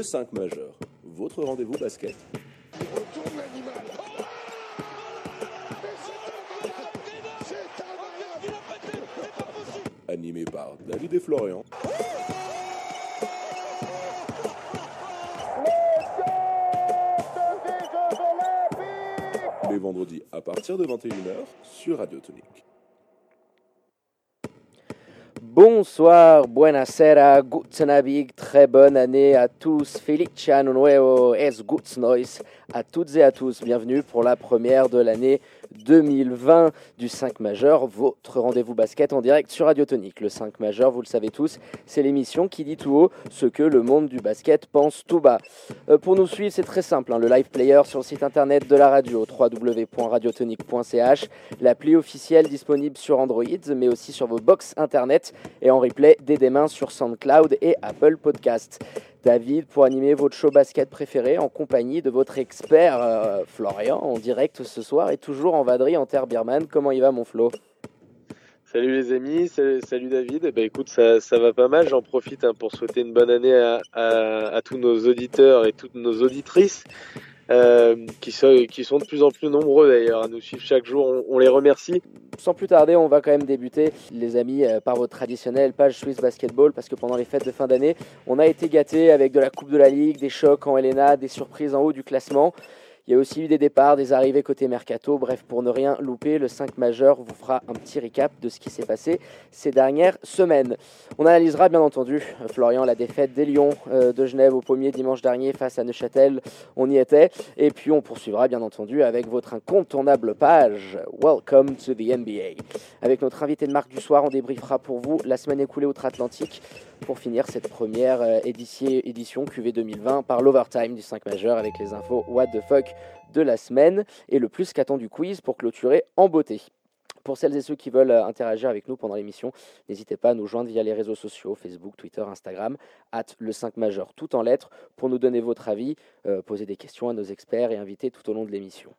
Le 5 majeur, votre rendez-vous basket. Animé par David et Florian. Les vendredis à partir de 21h sur Radio Tonique. Bonsoir, buonasera, guten Abend, très bonne année à tous, anno nuevo, es gutes neues à toutes et à tous. Bienvenue pour la première de l'année 2020 du 5 majeur, votre rendez-vous basket en direct sur Radio Tonique. Le 5 majeur, vous le savez tous, c'est l'émission qui dit tout haut ce que le monde du basket pense tout bas. Euh, pour nous suivre, c'est très simple, hein, le live player sur le site internet de la radio, www.radiotonique.ch, l'appli officielle disponible sur Android, mais aussi sur vos box internet et en replay dès demain sur SoundCloud et Apple Podcast. David, pour animer votre show basket préféré en compagnie de votre expert euh, Florian en direct ce soir et toujours en vadri en terre birmane. Comment il va mon Flo? Salut les amis, salut, David. Eh ben, écoute, ça, ça va pas mal. J'en profite hein, pour souhaiter une bonne année à, tous nos auditeurs et toutes nos auditrices. Euh, qui, sont, de plus en plus nombreux d'ailleurs à nous suivre chaque jour. On, les remercie. Sans plus tarder, on va quand même débuter, les amis, euh, par votre traditionnelle page Swiss Basketball, parce que pendant les fêtes de fin d'année, on a été gâtés avec de la Coupe de la Ligue, des chocs en Helena, des surprises en haut du classement. Il y a aussi eu des départs, des arrivées côté mercato. Bref, pour ne rien louper, le 5 majeur vous fera un petit recap de ce qui s'est passé ces dernières semaines. On analysera bien entendu, Florian, la défaite des Lions euh, de Genève au pommier dimanche dernier face à Neuchâtel. On y était. Et puis on poursuivra bien entendu avec votre incontournable page Welcome to the NBA. Avec notre invité de marque du soir, on débriefera pour vous la semaine écoulée outre-Atlantique pour finir cette première euh, édition QV 2020 par l'Overtime du 5 majeur avec les infos What the fuck de la semaine et le plus qu'attendu quiz pour clôturer en beauté. Pour celles et ceux qui veulent euh, interagir avec nous pendant l'émission, n'hésitez pas à nous joindre via les réseaux sociaux, Facebook, Twitter, Instagram, at le 5 majeur, tout en lettres, pour nous donner votre avis, euh, poser des questions à nos experts et invités tout au long de l'émission.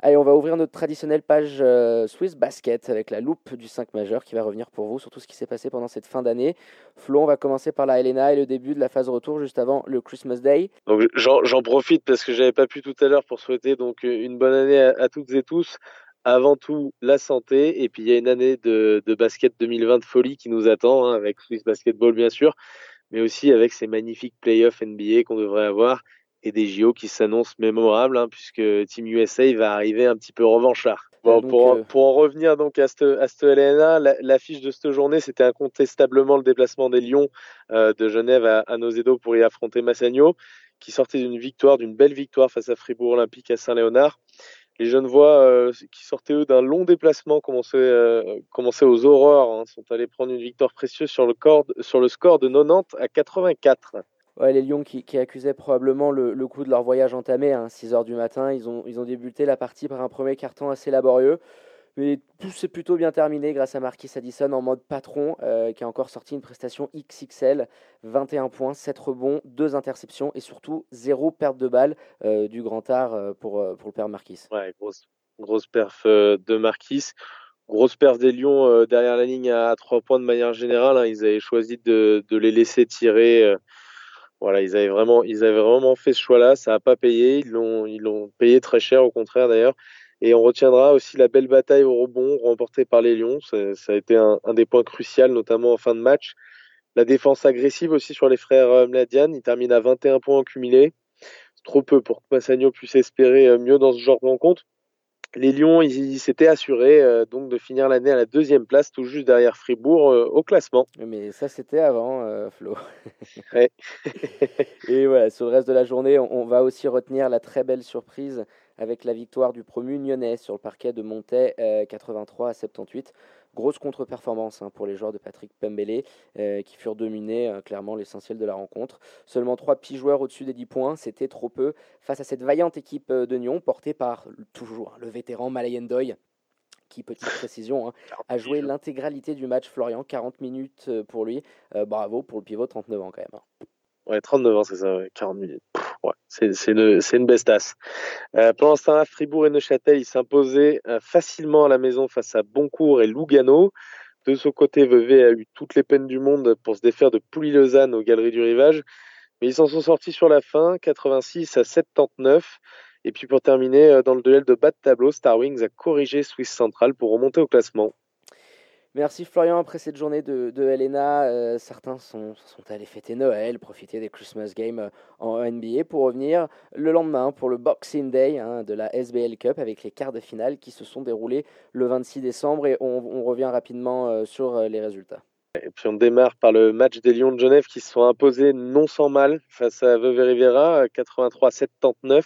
Allez, on va ouvrir notre traditionnelle page euh, Swiss Basket avec la loupe du 5 majeur qui va revenir pour vous sur tout ce qui s'est passé pendant cette fin d'année. Flo, on va commencer par la Helena et le début de la phase retour juste avant le Christmas Day. Donc j'en profite parce que j'avais pas pu tout à l'heure pour souhaiter donc une bonne année à, toutes et tous. Avant tout, la santé. Et puis il y a une année de, basket 2020 de folie qui nous attend hein, avec Swiss Basketball bien sûr, mais aussi avec ces magnifiques playoffs NBA qu'on devrait avoir et des JO qui s'annoncent mémorables, hein, puisque Team USA va arriver un petit peu revanchard. Bon, pour, euh, pour, en revenir donc à cette, à cette LNA, l'affiche de cette journée, c'était incontestablement le déplacement des Lions euh, de Genève à, à Nozedo pour y affronter Massagno, qui sortait d'une victoire, d'une belle victoire face à Fribourg Olympique à Saint-Léonard. Les Genevois, euh, qui sortaient eux d'un long déplacement, commençaient, euh, commençaient aux aurores, hein, sont allés prendre une victoire précieuse sur le, sur le score de 90 à 84 les Lions qui, accusaient probablement le, coup de leur voyage entamé à 6h du matin. Ils ont, ils ont débuté la partie par un premier carton assez laborieux. Mais tout s'est plutôt bien terminé grâce à Marquis Addison en mode patron, euh, qui a encore sorti une prestation XXL, 21 points, 7 rebonds, 2 interceptions et surtout 0 perte de balle euh, du grand art euh, pour, pour le père Marquis. Ouais, grosse, grosse perf de Marquis. Grosse perf des Lions derrière la ligne à 3 points de manière générale. Hein. Ils avaient choisi de, de les laisser tirer voilà, ils avaient vraiment, ils avaient vraiment fait ce choix-là. Ça n'a pas payé. Ils l'ont, ils l'ont payé très cher, au contraire d'ailleurs. Et on retiendra aussi la belle bataille au rebond remportée par les Lions. Ça, a été un, des points cruciaux, notamment en fin de match. La défense agressive aussi sur les frères euh, Mladian. Ils terminent à 21 points en cumulé. trop peu pour que Massagno puisse espérer euh, mieux dans ce genre de rencontre les Lions, ils s'étaient assurés euh, donc de finir l'année à la deuxième place, tout juste derrière Fribourg euh, au classement. Mais ça, c'était avant, euh, Flo. Et voilà, sur le reste de la journée, on, va aussi retenir la très belle surprise avec la victoire du promu Nyonnais sur le parquet de Montais, 83 à 78. Grosse contre-performance hein, pour les joueurs de Patrick Pembele euh, qui furent dominés, euh, clairement l'essentiel de la rencontre. Seulement 3 petits joueurs au-dessus des 10 points, c'était trop peu face à cette vaillante équipe euh, de Nyon portée par toujours hein, le vétéran Malayen Doy qui, petite précision, hein, a joué l'intégralité du match Florian, 40 minutes pour lui. bravo pour le pivot, 39 ans quand même. Ouais, 39 ans, c'est ça, 40 minutes. C'est, une, bestasse. Euh, pendant ce temps-là, Fribourg et Neuchâtel, ils s'imposaient euh, facilement à la maison face à Boncourt et Lugano. De son côté, Vevey a eu toutes les peines du monde pour se défaire de Pouilly-Lausanne aux Galeries du Rivage. Mais ils s'en sont sortis sur la fin, 86 à 79. Et puis pour terminer, dans le duel de bas de tableau, Star Wings a corrigé Swiss Central pour remonter au classement. Merci Florian. Après cette journée de, Helena, euh, certains sont, sont, allés fêter Noël, profiter des Christmas Games euh, en NBA pour revenir le lendemain pour le Boxing Day hein, de la SBL Cup avec les quarts de finale qui se sont déroulés le 26 décembre et on, revient rapidement euh, sur les résultats. Et puis on démarre par le match des Lions de Genève qui se sont imposés non sans mal face à Veuve Rivera 83-79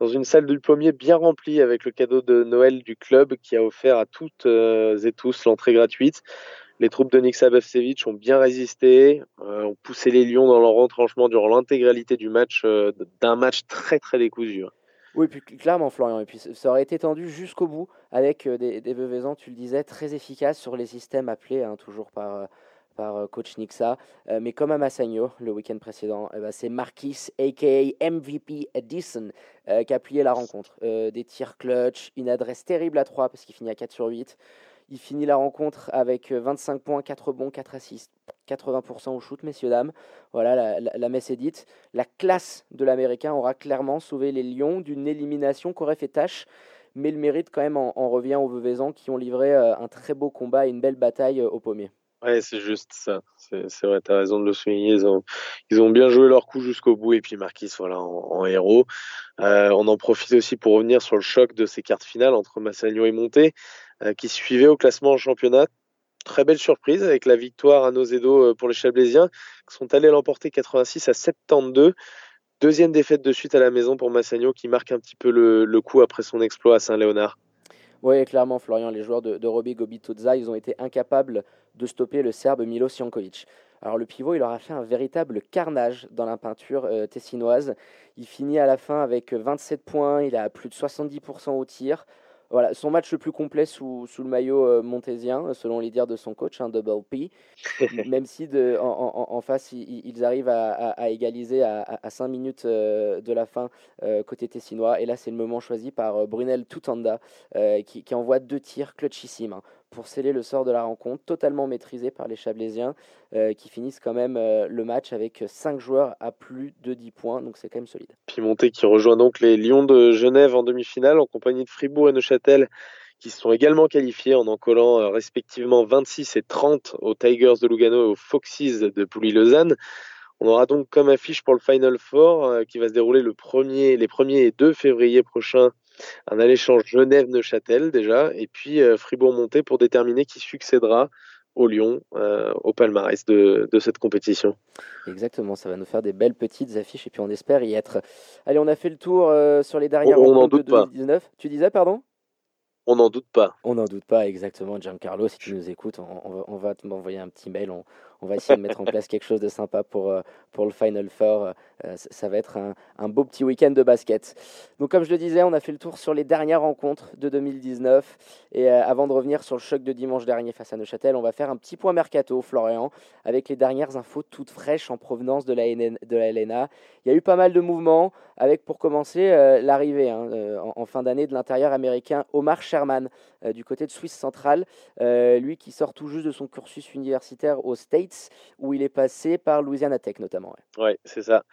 dans une salle du pommier bien remplie avec le cadeau de Noël du club qui a offert à toutes euh, et tous l'entrée gratuite. Les troupes de Nick Sabevsevich ont bien résisté, euh, ont poussé les Lions dans leur retranchement durant l'intégralité du match, euh, d'un match très très décousu. Hein. Oui, puis clairement, Florian. Et puis ça aurait été tendu jusqu'au bout avec des, des tu le disais, très efficaces sur les systèmes appelés, hein, toujours par, par euh, coach Nixa. Euh, mais comme à Massagno le week-end précédent, eh ben, c'est Marquis, aka MVP Edison, euh, qui a plié la rencontre. des tirs clutch, une adresse terrible à 3 parce qu'il finit à 4 sur 8. Il finit la rencontre avec 25 points, 4 bons, 4 assists, 80% au shoot, messieurs, dames. Voilà, la, messe est dite. La classe de l'Américain aura clairement sauvé les Lions d'une élimination qu'aurait fait tâche. Mais le mérite, quand même, en, revient aux Veuvezans qui ont livré un très beau combat et une belle bataille au pommier. Ouais, c'est juste ça. C'est vrai, tu as raison de le souligner. Ils ont, bien joué leur coup jusqu'au bout. Et puis Marquis, voilà, en, héros. Euh, on en profite aussi pour revenir sur le choc de ces cartes finales entre Massagno et Monté, euh, qui suivaient au classement en championnat. Très belle surprise avec la victoire à Nozedo euh, pour les Chablaisiens, qui sont allés l'emporter 86 à 72. Deuxième défaite de suite à la maison pour Massagno, qui marque un petit peu le, coup après son exploit à Saint-Léonard. Oui, clairement, Florian, les joueurs de, de Robbie Gobitoza, ils ont été incapables de stopper le Serbe Milo Jankovic. Alors le pivot, il aura fait un véritable carnage dans la peinture euh, tessinoise. Il finit à la fin avec 27 points, il a plus de 70% au tir. Voilà, son match le plus complet sous, sous le maillot euh, montésien, selon les dires de son coach, un double P. Même si de, en, en, face, ils, arrivent à, à, égaliser à, à, 5 minutes euh, de la fin côté tessinois. Et là, c'est le moment choisi par Brunel Tutanda, qui, qui, envoie deux tirs clutchissimes. Hein pour sceller le sort de la rencontre, totalement maîtrisé par les Chablaisiens, euh, qui finissent quand même euh, le match avec 5 joueurs à plus de 10 points, donc c'est quand même solide. Pimonté qui rejoint donc les Lions de Genève en demi-finale en compagnie de Fribourg et Neuchâtel qui se sont également qualifiés en en collant euh, respectivement 26 et 30 aux Tigers de Lugano et aux Foxes de Pouilly-Lausanne. On aura donc comme affiche pour le Final Four qui va se dérouler le premier, les 1er et 2 février prochains un aller-échange Genève-Neuchâtel déjà, et puis euh, Fribourg-Monté pour déterminer qui succédera au Lyon, euh, au palmarès de, cette compétition. Exactement, ça va nous faire des belles petites affiches et puis on espère y être. Allez, on a fait le tour euh, sur les dernières on, on de 2019. Tu disais, pardon? On n'en doute pas. On n'en doute pas, exactement. Giancarlo, si tu nous écoutes, on, on va, m'envoyer un petit mail. On, on va essayer de mettre en place quelque chose de sympa pour, euh, pour le Final Four. Euh, ça va être un, beau petit week-end de basket. Donc, comme je le disais, on a fait le tour sur les dernières rencontres de 2019. Et euh, avant de revenir sur le choc de dimanche dernier face à Neuchâtel, on va faire un petit point mercato, Florian, avec les dernières infos toutes fraîches en provenance de la, LNA. Il y a eu pas mal de mouvements, avec pour commencer l'arrivée hein, en, fin d'année de l'intérieur américain Omar Sherman du côté de Suisse centrale. lui qui sort tout juste de son cursus universitaire au Où il est passé par Louisiana Tech notamment. Ouais, c'est ça.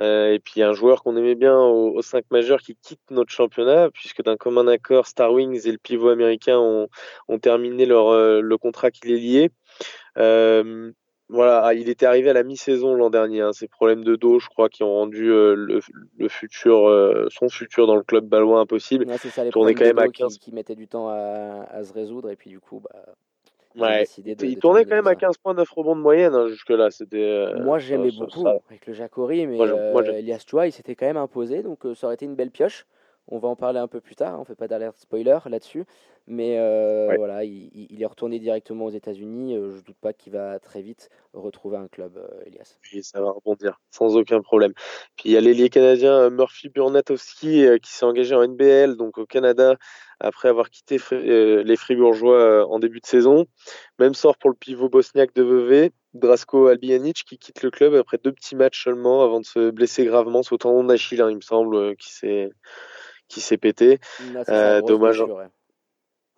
Euh, et puis un joueur qu'on aimait bien au, 5 majeur qui quitte notre championnat, puisque d'un commun accord, Star Wings et le pivot américain ont, ont terminé leur, euh, le contrat qui les liait. Euh, voilà, ah, il était arrivé à la mi-saison l'an dernier. Hein. Ces problèmes de dos, je crois, qui ont rendu le, le, futur, son futur dans le club balois impossible. Ouais, ça, les quand même à 15... qui, qui, mettaient du temps à, à, se résoudre. Et puis du coup, bah, Ouais. il tournait quand même à 15 points, 9 rebonds de moyenne hein, jusque-là. C'était. Euh, moi, j'aimais beaucoup avec le Jacori, mais moi, euh, Elias Chua, il s'était quand même imposé, donc euh, ça aurait été une belle pioche. On va en parler un peu plus tard, on fait pas d'alerte spoiler là-dessus. Mais euh, voilà, il, est retourné directement aux États-Unis. Euh, je ne doute pas qu'il va très vite retrouver un club, euh, Elias. Oui, ça va rebondir sans aucun problème. Puis il y a l'ailier canadien Murphy Burnatowski qui s'est engagé en NBL, donc au Canada, après avoir quitté les Fribourgeois en début de saison. Même sort pour le pivot bosniaque de Vevey, Drasko Albijanic, qui quitte le club après deux petits matchs seulement avant de se blesser gravement, c'est au tendon d'Achille, hein, il me semble, qui s'est qui s'est pété. dommage.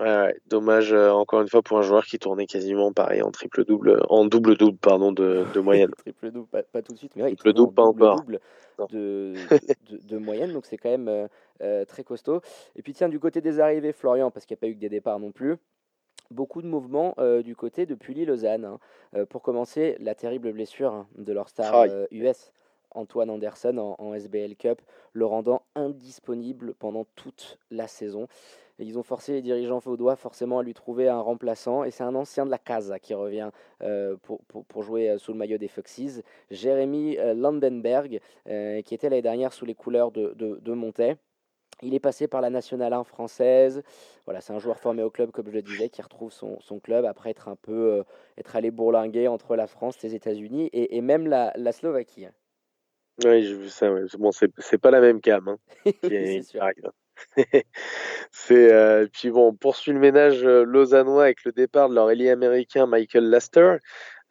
Ouais, dommage encore une fois pour un joueur qui tournait quasiment pareil en triple double, en double double pardon de, de moyenne. triple double, pas, tout de suite, mais ouais, triple double pas encore. Double de, de, de, moyenne, donc c'est quand même très costaud. Et puis tiens du côté des arrivées, Florian, parce qu'il n'y a pas eu que des départs non plus beaucoup de mouvements du côté de Pully-Lausanne. Hein. pour commencer, la terrible blessure hein, de leur star US, Antoine Anderson, en, SBL Cup, le rendant indisponible pendant toute la saison. ils ont forcé les dirigeants vaudois forcément à lui trouver un remplaçant, et c'est un ancien de la Casa qui revient pour, pour, jouer sous le maillot des Foxes, Jérémy Landenberg, qui était l'année dernière sous les couleurs de, de, de Montet. Il est passé par la Nationale 1 française. Voilà, c'est un joueur formé au club, comme je le disais, qui retrouve son, son club après être un peu euh, être allé bourlinguer entre la France, les États-Unis et, même la, Slovaquie. Oui, j'ai vu ça. Bon, c'est pas la même cam. Hein, c'est sûr. c'est euh, puis bon, on poursuit le ménage euh, lausannois avec le départ de leur ailier américain Michael Laster.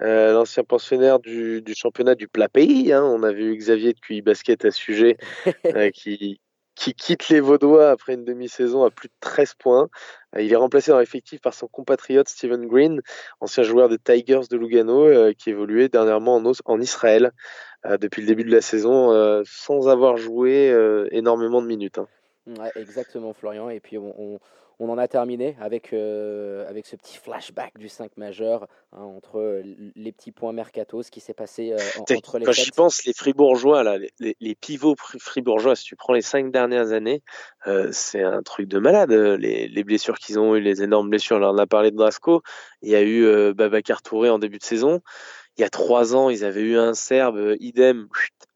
Euh, l'ancien pensionnaire du, du, championnat du plat pays. Hein. On a vu Xavier de QI Basket à ce sujet, euh, qui, qui quitte les Vaudois après une demi-saison à plus de 13 points. Euh, il est remplacé dans l'effectif par son compatriote Steven Green, ancien joueur des Tigers de Lugano, euh, qui évoluait dernièrement en, Israël euh, depuis le début de la saison sans avoir joué énormément de minutes. Hein. Ouais, exactement, Florian. Et puis, on en a terminé avec, euh, avec ce petit flashback du 5 majeur hein, entre les petits points mercato, ce qui s'est passé euh, entre les. Quand j'y pense, les fribourgeois, là, les, les, pivots fribourgeois, si tu prends les cinq dernières années, euh, c'est un truc de malade. Les, les blessures qu'ils ont eu, les énormes blessures. On a parlé de Drasco, il y a eu euh, Babacar Touré en début de saison. Il y a trois ans, ils avaient eu un Serbe, idem.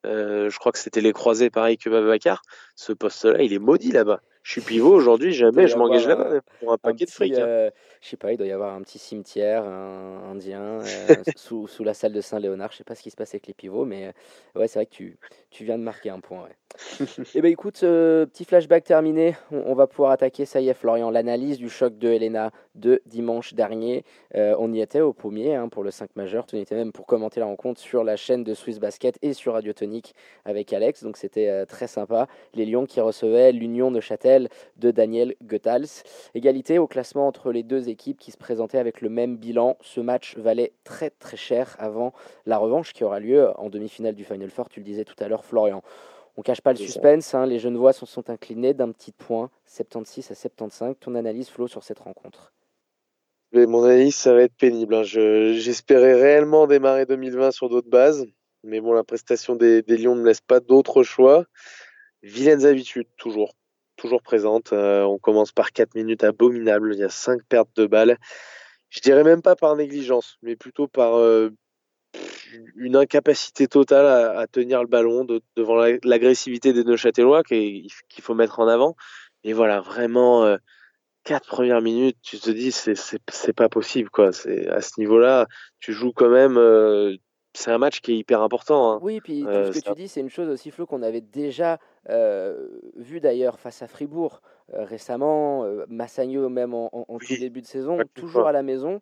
je crois que c'était les croisés, pareil que Babacar. Ce poste-là, il est maudit là-bas je suis pivot aujourd'hui, jamais je m'engage là pour un paquet de fric. Hein. Euh, je sais pas, il doit y avoir un petit cimetière un, indien euh, sous, sous, la salle de Saint-Léonard. Je sais pas ce qui se passe avec les pivots, mais euh, ouais, c'est vrai que tu, tu viens de marquer un point. Ouais. Et eh ben écoute, petit flashback terminé. On, va pouvoir attaquer, ça y est, Florian, l'analyse du choc de Helena de dimanche dernier. on y était au pommier hein, pour le 5 majeur. Tu y était même pour commenter la rencontre sur la chaîne de Swiss Basket et sur Radio Tonique avec Alex. Donc c'était très sympa. Les Lions qui recevaient l'Union de Châtel de Daniel Goethals. Égalité au classement entre les deux équipes qui se présentaient avec le même bilan. Ce match valait très très cher avant la revanche qui aura lieu en demi-finale du Final Four, tu le disais tout à l'heure Florian. On cache pas le suspense, hein, les Genevois se sont inclinés d'un petit point, 76 à 75. Ton analyse, Flo, sur cette rencontre? Mais Mon analyse, ça va être pénible. Hein. J'espérais réellement démarrer 2020 sur d'autres bases, mais bon, la prestation des, des Lions ne laisse pas d'autre choix. Vilaines habitudes, toujours toujours présente. Euh, on commence par 4 minutes abominables. Il y a 5 pertes de balles. Je dirais même pas par négligence, mais plutôt par euh, une incapacité totale à, tenir le ballon devant l'agressivité des Neuchâtelois qu'il faut mettre en avant. Et voilà, vraiment, euh, quatre premières minutes, tu te dis, c'est pas possible, quoi. À ce niveau-là, tu joues quand même, c'est un match qui est hyper important. Hein. Oui, puis euh, ce que tu dis, c'est une chose aussi, Flo, qu'on avait déjà euh, vu d'ailleurs face à Fribourg euh, récemment, Massagno même en, en, tout début de saison, toujours à la maison.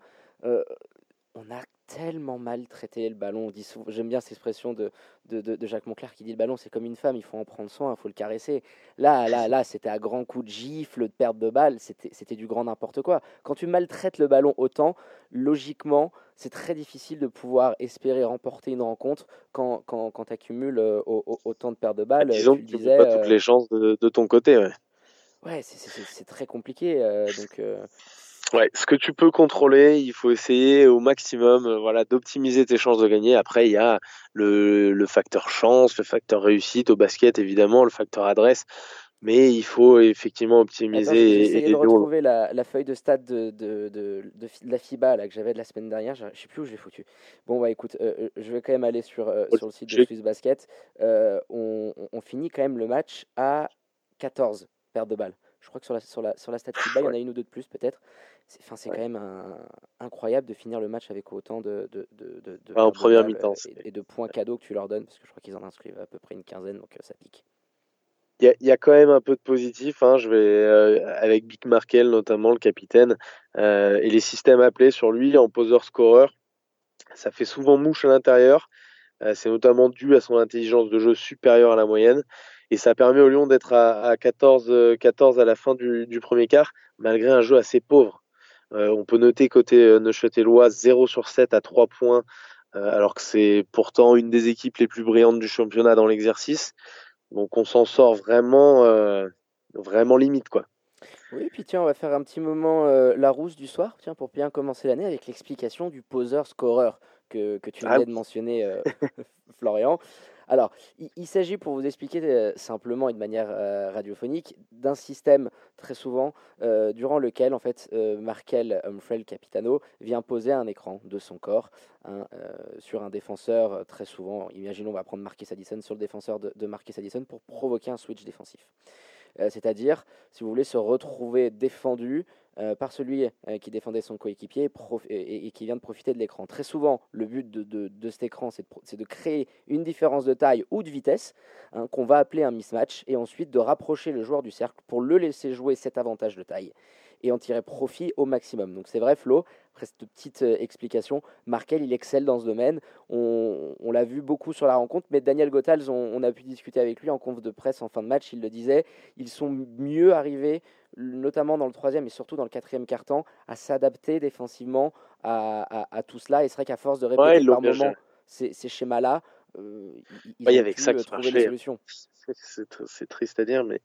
On a tellement maltraité le ballon. J'aime bien cette expression de, de, de, Jacques Monclerc qui dit le ballon c'est comme une femme, il faut en prendre soin, il faut le caresser. Là, là, là, c'était à grands coups de gifle, de perte de balle, c'était du grand n'importe quoi. Quand tu maltraites le ballon autant, logiquement, c'est très difficile de pouvoir espérer remporter une rencontre quand, quand, quand tu accumules euh, autant de pertes de balles. Disons tu que tu pas toutes euh, les chances de, ton côté. Ouais, ouais c'est très compliqué. Euh, donc, Ouais, ce que tu peux contrôler, il faut essayer au maximum euh, voilà, d'optimiser tes chances de gagner. Après, il y a le, le, facteur chance, le facteur réussite au basket, évidemment, le facteur adresse. Mais il faut effectivement optimiser. Attends, de retrouver la, la, feuille de stade de, de, de, de, la FIBA là, que j'avais de la semaine dernière. Je ne sais plus où je l'ai foutu. Bon, bah écoute, euh, euh, je vais quand même aller sur, sur le site de Swiss Basket. on, on, finit quand même le match à 14 pertes de balles. Je crois que sur la, sur la, sur la stat FIBA, il y en a une ou deux de plus peut-être. C'est quand même incroyable de finir le match avec autant de, de, de, de en première mi-temps et, de points cadeaux que tu leur donnes, parce que je crois qu'ils en inscrivent à peu près une quinzaine, donc euh, ça pique. Il y, y, a quand même un peu de positif. Hein. Je vais euh, avec Big Markel notamment le capitaine euh, et les systèmes appelés sur lui en poseur scoreur. Ça fait souvent mouche à l'intérieur. c'est notamment dû à son intelligence de jeu supérieure à la moyenne Et ça permet au Lyon d'être à, 14, 14 à la fin du, du, premier quart, malgré un jeu assez pauvre. on peut noter côté Neuchâtelois 0 sur 7 à 3 points, alors que c'est pourtant une des équipes les plus brillantes du championnat dans l'exercice. Donc on s'en sort vraiment, vraiment limite quoi. Oui, puis tiens, on va faire un petit moment euh, la rousse du soir, tiens, pour bien commencer l'année avec l'explication du poseur-scoreur que, que, tu ah venais de mentionner, euh, Florian. Alors, il, s'agit, pour vous expliquer euh, simplement et de manière radiophonique, d'un système très souvent durant lequel, en fait, Markel Humphrey, Capitano, vient poser un écran de son corps hein, sur un défenseur, très souvent, imaginons, on va prendre Marquis Addison sur le défenseur de, de Addison pour provoquer un switch défensif. Euh, c'est-à-dire, si vous voulez, se retrouver défendu euh, par celui euh, qui défendait son coéquipier et, qui vient de profiter de l'écran. Très souvent, le but de, cet écran, c'est de, créer une différence de taille ou de vitesse, hein, qu'on va appeler un mismatch, et ensuite de rapprocher le joueur du cercle pour le laisser jouer cet avantage de taille et en tirer profit au maximum. Donc c'est vrai Flo, après cette petite euh, explication, Markel il excelle dans ce domaine. On, l'a vu beaucoup sur la rencontre, mais Daniel Gothals, on, a pu discuter avec lui en conf de presse en fin de match, il le disait, ils sont mieux arrivés, notamment dans le troisième et surtout dans le quatrième quart-temps, à s'adapter défensivement à, tout cela. Et c'est vrai qu'à force de répéter par moment ces, schémas-là, euh, il y avait que ça euh, qui des solutions. C'est triste à dire, mais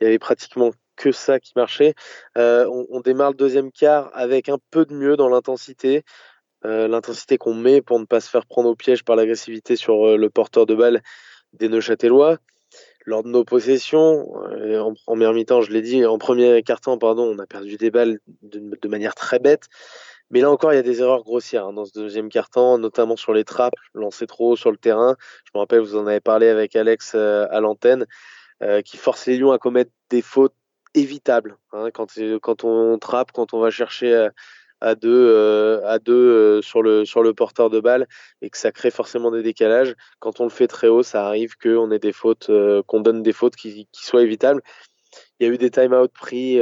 il y avait pratiquement que ça qui marchait. Euh, on, démarre le deuxième quart avec un peu de mieux dans l'intensité. Euh, l'intensité qu'on met pour ne pas se faire prendre au piège par l'agressivité sur le porteur de balle des Neuchâtelois. Lors de nos possessions, en première mi-temps, je l'ai dit, en premier quart-temps, pardon, on a perdu des balles de, manière très bête. Mais là encore, il y a des erreurs grossières hein, dans ce deuxième quart-temps, notamment sur les trappes, lancer trop haut sur le terrain. Je me rappelle, vous en avez parlé avec Alex à l'antenne, qui force les Lions à commettre des fautes évitable. Hein, quand, quand on trappe, quand on va chercher à, à deux, euh, à deux euh, sur, le, sur le porteur de balle et que ça crée forcément des décalages. Quand on le fait très haut, ça arrive qu'on ait des fautes, euh, qu'on donne des fautes qui, qui, soient évitables. Il y a eu des time-out pris.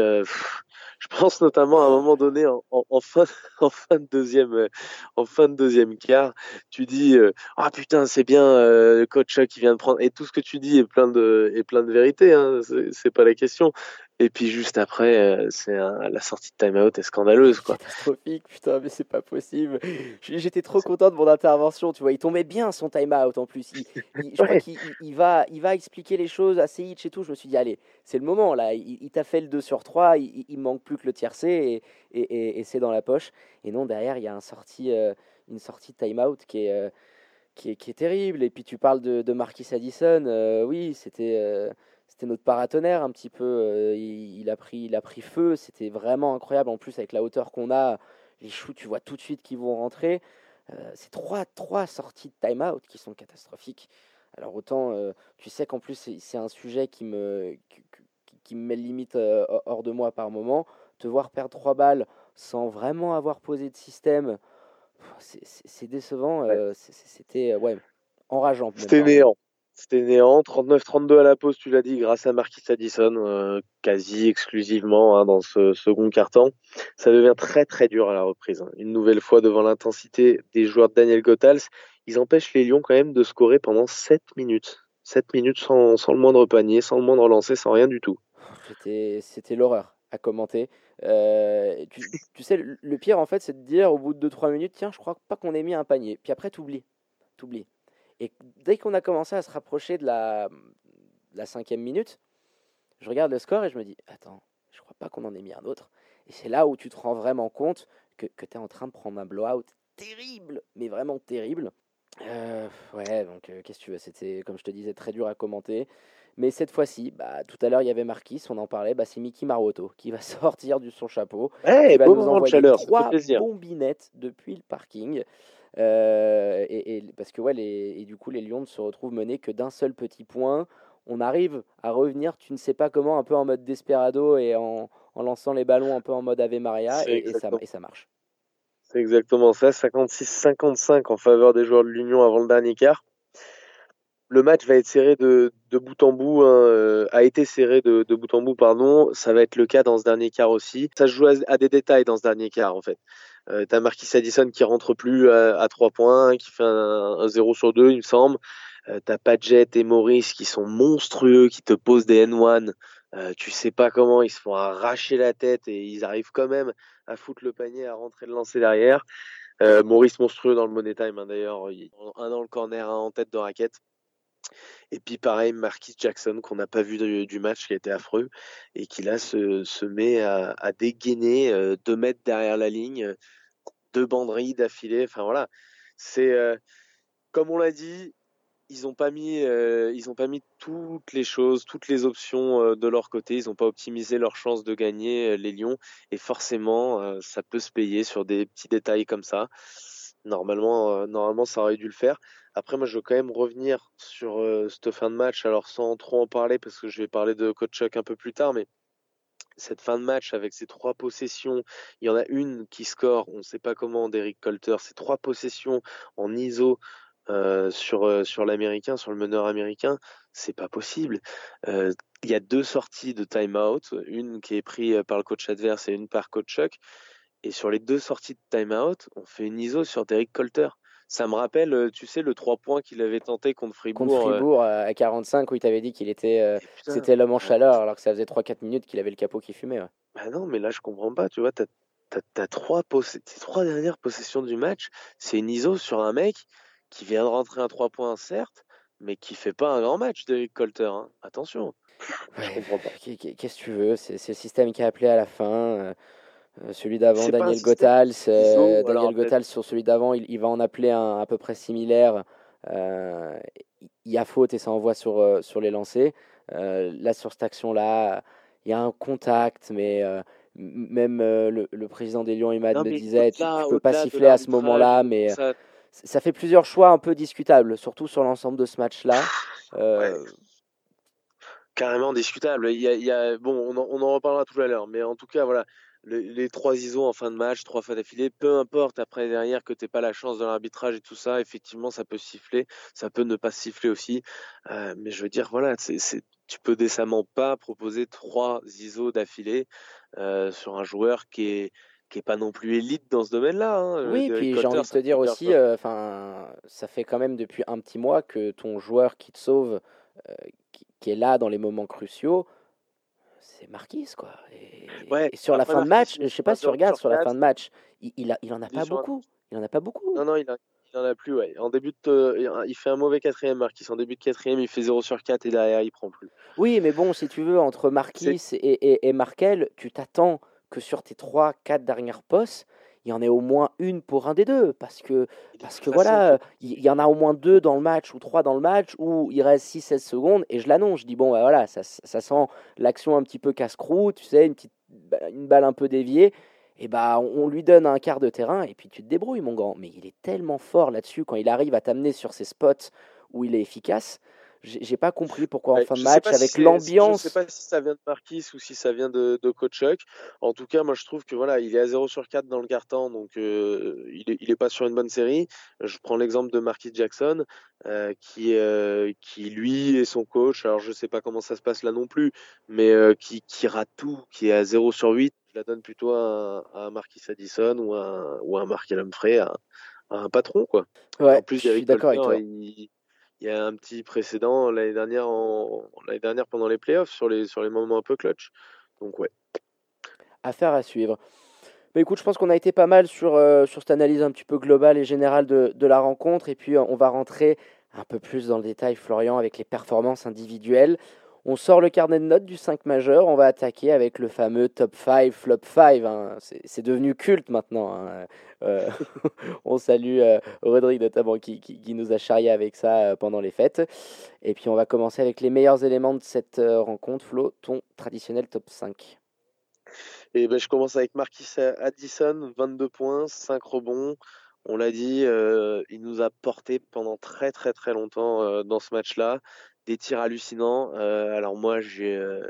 Je pense notamment à un moment donné en, en, fin, en de deuxième en de deuxième quart tu dis ah putain c'est bien le coach qui vient de prendre et tout ce que tu dis est plein de est plein de vérité hein, c'est pas la question et puis juste après, euh, c'est la sortie de time-out est scandaleuse. Quoi. Catastrophique, putain, mais c'est pas possible. J'étais trop content de mon intervention, tu vois. Il tombait bien son time-out en plus. Il, je crois qu'il il va, il va expliquer les choses à Seiich et tout. Je me suis dit, allez, c'est le moment là. Il, t'a fait le 2 sur 3, il, manque plus que le tiercé et, et, et, c'est dans la poche. Et non, derrière, il y a un sortie, euh, une sortie de time-out qui est, euh, qui, est, qui est terrible. Et puis tu parles de, de Marquis Addison. oui, c'était c'était notre paratonnerre un petit peu. Euh, il, a pris, il a pris feu. C'était vraiment incroyable. En plus, avec la hauteur qu'on a, les choux, tu vois tout de suite qu'ils vont rentrer. Euh, c'est trois, trois sorties de time-out qui sont catastrophiques. Alors autant, euh, tu sais qu'en plus, c'est un sujet qui me, qui, me met limite hors de moi par moment. Te voir perdre trois balles sans vraiment avoir posé de système, c'est décevant. C'était ouais, enrageant. C'était néant. C'était néant, 39-32 à la pause, tu l'as dit, grâce à Marquis Addison, euh, quasi exclusivement hein, dans ce second quart-temps. Ça devient très très dur à la reprise. Hein. Une nouvelle fois devant l'intensité des joueurs de Daniel Gothals, ils empêchent les Lions quand même de scorer pendant 7 minutes. 7 minutes sans, le moindre panier, sans le moindre lancer, sans rien du tout. C'était l'horreur à commenter. Euh, tu, sais, le pire en fait, c'est de dire au bout de 2-3 minutes, tiens, je crois pas qu'on ait mis un panier. Puis après, t'oublies. T'oublies. Et dès qu'on a commencé à se rapprocher de la, la cinquième minute, je regarde le score et je me dis, attends, je crois pas qu'on en ait mis un autre. Et c'est là où tu te rends vraiment compte que, que tu es en train de prendre un blowout terrible, mais vraiment terrible. Euh, ouais, donc euh, qu'est-ce que tu veux, c'était, comme je te disais, très dur à commenter. Mais cette fois-ci, bah, tout à l'heure, il y avait Marquis, on en parlait, bah, c'est Mickey Maroto qui va sortir du son chapeau. Ouais, qui va nous envoyer chaleur, trois bombinettes depuis le parking. Euh, et, parce que ouais, les, et du coup, les Lions ne se retrouvent menés que d'un seul petit point. On arrive à revenir, tu ne sais pas comment, un peu en mode desperado et en, en lançant les ballons un peu en mode Ave Maria, et, ça, et ça marche. C'est exactement ça, 56-55 en faveur des joueurs de l'Union avant le dernier quart. Le match va être serré de, de bout en bout, hein, euh, a été serré de, de, bout en bout, pardon. Ça va être le cas dans ce dernier quart aussi. Ça se joue à des détails dans ce dernier quart, en fait. Euh, t'as Marquis Addison qui rentre plus à, à 3 points, qui fait un, 0 sur 2, il me semble. Euh, t'as Padgett et Maurice qui sont monstrueux, qui te posent des N1. Euh, tu sais pas comment, ils se font arracher la tête et ils arrivent quand même à foutre le panier, à rentrer le lancer derrière. Maurice monstrueux dans le money time, hein, d'ailleurs, un dans le corner, un en tête de raquette. Et puis pareil, Marquis Jackson, qu'on n'a pas vu du, match, qui a été affreux, et qui là se, met à, dégainer euh, deux mètres derrière la ligne, deux banderilles d'affilée. Enfin voilà, c'est euh, comme on l'a dit, ils n'ont pas mis, euh, pas mis toutes les choses, toutes les options euh, de leur côté. Ils n'ont pas optimisé leur chance de gagner les Lions, et forcément, ça peut se payer sur des petits détails comme ça. Normalement, normalement, ça aurait dû le faire. Après, moi, je veux quand même revenir sur cette fin de match, alors sans trop en parler, parce que je vais parler de Coach Chuck un peu plus tard, mais cette fin de match avec ces trois possessions, il y en a une qui score, on ne sait pas comment, d'Eric Colter, ces trois possessions en ISO euh, sur, euh, sur l'américain, sur le meneur américain, c'est pas possible. Euh, il y a deux sorties de time-out, une qui est prise par le coach adverse et une par coach Chuck. Et sur les deux sorties de time-out, on fait une ISO sur Derek Colter. Ça me rappelle, euh, tu sais, le 3 points qu'il avait tenté contre Fribourg. Contre euh, Fribourg à 45, où il t'avait dit qu'il était, euh, c'était l'homme en chaleur, alors que ça faisait 3-4 minutes qu'il avait le capot qui fumait. Bah non, mais là, je comprends pas. Tu vois, tu as, trois, trois dernières possessions du match. C'est une ISO sur un mec qui vient de rentrer un 3 points, certes, mais qui fait pas un grand match, Derek Colter. Hein. Attention. je comprends pas. Qu'est-ce que tu veux C'est le système qui a appelé à la fin. Euh, celui d'avant, Daniel Gothals. Euh, Daniel Gothals, sur celui d'avant, il, va en appeler un à peu près similaire. Euh, il y a faute et ça envoie sur, sur les lancers. là, sur cette action-là, il y a un contact, mais même le, président des Lions, Imad, me disait tu ne peux pas siffler à ce moment-là, mais ça... fait plusieurs choix un peu discutables, surtout sur l'ensemble de ce match-là. Carrément discutable. Il y a, bon, on en, on en reparlera tout à l'heure, mais en tout cas, voilà, les, trois ISO en fin de match, trois fois d'affilée, peu importe après derrière que tu pas la chance de l'arbitrage et tout ça, effectivement ça peut siffler, ça peut ne pas siffler aussi, euh, mais je veux dire voilà, c'est, tu peux décemment pas proposer trois ISO d'affilée euh, sur un joueur qui est qui est pas non plus élite dans ce domaine-là. Hein, oui, puis j'ai envie de te dire aussi, euh, enfin, ça fait quand même depuis un petit mois que ton joueur qui te sauve, qui, est là dans les moments cruciaux, c'est Marquis, quoi. Et, sur la fin de match, je sais pas si tu regardes sur la fin de match, il, il, a, il en a pas beaucoup. Il en a pas beaucoup. Non, non, il, en a plus, ouais. En début de, il fait un mauvais quatrième, Marquis. En début de quatrième, il fait 0 sur 4 et derrière, il prend plus. Oui, mais bon, si tu veux, entre Marquis et, et, et Markel, tu t'attends que sur tes 3-4 dernières postes, il y en ait au moins une pour un des deux. Parce que, parce que voilà, il y, en a au moins deux dans le match ou trois dans le match où il reste 6-16 secondes et je l'annonce. Je dis, bon, bah, voilà, ça, ça sent l'action un petit peu casse-croûte, tu sais, une, petite, une balle un peu déviée. Et bah, on lui donne un quart de terrain et puis tu te débrouilles, mon grand. Mais il est tellement fort là-dessus quand il arrive à t'amener sur ces spots où il est efficace j'ai pas compris pourquoi en fin de match, avec l'ambiance. Je sais pas si ça vient de Marquis ou si ça vient de, de Coach En tout cas, moi je trouve que voilà, il est à 0 sur 4 dans le carton, donc euh, il, est, il est pas sur une bonne série. Je prends l'exemple de Marquis Jackson, euh, qui, euh, qui lui est son coach. Alors je sais pas comment ça se passe là non plus, mais qui, qui rate tout, qui est à 0 sur 8. Je la donne plutôt à, à Marquis Addison ou à, ou à Humphrey, à, à, un patron quoi. Ouais, en plus, je suis d'accord avec toi. Il, il y a un petit précédent l'année dernière, pendant les playoffs sur les, sur les moments un peu clutch. Donc ouais. Affaire à suivre. Mais écoute, je pense qu'on a été pas mal sur, euh, sur cette analyse un petit peu globale et générale de, de la rencontre. Et puis on va rentrer un peu plus dans le détail, Florian, avec les performances individuelles. On sort le carnet de notes du 5 majeur, on va attaquer avec le fameux top 5, flop 5. Hein. C'est devenu culte maintenant. Hein. Euh, on salue euh, Rodrigue notamment qui, nous a charrié avec ça euh, pendant les fêtes. Et puis on va commencer avec les meilleurs éléments de cette rencontre. Flo, ton traditionnel top 5. Et ben, je commence avec Marquis Addison, 22 points, 5 rebonds. On l'a dit, il nous a porté pendant très très très longtemps dans ce match-là des tirs hallucinants. Euh, alors moi, j'ai, euh,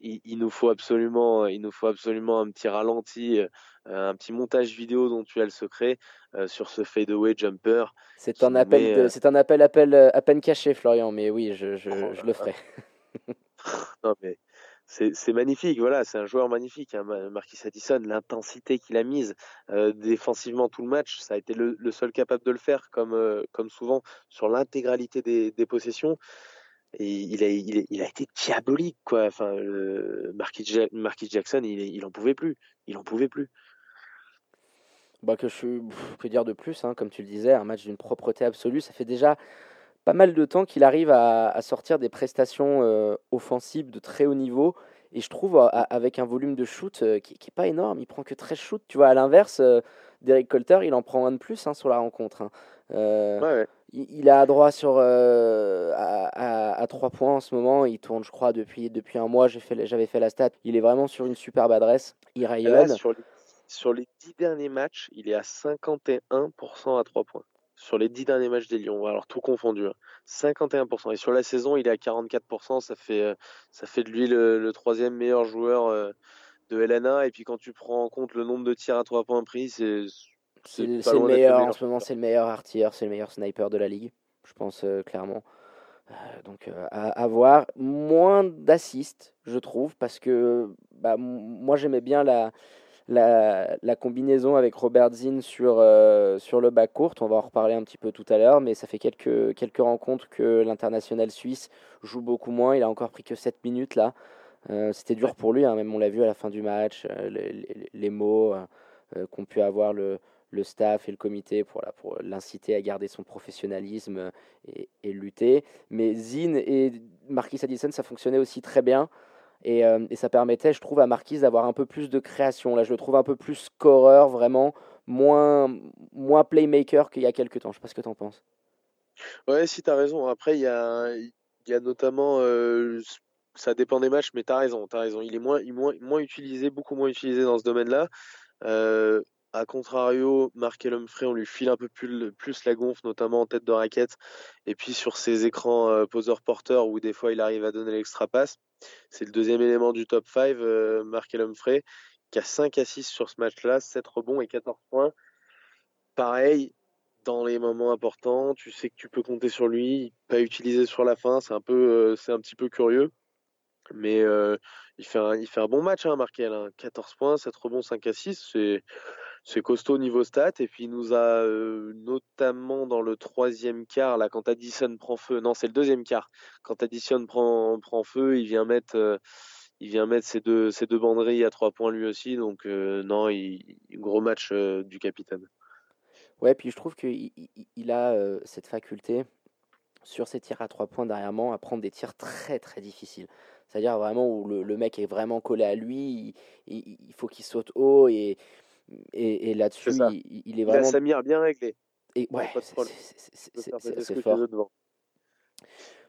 il, nous faut absolument, il nous faut absolument un petit ralenti, euh, un petit montage vidéo dont tu as le secret sur ce fadeaway jumper. C'est un appel, c'est un appel, appel à peine caché, Florian. Mais oui, je, je, oh je le ferai. non mais c'est magnifique, voilà, c'est un joueur magnifique, hein, Marquis Addison, l'intensité qu'il a mise euh, défensivement tout le match, ça a été le, seul capable de le faire, comme, euh, comme souvent, sur l'intégralité des, des, possessions. Il a, été diabolique, quoi. Enfin, Marquis, Jackson, il, il en pouvait plus, il en pouvait plus. Bah que je que dire de plus, hein, comme tu le disais, un match d'une propreté absolue, ça fait déjà pas mal de temps qu'il arrive à, sortir des prestations euh, offensives de très haut niveau. Et je trouve avec un volume de shoot euh, qui, n'est pas énorme, il prend que 13 shoots. Tu vois, à l'inverse, euh, Derek Colter, il en prend un de plus hein, sur la rencontre. Hein. Il, a droit sur à, à, 3 points en ce moment. Il tourne, je crois, depuis, depuis un mois. J'avais fait, fait la stat. Il est vraiment sur une superbe adresse. Il rayonne. sur, les, sur les 10 derniers matchs, il est à 51% à 3 points sur les 10 derniers matchs des Lions, alors tout confondu, 51%. Hein. Et sur la saison, il est à 44%, ça fait, euh, ça fait de lui le, troisième meilleur joueur euh, de LNA. Et puis quand tu prends en compte le nombre de tirs à 3 points pris, c'est... C'est le meilleur, en ce moment, c'est le meilleur artilleur, c'est le meilleur sniper de la ligue, je pense euh, clairement. donc à, voir. Moins d'assists, je trouve, parce que bah, moi j'aimais bien la, la, la, combinaison avec Robert Zinn sur, euh, sur le bas court. On va en reparler un petit peu tout à l'heure, mais ça fait quelques, quelques rencontres que l'international suisse joue beaucoup moins. Il a encore pris que 7 minutes là. Euh, c'était dur pour lui, hein, même on l'a vu à la fin du match, euh, les, les, mots qu'ont pu avoir le, le staff et le comité pour, pour l'inciter à garder son professionnalisme et, et lutter. Mais Zinn et Marquis Addison, ça fonctionnait aussi très bien. Euh, et, ça permettait, je trouve, à Marquise d'avoir un peu plus de création. Là, je le trouve un peu plus scoreur, vraiment, moins, moins playmaker qu'il y a quelques temps. Je sais pas ce que tu en penses. Ouais, si tu as raison. Après, il y a, y a notamment. Euh, ça dépend des matchs, mais tu as raison. As raison. Il est moins, moins, moins utilisé, beaucoup moins utilisé dans ce domaine-là. Euh, a contrario, Mark Humphrey, on lui file un peu plus, la gonfle, notamment en tête de raquette. Et puis sur ses écrans euh, poseur-porteur, où des fois il arrive à donner l'extra passe. C'est le deuxième élément du top 5, euh, Mark Humphrey, qui a 5 assists sur ce match-là, 7 rebonds et 14 points. Pareil, dans les moments importants, tu sais que tu peux compter sur lui, pas utilisé sur la fin, c'est un peu, euh, c'est un petit peu curieux. Mais euh, il, fait un, bon match, hein, Markel. 14 points, 7 rebonds, 5 assists. C'est, c'est costaud niveau stats. Et puis il nous a euh, notamment dans le troisième quart, là, quand Addison prend feu, non, c'est le deuxième quart, quand Addison prend, prend feu, il vient mettre, euh, il vient mettre ses deux, ses deux banderilles à 3 points lui aussi. Donc, euh, non, gros match du capitaine. Ouais, puis je trouve qu'il il a cette faculté sur ses tirs à 3 points derrière moi à prendre des tirs très très difficiles. C'est-à-dire vraiment où le, le, mec est vraiment collé à lui, il, il faut qu'il saute haut et et, là-dessus, il, est vraiment. Il a Samir bien réglé. Et ouais, c'est fort.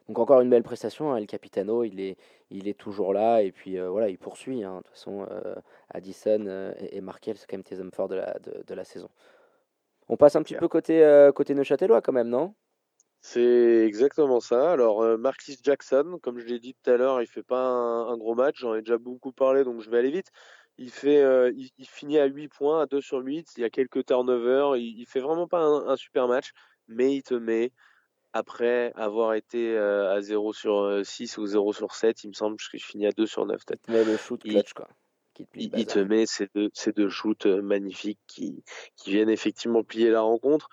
Donc encore une belle prestation, hein, El Capitano, il est, il est toujours là et puis euh, voilà, il poursuit. Hein. De toute façon, euh, Addison euh, et, Markel, c'est quand même tes hommes forts de la, de, de, la saison. On passe un petit peu côté, côté Neuchâtelois quand même, non? C'est exactement ça. Alors Marquis Jackson, comme je l'ai dit tout à l'heure, il fait pas un gros match, j'en ai déjà beaucoup parlé, donc je vais aller vite. Il, fait, euh, il, finit à 8 points, à 2 sur 8. Il y a quelques turnovers. Il, il fait vraiment pas un, super match, mais il te met, après avoir été euh, à 0 sur 6 euh, ou 0 sur 7, il me semble que je finis à 2 sur 9. Mais le shoot clutch, quoi. il, te met ces deux, ces deux shoots magnifiques qui, qui viennent effectivement plier la rencontre.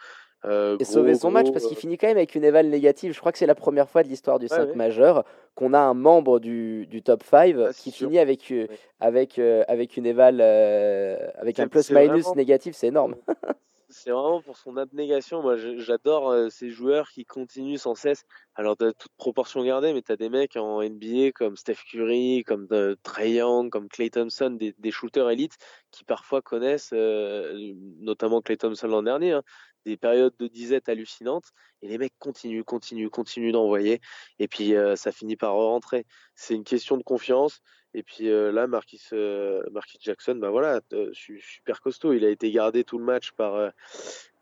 Euh, et sauver son match parce qu'il euh, finit quand même avec une éval négative. Je crois que c'est la première fois de l'histoire du 5 majeur qu'on a un membre du, du top 5 ah, qui finit avec, euh, avec, avec une éval, avec un plus-minus négatif. C'est énorme. c'est vraiment pour son abnégation. Moi, j'adore ces joueurs qui continuent sans cesse. Alors, de toute proportion gardée, mais tu as des mecs en NBA comme Steph Curry, comme Trey Young, comme Clay Thompson, des, des shooters élites qui parfois connaissent, notamment Clay Thompson l'an dernier, hein, des périodes de disette hallucinantes et les mecs continuent, continuent, continuent d'envoyer et puis euh, ça finit par rentrer. C'est une question de confiance et puis euh, là Marquis, euh, Marquis Jackson, bah voilà, super costaud. Il a été gardé tout le match par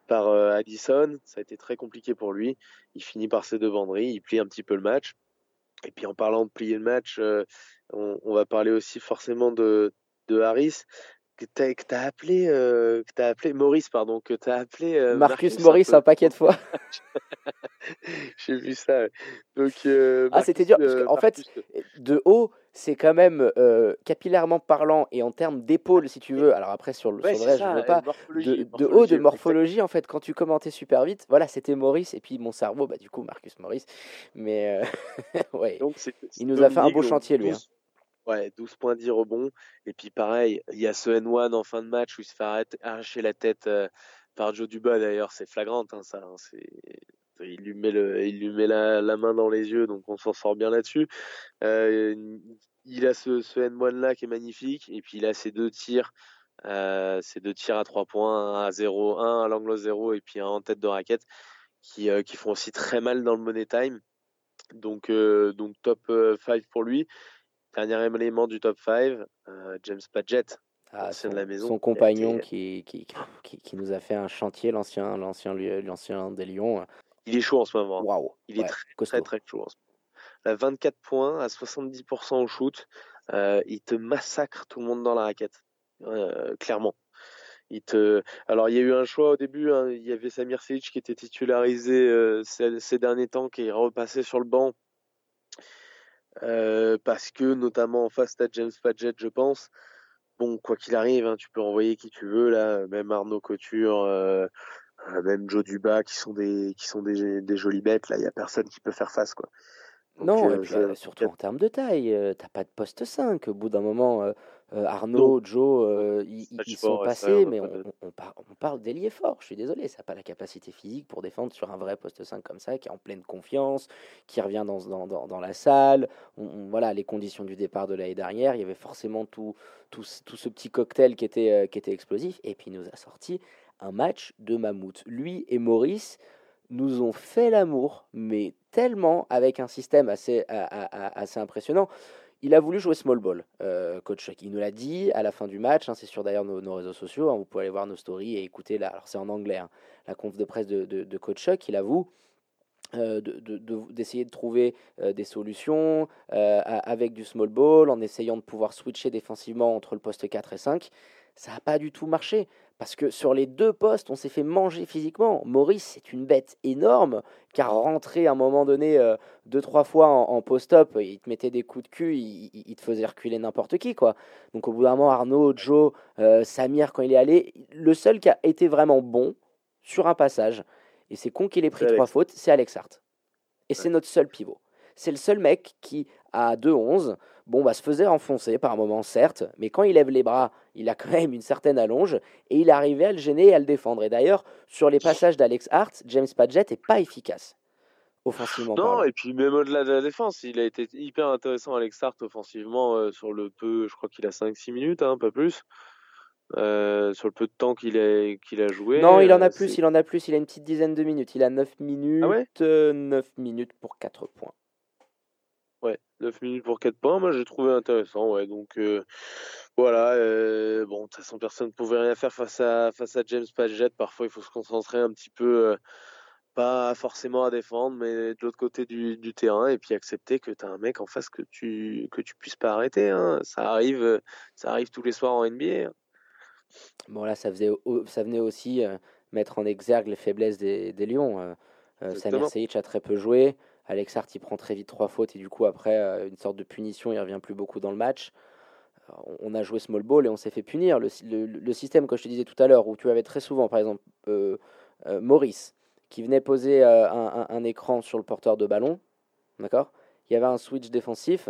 par Addison, ça a été très compliqué pour lui. Il finit par ses deux banderies, il plie un petit peu le match. Et puis en parlant de plier le match, on, on, va parler aussi forcément de, de Harris que tu as, appelé euh, que as appelé Maurice pardon que tu as appelé euh, Marcus, Maurice un, paquet de fois j'ai vu ça donc euh, ah c'était dur parce en fait de haut c'est quand même euh, capillairement parlant et en termes d'épaule, si tu veux. Alors après, sur le, Ouais, sur le reste, je ça, veux pas. De, de haut, de morphologie, en fait, quand tu commentais super vite, voilà, c'était Maurice, et puis mon cerveau, bah, du coup, Marcus Maurice. Mais euh, ouais, Donc, il nous a fait un beau chantier, lui. hein. 12 Ouais, 12 points, 10 rebonds. Et puis pareil, il y a ce N1 en fin de match où il se fait arracher la tête euh, par Joe Duba d'ailleurs, c'est flagrant hein, ça. hein. Il lui met, le, il lui met la, la main dans les yeux, donc on s'en sort bien là-dessus. Euh, il a ce, ce N1 là qui est magnifique, et puis il a ses deux tirs, euh, ses deux tirs à 3 points, un à 0, un à l'angle 0 et puis un en tête de raquette, qui, euh, qui font aussi très mal dans le money time. Donc, euh, donc top 5 pour lui. Dernier élément du top 5, euh, James Padgett, Ah, son, de la maison, son compagnon été- qui, qui, qui, qui nous a fait un chantier, l'ancien, l'ancien, l'ancien des Lions. Il est chaud en ce moment. Waouh, Il est très, costaud. très, très chaud en ce moment. Il a 24 points à 70% au shoot. Euh, il te massacre tout le monde dans la raquette. Euh, clairement. Il te... Alors, il y a eu un choix au début. hein. Il y avait Samir Selic qui était titularisé euh, ces, ces derniers temps, qui est repassé sur le banc. Euh, parce que, notamment en face, à James Padgett, je pense. Bon, quoi qu'il arrive, hein, tu peux envoyer qui tu veux, là. Même Arnaud Couture, euh, euh, même Joe Duba, qui sont des, qui sont des, des jolies bêtes. Là, il y a personne qui peut faire face, quoi. Donc, Non, euh, et puis, je- surtout en termes de taille, t'as pas de poste 5. Au bout d'un moment, euh, Arnaud, Joe, euh, ils, sont fort, ouais, ça, passés, mais on, parle d'ailier fort. Je suis désolé, ça n'a pas la capacité physique pour défendre sur un vrai poste 5 comme ça, qui est en pleine confiance, qui revient dans, dans, dans, dans la salle. On- voilà, les conditions du départ de l'année dernière, il y avait forcément tout, tout, ce- tout ce petit cocktail qui était, euh, qui était explosif. Et puis, il nous a sorti un match de mammouth. Lui et Maurice nous ont fait l'amour, mais tellement avec un système assez, assez impressionnant. Il a voulu jouer small ball, euh, coach Chuck. Il nous l'a dit à la fin du match. hein, c'est sur d'ailleurs nos, réseaux sociaux. hein, vous pouvez aller voir nos stories et écouter. La, alors c'est en anglais. hein, la conf de presse de, coach Chuck. Il avoue euh, de- de- de- d'essayer de, trouver euh, des solutions avec du small ball, en essayant de pouvoir switcher défensivement entre le poste 4 et 5. Ça n'a pas du tout marché. Parce que sur les deux postes, on s'est fait manger physiquement. Maurice, c'est une bête énorme, car rentrer à un moment donné euh, deux, trois fois en, en post-up, il te mettait des coups de cul, il, il- il te faisait reculer n'importe qui. quoi. Donc au bout d'un moment, Arnaud, Joe, euh, Samir, quand il est allé, le seul qui a été vraiment bon sur un passage, et c'est con qu'il ait pris trois Alex. fautes, c'est Alex Hart. Et c'est notre seul pivot. C'est le seul mec qui, à 2-11, bon, bah, se faisait enfoncer par moment, certes, mais quand il lève les bras, il a quand même une certaine allonge, et il arrivait à le gêner et à le défendre. Et d'ailleurs, sur les passages d'Alex Hart, James Padgett n'est pas efficace, offensivement Non, parlant. et puis même au-delà de la défense, il a été hyper intéressant, Alex Hart, offensivement, euh, sur le peu, je crois qu'il a 5-6 minutes, hein, pas plus. Euh, sur le peu de temps qu'il a, qu'il a joué. Non, il en a euh, plus, il en a plus, il a une petite dizaine de minutes. Il a 9 minutes, Ah ouais? euh, 9 minutes pour 4 points. Ouais, 9 minutes pour 4 points, moi j'ai trouvé intéressant, ouais. Donc euh, voilà, euh, bon, de toute façon, personne ne pouvait rien faire face à, face à James Padgett. Parfois, il faut se concentrer un petit peu, euh, pas forcément à défendre, mais de l'autre côté du, du terrain, et puis accepter que tu as un mec en face que tu, que tu puisses pas arrêter. Hein. Ça, arrive, ça arrive tous les soirs en NBA. hein. Bon, là, ça, faisait, ça venait aussi mettre en exergue les faiblesses des, des Lions. Samir. Seyic a très peu joué. Alex Hart, il prend très vite trois fautes et du coup, après, euh, une sorte de punition, il revient plus beaucoup dans le match. Alors, on- a joué small ball et on s'est fait punir. Le, sy- le- le système, comme je te disais tout à l'heure, où tu avais très souvent, par exemple, euh, euh, Maurice, qui venait poser euh, un, un- un écran sur le porteur de ballon, d'accord? Il y avait un switch défensif,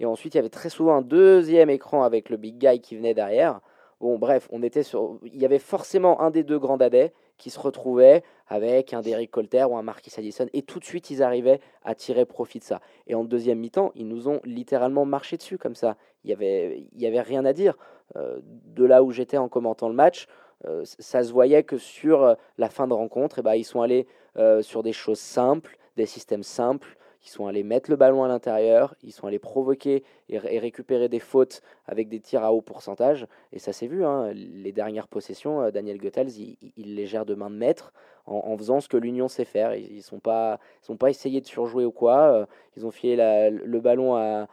et ensuite il y avait très souvent un deuxième écran avec le big guy qui venait derrière. Bon, bref, on était sur. Il y avait forcément un des deux grands dadais qui se retrouvait avec un Derrick Colter ou un Marquis Addison, et tout de suite ils arrivaient à tirer profit de ça. Et en deuxième mi-temps, ils nous ont littéralement marché dessus comme ça. Il y avait, y avait rien à dire. Euh, de là où j'étais en commentant le match, euh, ça se voyait que sur euh, la fin de rencontre, eh ben, ils sont allés sur des choses simples, des systèmes simples. Ils sont allés mettre le ballon à l'intérieur, ils sont allés provoquer et, ré- et récupérer des fautes avec des tirs à haut pourcentage. Et ça s'est vu, hein, les dernières possessions, euh, Daniel Goethals, il, les gère de main de maître en, faisant ce que l'Union sait faire. Ils ne sont pas, ils sont pas essayé de surjouer ou quoi. euh, Ils ont filé le ballon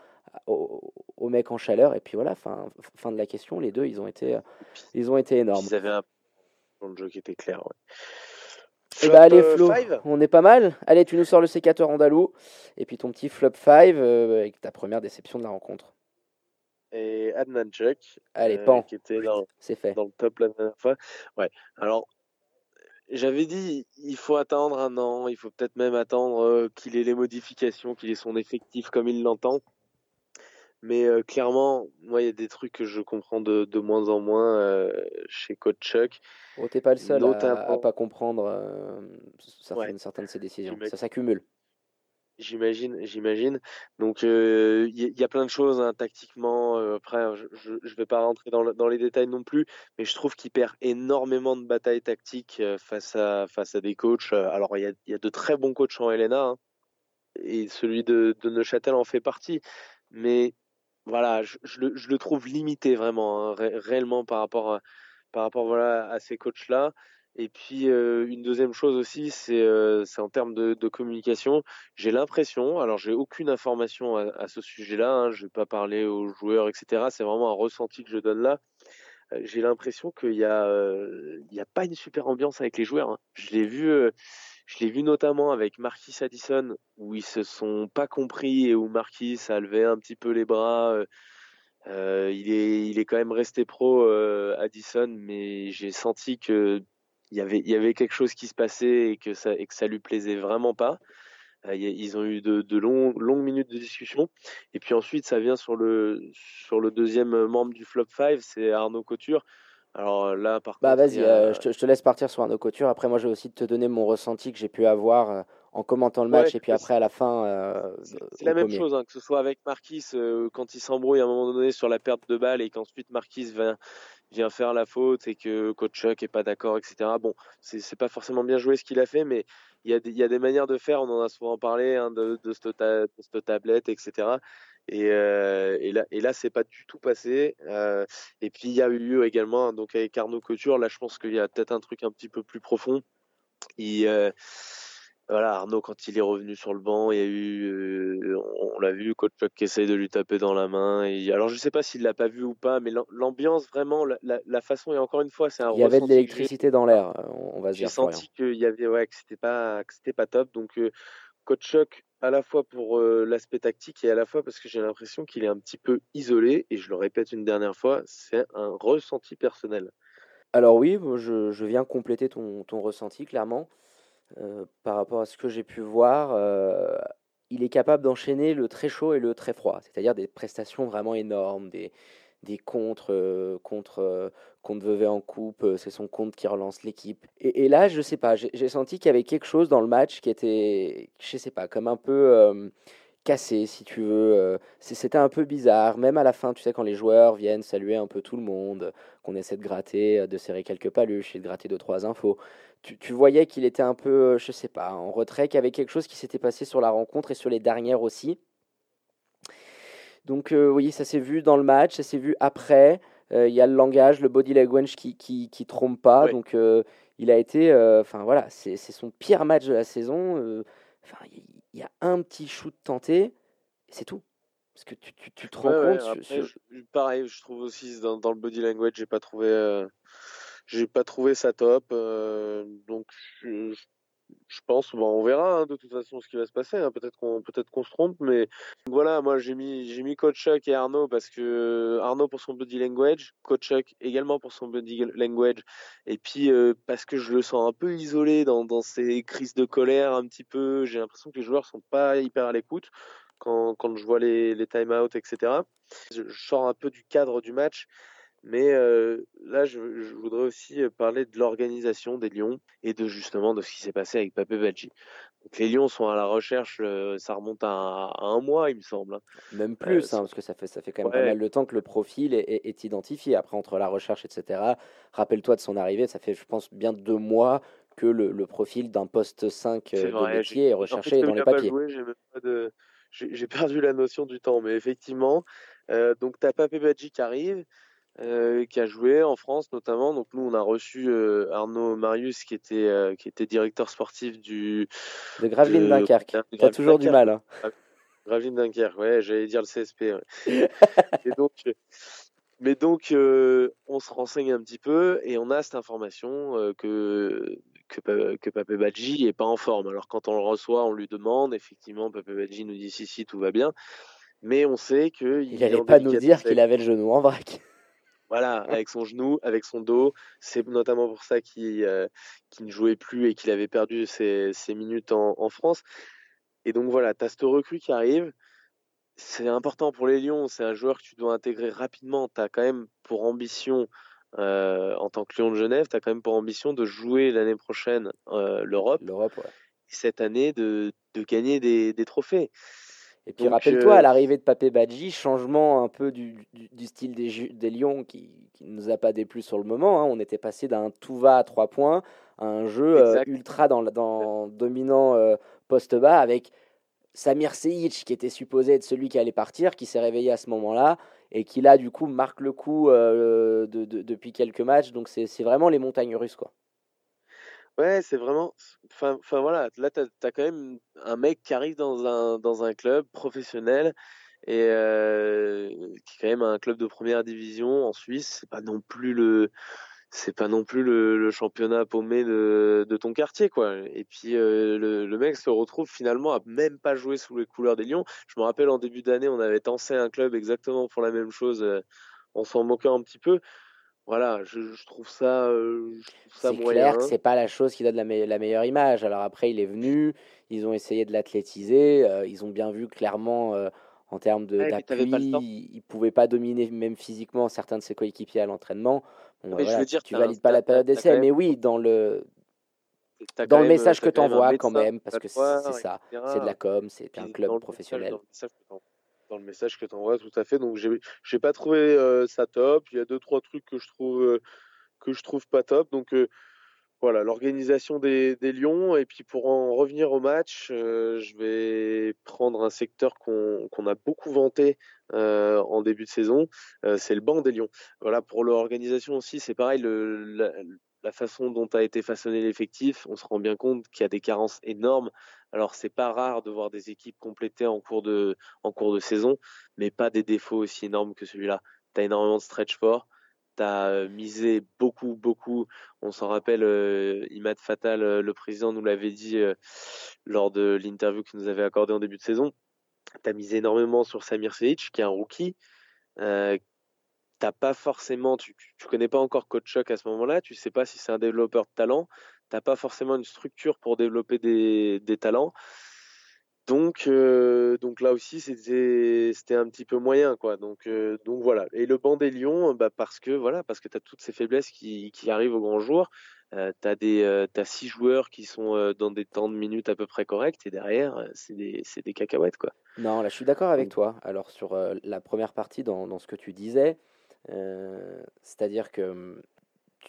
au, mec en chaleur. Et puis voilà, fin, de la question, les deux, ils ont été, euh, ils ont été énormes. Ils avaient un jeu qui était clair. Ouais. Eh bah allez euh, Flo, five on est pas mal. Allez, tu nous sors le sécateur andalou et puis ton petit flop 5 avec ta première déception de la rencontre. et Adnan Chuck. Allez, pan. Qui était dans, fait. dans le top la dernière fois. Ouais. Alors, j'avais dit, il faut attendre un an, il faut peut-être même attendre qu'il ait les modifications, qu'il ait son effectif comme il l'entend. Mais clairement, moi, il y a des trucs que je comprends de, de moins en moins chez Coach Chuck. Oh, t'es pas le seul à, à, pas comprendre certaines, certaines, de ses décisions. Ça s'accumule. J'imagine, j'imagine. Donc il y, y, a plein de choses hein, tactiquement. après, je ne vais pas rentrer dans, dans, les détails non plus, mais je trouve qu'il perd énormément de batailles tactiques face à face à des coachs. Alors il y a, y a, de très bons coachs en LNA, hein, et celui de, de Neuchâtel en fait partie. Mais voilà, je, le, trouve limité vraiment, hein, ré réellement par rapport à, par rapport voilà à ces coachs là. Et puis une deuxième chose aussi, c'est en termes de, communication. J'ai l'impression, alors j'ai aucune information à, ce sujet-là, hein, je vais pas parler aux joueurs, etc. C'est vraiment un ressenti que je donne là. J'ai l'impression qu'il y a, il a pas une super ambiance avec les joueurs. Hein. Je l'ai vu je l'ai vu notamment avec Marquis Addison, où ils se sont pas compris et où Marquis a levé un petit peu les bras. Euh, il, est, il est quand même resté pro, euh, Addison, mais j'ai senti que y avait, il y avait quelque chose qui se passait et que ça, et que ça lui plaisait vraiment pas. Euh, ils ont eu de, longues minutes de discussion. Et puis ensuite, ça vient sur le, sur le deuxième membre du flop 5, c'est Arnaud Couture. Alors là, par bah, vas-y, je, te, je, te, laisse partir sur Arnaud Couture. Après, moi, je vais aussi te donner mon ressenti que j'ai pu avoir en commentant le match ouais, et puis après à la fin. Euh, c'est la même premier. chose, hein, que ce soit avec Marquis euh, quand il s'embrouille à un moment donné sur la perte de balle et qu'ensuite Marquis vient, vient faire la faute et que coach Chuck est pas d'accord, etc. Bon, c'est pas forcément bien joué ce qu'il a fait, mais il y, a des, il y a des manières de faire. On en a souvent parlé hein, de, de, cette ta, de, cette tablette, etc. Et, euh, et, là, et là, c'est pas du tout passé. Euh, et puis il y a eu également donc avec Arnaud Couture. Là, je pense qu'il y a peut-être un truc un petit peu plus profond. Il, euh, voilà, Arnaud, quand il est revenu sur le banc, il y a eu, on, l'a vu, coach Chuck qui essaye de lui taper dans la main. Et, alors, je sais pas s'il l'a pas vu ou pas, mais l'ambiance, vraiment, la, la, la, façon, et encore une fois, c'est un Il y avait de l'électricité dans l'air, on va dire. J'ai senti qu'il y avait, ouais, que c'était pas, que c'était pas top. Donc, coach Chuck, à la fois pour euh, l'aspect tactique et à la fois parce que j'ai l'impression qu'il est un petit peu isolé. Et je le répète une dernière fois, c'est un ressenti personnel. Alors oui, je, viens compléter ton, ton ressenti, clairement. Euh, par rapport à ce que j'ai pu voir, euh, il est capable d'enchaîner le très chaud et le très froid, c'est-à-dire des prestations vraiment énormes, des, des contres euh, contre, contre Vevey en coupe, c'est son compte qui relance l'équipe. Et, et, là, je sais pas, j'ai senti qu'il y avait quelque chose dans le match qui était, je sais pas, comme un peu cassé, si tu veux. C'était un peu bizarre, même à la fin, tu sais, quand les joueurs viennent saluer un peu tout le monde, qu'on essaie de gratter, de serrer quelques paluches et de gratter deux, trois infos tu, tu voyais qu'il était un peu, je sais pas, en retrait, qu'il y avait quelque chose qui s'était passé sur la rencontre et sur les dernières aussi. Donc euh, oui, ça s'est vu dans le match, ça s'est vu après. Euh, il y a le langage, le body language qui, qui, qui trompe pas. Donc euh, il a été, enfin voilà, c'est son pire match de la saison. Enfin, il y a un petit shoot tenté, et c'est tout. Parce que tu, tu, tu te rends ouais, compte. Ouais, sur, sur... Je, pareil, je trouve aussi dans, dans le body language, j'ai pas trouvé j'ai pas trouvé ça top. Euh, donc je, je pense, bon, on verra hein, de toute façon ce qui va se passer. Hein. Peut-être qu'on peut-être se trompe, mais voilà, moi j'ai mis j'ai mis Coach Chuck et Arnaud parce que Arnaud pour son body language, Coach Chuck également pour son body language, et puis euh, parce que je le sens un peu isolé dans dans ses crises de colère un petit peu. J'ai l'impression que les joueurs sont pas hyper à l'écoute. Quand, quand je vois les, les time-out, etc. Je, je sors un peu du cadre du match mais euh, là, je, je, voudrais aussi parler de l'organisation des Lions et de justement de ce qui s'est passé avec Papé Badji. Donc les Lions sont à la recherche, euh, ça remonte à, à, un mois, il me semble. Même plus, euh, hein, parce que ça fait, ça fait quand même ouais. pas mal de temps que le profil est, est, est identifié. Après, entre la recherche, etc., rappelle-toi de son arrivée, ça fait, je pense, bien deux mois que le, le profil d'un poste 5 de vrai, métier est recherché en fait, dans les papiers. J'ai perdu la notion du temps, mais effectivement, euh, donc tu as Papé Badji qui arrive, euh, qui a joué en France notamment. Donc nous, on a reçu euh, Arnaud Marius, qui était euh, qui était directeur sportif du de Gravelines Dunkerque. Tu as toujours du mal. Hein. Gravelines Dunkerque, ouais, j'allais dire le CSP. Ouais. et donc, mais donc, on se renseigne un petit peu et on a cette information que que, que Papé Badji est pas en forme. Alors quand on le reçoit, on lui demande. Effectivement, Papé Badji nous dit si si tout va bien. mais on sait que il n'allait pas nous dire qu'il avait le genou en vrac. Voilà, avec son genou, avec son dos. C'est notamment pour ça qu'il euh, ne jouait plus et qu'il avait perdu ses, minutes en, France. Et donc voilà, tu as ce recrue qui arrive. C'est important pour les Lions. C'est un joueur que tu dois intégrer rapidement. Tu as quand même pour ambition, euh, en tant que Lion de Genève, tu as quand même pour ambition de jouer l'année prochaine euh, l'Europe. L'Europe, ouais. cette année, de, de gagner des, des trophées. Et puis rappelle-toi, à euh, l'arrivée de Papé Badji, changement un peu du, du, style des, des Lions qui ne nous a pas déplu sur le moment. Hein. On était passé d'un tout va à trois points à un jeu euh, ultra dans, dans dominant euh, poste bas avec Samir Seyic qui était supposé être celui qui allait partir, qui s'est réveillé à ce moment-là et qui là du coup marque le coup de, depuis quelques matchs. Donc c'est vraiment les montagnes russes quoi. Ouais, c'est vraiment. Enfin, voilà, là, tu as, quand même un mec qui arrive dans un, dans un club professionnel et euh, qui est quand même un club de première division en Suisse. C'est pas non plus le. C'est pas non plus le, championnat paumé de, de, ton quartier, quoi. Et puis euh, le, le, mec se retrouve finalement à même pas jouer sous les couleurs des Lions. Je me rappelle en début d'année, on avait tensé un club exactement pour la même chose, euh, en s'en moquant un petit peu voilà, je, trouve ça, euh, C'est clair que c'est pas la chose qui donne la, la, meilleure image. Alors après, il est venu, ils ont essayé de l'athlétiser, euh, ils ont bien vu clairement euh, en termes de d'appui, il, pouvait pas dominer même physiquement certains de ses coéquipiers à l'entraînement. Bon, je veux dire, tu valides pas la période d'essai, mais oui, dans le dans le message que tu envoies quand même, parce que c'est ça, c'est de la com, c'est un club professionnel dans le message que tu envoies, tout à fait. Donc, j'ai n'ai pas trouvé euh, ça top. Il y a deux, trois trucs que je trouve, euh, que je trouve pas top. Donc, euh, voilà, l'organisation des, des, Lions. Et puis, pour en revenir au match, je vais prendre un secteur qu'on a beaucoup vanté en début de saison. c'est le banc des Lions. Voilà, pour l'organisation aussi, c'est pareil. Le, façon dont a été façonné l'effectif, on se rend bien compte qu'il y a des carences énormes. Alors c'est pas rare de voir des équipes complétées en cours de en cours de saison, mais pas des défauts aussi énormes que celui-là. Tu as énormément de stretch fort, tu as euh, misé beaucoup beaucoup, on s'en rappelle euh, Imad Fatal euh, le président nous l'avait dit lors de l'interview qu'il nous avait accordé en début de saison. Tu as misé énormément sur Samir Seic qui est un rookie t'as pas forcément, tu, tu connais pas encore Coach Shock à ce moment-là, tu sais pas si c'est un développeur de talent, t'as pas forcément une structure pour développer des, des talents. Donc, euh, donc là aussi, c'était, un petit peu moyen, quoi. Donc, euh, donc voilà. Et le banc des Lions, bah parce que voilà, parce que t'as toutes ces faiblesses qui, qui arrivent au grand jour. Euh, t'as des, euh, t'as six joueurs qui sont dans des temps de minutes à peu près corrects, et derrière, c'est des, des cacahuètes, quoi. Non, là, je suis d'accord avec toi. Alors sur la première partie, dans, dans ce que tu disais, c'est-à-dire que hum,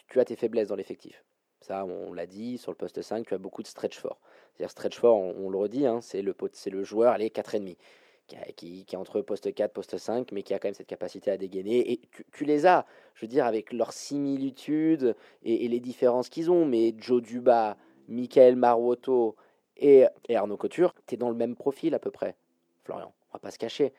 tu, as tes faiblesses dans l'effectif. Ça, on l'a dit, sur le poste 5, tu as beaucoup de stretch fort. C'est-à-dire stretch fort, on, le redit, hein, c'est le, le joueur, allez, 4,5. Qui, qui, qui, est entre poste 4, poste 5, mais qui a quand même cette capacité à dégainer. Et tu, les as, je veux dire, avec leurs similitudes et, les différences qu'ils ont. Mais Joe Duba, Michael Maruoto et, et Arnaud Couture, tu es dans le même profil à peu près, Florian. On va pas se cacher.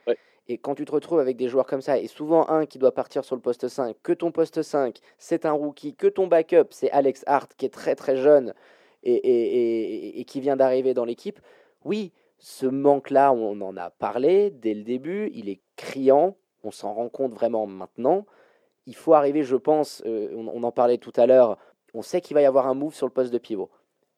Et quand tu te retrouves avec des joueurs comme ça, et souvent un qui doit partir sur le poste 5, que ton poste 5, c'est un rookie, que ton backup, c'est Alex Hart, qui est très très jeune et, et, et, qui vient d'arriver dans l'équipe, oui, ce manque-là, on en a parlé dès le début, il est criant, on s'en rend compte vraiment maintenant. Il faut arriver, je pense, euh, on, en parlait tout à l'heure, on sait qu'il va y avoir un move sur le poste de pivot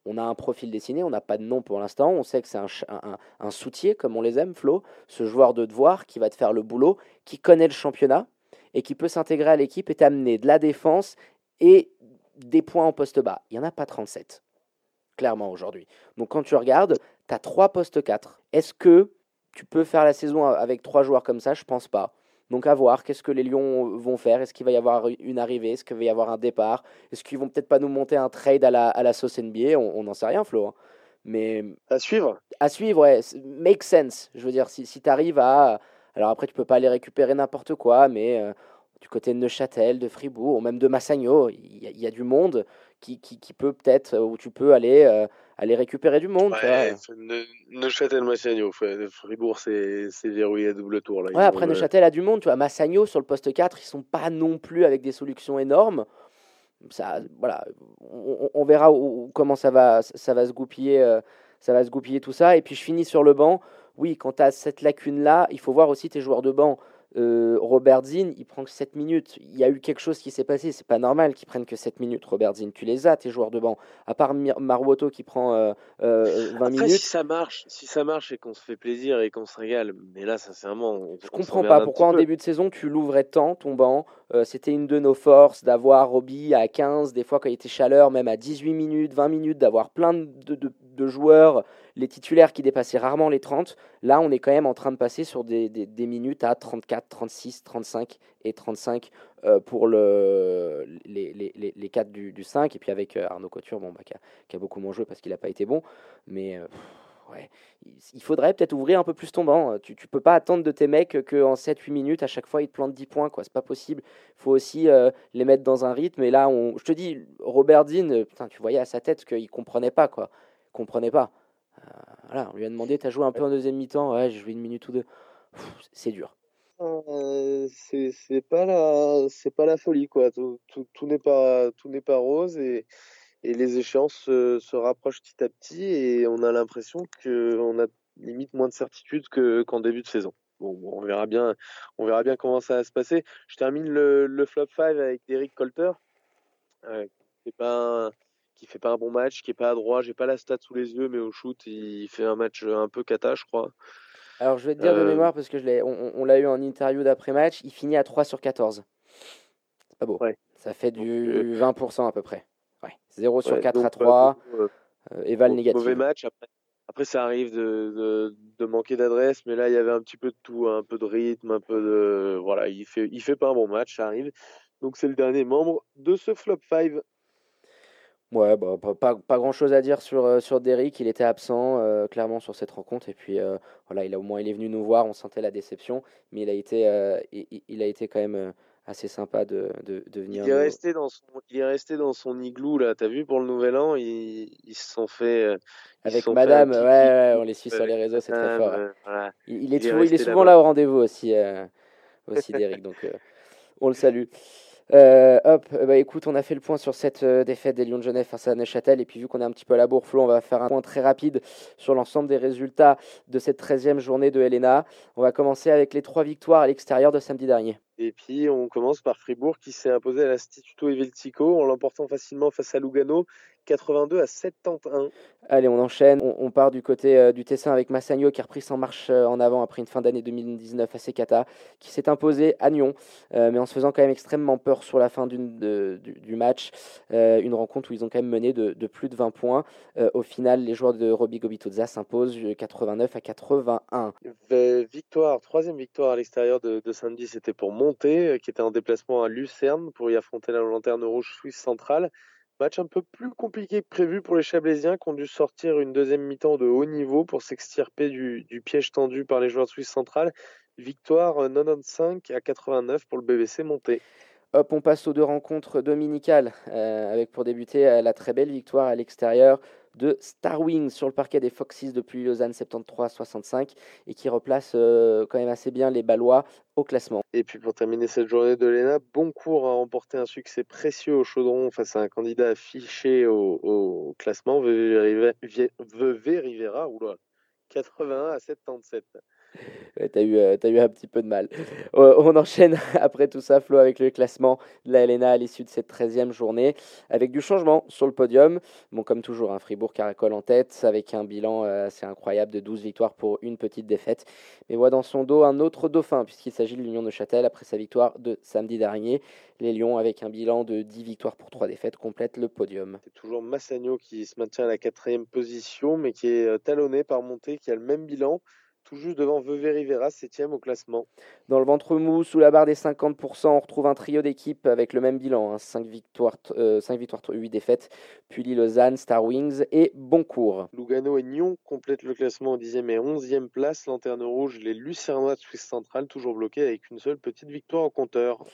on a un profil dessiné, on n'a pas de nom pour l'instant, on sait que c'est un, soutier, comme on les aime, Flo, ce joueur de devoir qui va te faire le boulot, qui connaît le championnat et qui peut s'intégrer à l'équipe et t'amener de la défense et des points en poste bas. Il n'y en a pas 37, clairement aujourd'hui. Donc quand tu regardes, tu as 3 postes 4. Est-ce que tu peux faire la saison avec trois joueurs comme ça? Je pense pas. Donc à voir, qu'est-ce que les Lions vont faire Est-ce qu'il va y avoir une arrivée? Est-ce qu'il va y avoir un départ? Est-ce qu'ils vont peut-être pas nous monter un trade à la, à la sauce NBA On n'en sait rien, Flo. Hein. Mais à suivre. À suivre, ouais. Make sense. Je veux dire, si, si tu arrives à... Alors après, tu peux pas aller récupérer n'importe quoi, mais euh, du côté de Neuchâtel, de Fribourg, ou même de Massagno, il y, a du monde qui, qui, qui peut peut-être, où tu peux aller... Euh, aller récupérer du monde. Ouais, Neuchâtel, Massagno, Fribourg, c'est verrouillé à double tour. Là. Ouais, après Neuchâtel a du monde, tu vois. Massagno, sur le poste 4, ils sont pas non plus avec des solutions énormes. Ça, voilà, on, verra où, comment ça va, ça va se goupiller euh, ça va se goupiller tout ça. Et puis je finis sur le banc. Oui, quand tu as cette lacune-là, il faut voir aussi tes joueurs de banc. Euh, Robert Zinn, il prend que 7 minutes. Il y a eu quelque chose qui s'est passé. C'est pas normal qu'il prenne que 7 minutes, Robert Zinn. Tu les as, tes joueurs de banc. À part Maruoto qui prend 20 Après, minutes. Si ça marche, si ça marche et qu'on se fait plaisir et qu'on se régale, mais là, sincèrement, on, je comprends pas pourquoi en début de saison tu l'ouvrais tant ton banc. C'était une de nos forces d'avoir Roby à 15, des fois quand il était chaleur, même à 18 minutes, 20 minutes, d'avoir plein de, de, de joueurs les titulaires qui dépassaient rarement les 30, là on est quand même en train de passer sur des, minutes à 34, 36, 35 et 35 euh, pour le, les, les, les 4 du, du, 5. Et puis avec euh, Arnaud Couture, bon, bah, qui, a, qui, a, beaucoup moins joué parce qu'il n'a pas été bon. Mais euh, ouais, il faudrait peut-être ouvrir un peu plus ton banc. Tu ne peux pas attendre de tes mecs qu'en 7-8 minutes, à chaque fois, ils te plantent 10 points. Ce n'est pas possible. Il faut aussi les mettre dans un rythme. Et là, on, je te dis, Robert Dean, putain, tu voyais à sa tête qu'il ne comprenait pas. Quoi. Comprenait pas. Euh, on lui a demandé, t'as joué un peu en deuxième mi-temps? Ouais, j'ai joué une minute ou deux. C'est dur. Euh, c'est pas la folie quoi tout, n'est pas rose et, les échéances se, rapprochent petit à petit et on a l'impression que on a limite moins de certitude que qu'en début de saison bon, on verra bien on verra bien comment ça va se passer je termine le, le flop 5 avec Eric Colter euh, c'est pas un, qui fait pas un bon match, qui est pas à droit. J'ai pas la stat sous les yeux, mais au shoot, il fait un match un peu cata, je crois. Alors, je vais te dire de euh, mémoire, parce que je on, on l'a eu en interview d'après-match, il finit à 3 sur 14. C'est pas beau. Ça fait du 20% euh, à peu près. Ouais. 0 sur 4 à 3. Euh, éval négatif. Mauvais match. Après, après ça arrive de, de, de manquer d'adresse, mais là, il y avait un petit peu de tout, un peu de rythme, un peu de. Voilà, il fait, il fait pas un bon match, ça arrive. Donc, c'est le dernier membre de ce flop 5 Ouais, bah, pas, pas, grand chose à dire sur, euh, sur Derrick. Il était absent euh, clairement sur cette rencontre. Et puis euh, voilà, il a, au moins il est venu nous voir. On sentait la déception. Mais il a été, il, il, a été quand même assez sympa de, de, de venir. Il est, resté dans son, il est resté dans son igloo là. T'as vu pour le nouvel an Ils, ils se sont fait. Avec Madame, ouais, ouais, on les suit sur les réseaux, c'est très fort. Il, est, il est souvent là, au rendez-vous aussi, aussi Derrick. donc on le salue. Euh, hop, euh, bah écoute, on a fait le point sur cette euh, défaite des Lions de Genève face à Neuchâtel. Et puis, vu qu'on est un petit peu à la bourre, Flo, on va faire un point très rapide sur l'ensemble des résultats de cette 13e journée de Helena. On va commencer avec les trois victoires à l'extérieur de samedi dernier. Et puis, on commence par Fribourg qui s'est imposé à l'Instituto Eveltico en l'emportant facilement face à Lugano 82 à 71. Allez, on enchaîne. On, part du côté euh, du Tessin avec Massagno qui a repris son marche euh, en avant après une fin d'année 2019 assez cata, qui s'est imposé à Nyon, euh, mais en se faisant quand même extrêmement peur sur la fin du, du, match. une rencontre où ils ont quand même mené de, plus de 20 points. au final, les joueurs de Roby Gobitoza s'imposent 89 à 81. Victoire, troisième victoire à l'extérieur de, de samedi, c'était pour Monté, qui était en déplacement à Lucerne pour y affronter la lanterne rouge suisse centrale. Match un peu plus compliqué que prévu pour les Chablaisiens qui ont dû sortir une deuxième mi-temps de haut niveau pour s'extirper du, piège tendu par les joueurs de Suisse centrale. Victoire 95 à 89 pour le BBC monté. Hop, on passe aux deux rencontres dominicales, euh, avec pour débuter euh, la très belle victoire à l'extérieur de Star Wings sur le parquet des Foxes depuis Lausanne 73-65 et qui replace euh, quand même assez bien les Ballois au classement. Et puis pour terminer cette journée de l'ENA, Boncourt a remporté un succès précieux au chaudron face à un candidat affiché au, classement, Vevey Rivera, oula, 81 à 77 t'as eu, euh, eu un petit peu de mal. Euh, on enchaîne après tout ça, Flo, avec le classement de la LNA à l'issue de cette 13e journée, avec du changement sur le podium. Bon, comme toujours, un Fribourg caracole en tête, avec un bilan euh, assez incroyable de 12 victoires pour une petite défaite. Mais voit dans son dos un autre dauphin, puisqu'il s'agit de l'Union de Châtel après sa victoire de samedi dernier. Les Lions, avec un bilan de 10 victoires pour 3 défaites, complètent le podium. C'est toujours Massagno qui se maintient à la quatrième position, mais qui est talonné par Monté, qui a le même bilan tout juste devant Vevey Rivera, 7 au classement. Dans le ventre mou, sous la barre des 50%, on retrouve un trio d'équipes avec le même bilan 5, hein. victoires, 5 euh, victoires, 8 défaites. Puis Lausanne, Star Wings et Boncourt. Lugano et Nyon complètent le classement en 10e et 11e place. Lanterne rouge, les Lucernois de Suisse centrale, toujours bloqués avec une seule petite victoire au compteur.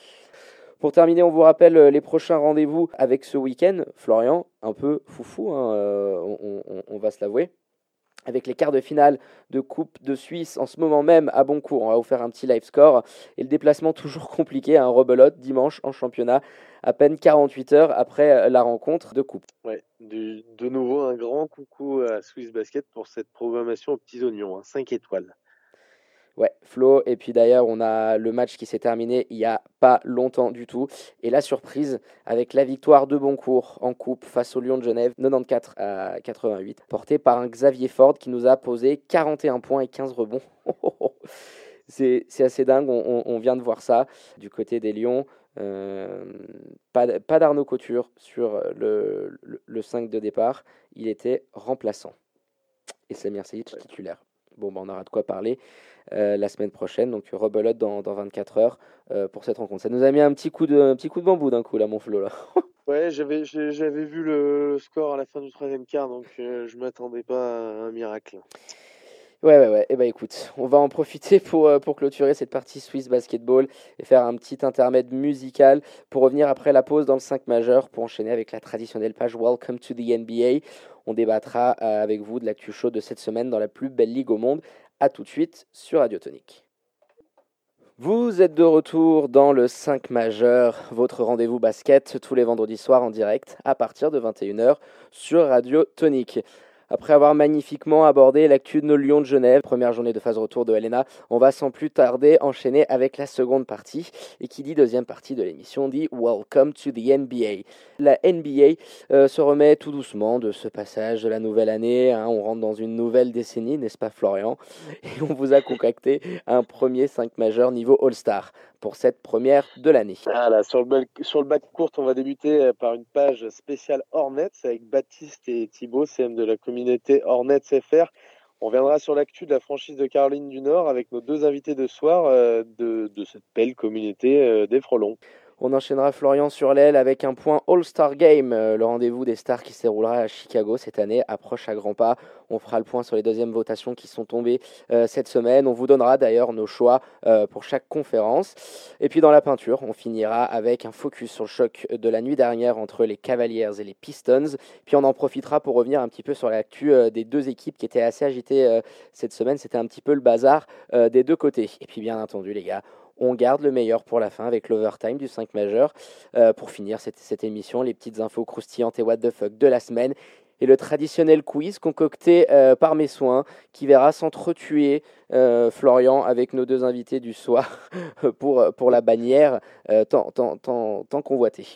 Pour terminer, on vous rappelle euh, les prochains rendez-vous avec ce week-end. Florian, un peu foufou, hein, euh, on, on va se l'avouer. Avec les quarts de finale de Coupe de Suisse en ce moment même à Boncourt. On va vous faire un petit live score. Et le déplacement toujours compliqué à un rebelote dimanche en championnat, à peine 48 heures après euh, la rencontre de Coupe. De nouveau un grand coucou à Swiss Basket pour cette programmation aux petits oignons, 5 hein, étoiles. Ouais, Flo. Et puis d'ailleurs, on a le match qui s'est terminé il n'y a pas longtemps du tout. Et la surprise avec la victoire de Boncourt en coupe face au Lyon de Genève, 94 à 88, portée par un Xavier Ford qui nous a posé 41 points et 15 rebonds. c'est assez dingue, on, vient de voir ça du côté des Lions. Euh, pas, pas d'Arnaud Couture sur le, le, 5 de départ, il était remplaçant. Et Samir Seyic titulaire. Bon, ben, on aura de quoi parler. Euh, la semaine prochaine. Donc rebelote dans, dans 24 heures euh, pour cette rencontre. Ça nous a mis un petit coup de, petit coup de bambou d'un coup là, mon Flo là. ouais, j'avais, j'avais vu le score à la fin du troisième quart, donc euh, je m'attendais pas à un miracle. Ouais, ouais, ouais. Et eh ben, écoute, on va en profiter pour, pour clôturer cette partie Swiss Basketball et faire un petit intermède musical pour revenir après la pause dans le 5 majeur pour enchaîner avec la traditionnelle page Welcome to the NBA. On débattra avec vous de l'actu chaud de cette semaine dans la plus belle ligue au monde a tout de suite sur Radio Tonique. Vous êtes de retour dans le 5 majeur, votre rendez-vous basket tous les vendredis soirs en direct à partir de 21h sur Radio Tonique. Après avoir magnifiquement abordé l'actu de nos Lions de Genève, première journée de phase retour de Helena, on va sans plus tarder enchaîner avec la seconde partie. Et qui dit deuxième partie de l'émission dit Welcome to the NBA. La NBA euh, se remet tout doucement de ce passage de la nouvelle année. Hein. on rentre dans une nouvelle décennie, n'est-ce pas Florian? Et on vous a concocté un premier 5 majeur niveau All-Star pour cette première de l'année. Voilà, sur le, bac, sur le bac court, on va débuter euh, par une page spéciale Hornets avec Baptiste et Thibaut, CM de la communauté Hornets FR. On reviendra sur l'actu de la franchise de Caroline du Nord avec nos deux invités de soir euh, de, de, cette belle communauté euh, des Frelons. On enchaînera Florian sur l'aile avec un point All-Star Game. Euh, le rendez-vous des stars qui se déroulera à Chicago cette année approche à grands pas. On fera le point sur les deuxièmes votations qui sont tombées euh, cette semaine. On vous donnera d'ailleurs nos choix euh, pour chaque conférence. Et puis dans la peinture, on finira avec un focus sur le choc de la nuit dernière entre les Cavaliers et les Pistons. Puis on en profitera pour revenir un petit peu sur l'actu des deux équipes qui étaient assez agitées cette semaine. C'était un petit peu le bazar des deux côtés. Et puis bien entendu les gars, on garde le meilleur pour la fin avec l'overtime du 5 majeur. Euh, pour finir cette, cette, émission, les petites infos croustillantes et what the fuck de la semaine. Et le traditionnel quiz concocté euh, par mes soins qui verra s'entretuer euh, Florian avec nos deux invités du soir pour, pour la bannière tant, tant, tant, tant convoitée.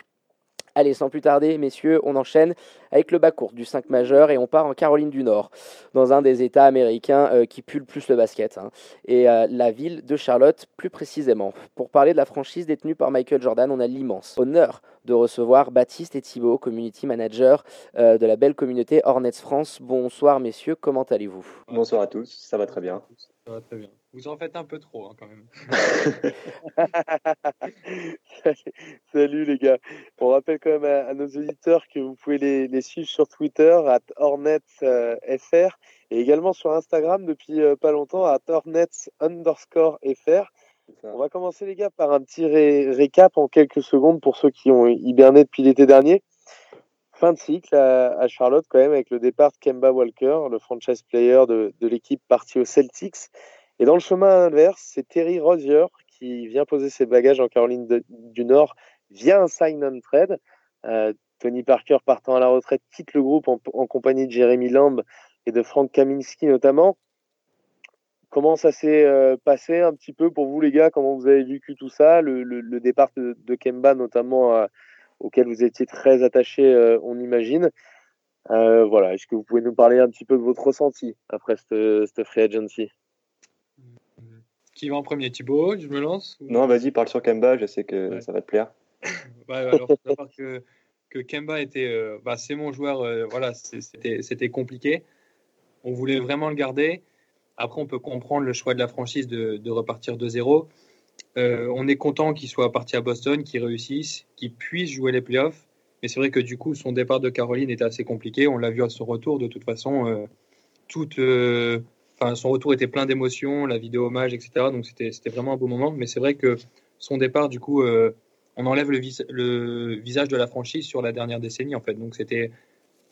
Allez, sans plus tarder, messieurs, on enchaîne avec le bas court du 5 majeur et on part en Caroline du Nord, dans un des États américains euh, qui pue le plus le basket, hein, et euh, la ville de Charlotte plus précisément. Pour parler de la franchise détenue par Michael Jordan, on a l'immense honneur de recevoir Baptiste et Thibault, community manager euh, de la belle communauté Hornets France. Bonsoir messieurs, comment allez-vous? Bonsoir à tous, ça va très bien. Ça va très bien. Vous en faites un peu trop hein, quand même. Salut les gars. On rappelle quand même à, nos auditeurs que vous pouvez les, suivre sur Twitter à HornetsFR euh, et également sur Instagram depuis euh, pas longtemps à Hornets underscore FR. On va commencer les gars par un petit récap en quelques secondes pour ceux qui ont hiberné depuis l'été dernier. Fin de cycle à, Charlotte quand même avec le départ de Kemba Walker, le franchise player de, de l'équipe parti aux Celtics. Et dans le chemin inverse, c'est Terry Rozier qui vient poser ses bagages en Caroline du Nord via un sign and trade. Euh, Tony Parker partant à la retraite quitte le groupe en, compagnie de Jeremy Lamb et de Frank Kaminski notamment. Comment ça s'est euh, passé un petit peu pour vous les gars? Comment vous avez vécu tout ça? Le, départ de, Kemba notamment euh, auquel vous étiez très attaché, on imagine. voilà, est-ce que vous pouvez nous parler un petit peu de votre ressenti après cette, cette free agency? Qui va en premier Thibaut Je me lance Non, vas-y, parle sur Kemba, je sais que ça va te plaire. ouais, alors, que, que Kemba était. Euh, bah, c'est mon joueur, euh, voilà, c'était compliqué. On voulait vraiment le garder. Après, on peut comprendre le choix de la franchise de, de repartir de zéro. Euh, on est content qu'il soit parti à Boston, qu'il réussisse, qu'il puisse jouer les playoffs. Mais c'est vrai que du coup, son départ de Caroline était assez compliqué. On l'a vu à son retour. De toute façon, toute Son retour était plein d'émotions, la vidéo hommage, etc. Donc c'était vraiment un beau moment. Mais c'est vrai que son départ, du coup, euh, on enlève le, visage de la franchise sur la dernière décennie, en fait. Donc c'était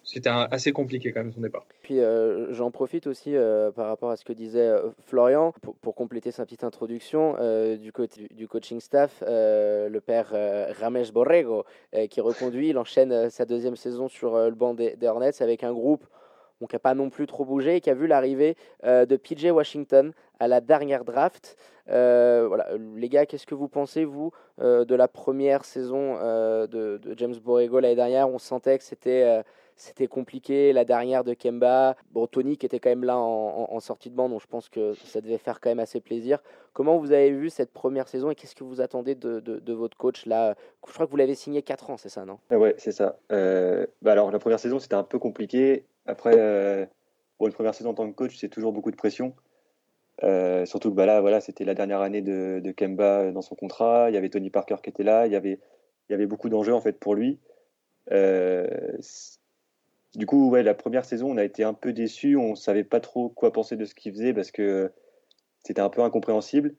c'était assez compliqué quand même son départ. Puis euh, j'en profite aussi euh, par rapport à ce que disait Florian pour, compléter sa petite introduction du, du coaching staff, le père Ramesh Borrego qui reconduit, il enchaîne sa deuxième saison sur le banc des, Hornets avec un groupe qui n'a pas non plus trop bougé et qui a vu l'arrivée de PJ Washington à la dernière draft. voilà, les gars, qu'est-ce que vous pensez, vous, de la première saison de, James Borrego l'année dernière? On sentait que c'était c'était compliqué. La dernière de Kemba, bon, Tony qui était quand même là en, sortie de bande, donc je pense que ça devait faire quand même assez plaisir. Comment vous avez vu cette première saison et qu'est-ce que vous attendez de, de, votre coach là? Je crois que vous l'avez signé 4 ans, c'est ça, non? Ouais, c'est ça. Euh, bah alors, la première saison, c'était un peu compliqué. Après, euh, une première saison en tant que coach, c'est toujours beaucoup de pression. Euh, surtout que bah là, voilà, c'était la dernière année de, Kemba dans son contrat. Il y avait Tony Parker qui était là. Il y avait, il y avait beaucoup d'enjeux en fait pour lui. Euh, du coup, ouais, la première saison, on a été un peu déçus. On savait pas trop quoi penser de ce qu'il faisait parce que c'était un peu incompréhensible.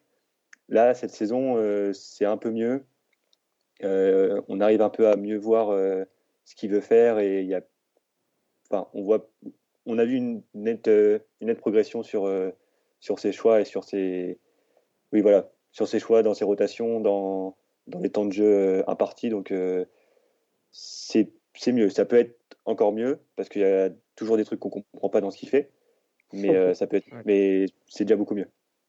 Là, cette saison, euh, c'est un peu mieux. Euh, on arrive un peu à mieux voir euh, ce qu'il veut faire et il y a, enfin, on voit, on a vu une nette, une nette progression sur sur ses choix et sur ses, oui voilà, sur ses choix dans ses rotations, dans dans les temps de jeu impartis. Donc c'est c'est mieux. Ça peut être encore mieux parce qu'il y a toujours des trucs qu'on comprend pas dans ce qu'il fait, mais euh, ça peut être, mais c'est déjà beaucoup mieux.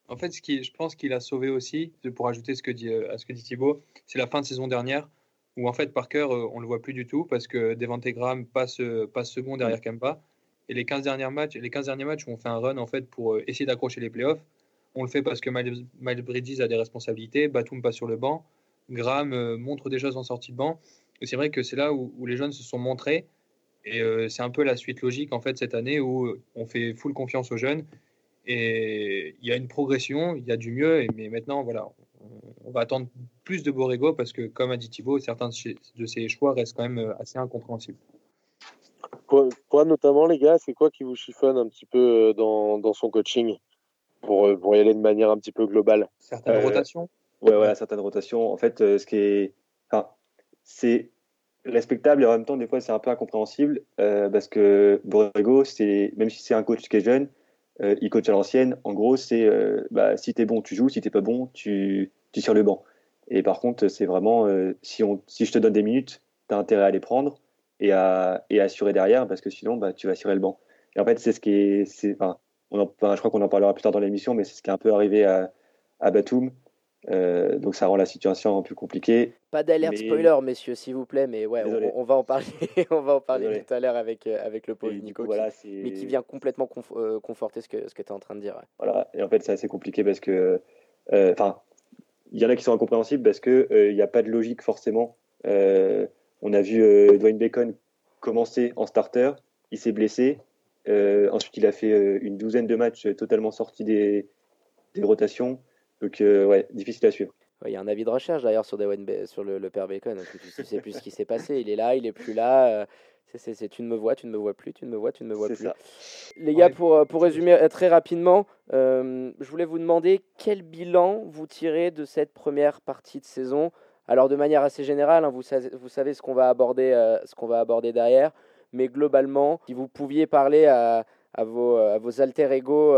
En fait, ce qui, je pense qu'il a sauvé aussi, pour ajouter ce que dit, euh, à ce que dit Thibaut, c'est la fin de saison dernière où en fait Parker, euh, on le voit plus du tout parce que Devante Graham passe, passe second derrière Kemba. Et les 15 derniers matchs, les 15 derniers matchs où on fait un run en fait pour essayer d'accrocher les playoffs, on le fait parce que Miles, Bridges a des responsabilités, Batum passe sur le banc, Graham montre des choses en sortie de banc. Et c'est vrai que c'est là où, où, les jeunes se sont montrés et euh, c'est un peu la suite logique en fait cette année où on fait full confiance aux jeunes et il y a une progression, il y a du mieux. mais maintenant, voilà, on, va attendre plus de Borrego parce que, comme a dit Thibaut, certains de ses choix restent quand même euh, assez incompréhensibles. Quoi, notamment, les gars, c'est quoi qui vous chiffonne un petit peu euh, dans, dans son coaching? Pour, pour y aller de manière un petit peu globale Certaines rotations? Ouais, voilà, certaines rotations. En fait, ce qui est. Enfin, c'est respectable et en même temps, des fois, c'est un peu incompréhensible euh, parce que Borrego, c'est, même si c'est un coach qui est jeune, euh, il coach à l'ancienne. En gros, c'est euh, bah, si tu es bon, tu joues, si tu pas bon, tu, tu sur le banc. Et par contre, c'est vraiment si, on, si je te donne des minutes, tu as intérêt à les prendre et à, et assurer derrière parce que sinon, bah, tu vas assurer le banc. Et en fait, c'est ce qui est. C'est, enfin, on je crois qu'on en parlera plus tard dans l'émission, mais c'est ce qui est un peu arrivé à, à Batum. Euh, donc ça rend la situation un peu compliquée. Pas d'alerte spoiler, messieurs, s'il vous plaît, mais ouais, on, va en parler, on va en parler tout à l'heure avec, euh, avec le pauvre Nico, mais qui vient complètement euh, conforter ce que, ce que tu es en train de dire. Voilà, et en fait c'est assez compliqué parce que, enfin, il y en a qui sont incompréhensibles parce qu'il n'y a pas de logique forcément. on a vu Dwayne Bacon commencer en starter, il s'est blessé, ensuite il a fait une douzaine de matchs totalement sortis des, des rotations. Donc, euh, ouais, difficile à suivre. Il y a un avis de recherche d'ailleurs sur, sur le, le, père Bacon. Tu ne sais plus ce qui s'est passé. Il est là, il est plus là. Euh, c'est, tu ne me vois, tu ne me vois plus, tu ne me vois, tu ne me vois plus. Les gars, pour, euh, pour résumer très rapidement, je voulais vous demander quel bilan vous tirez de cette première partie de saison. Alors de manière assez générale, hein, vous, savez, vous savez ce qu'on va aborder, ce qu'on va aborder derrière, mais globalement, si vous pouviez parler à, à vos, à vos alter ego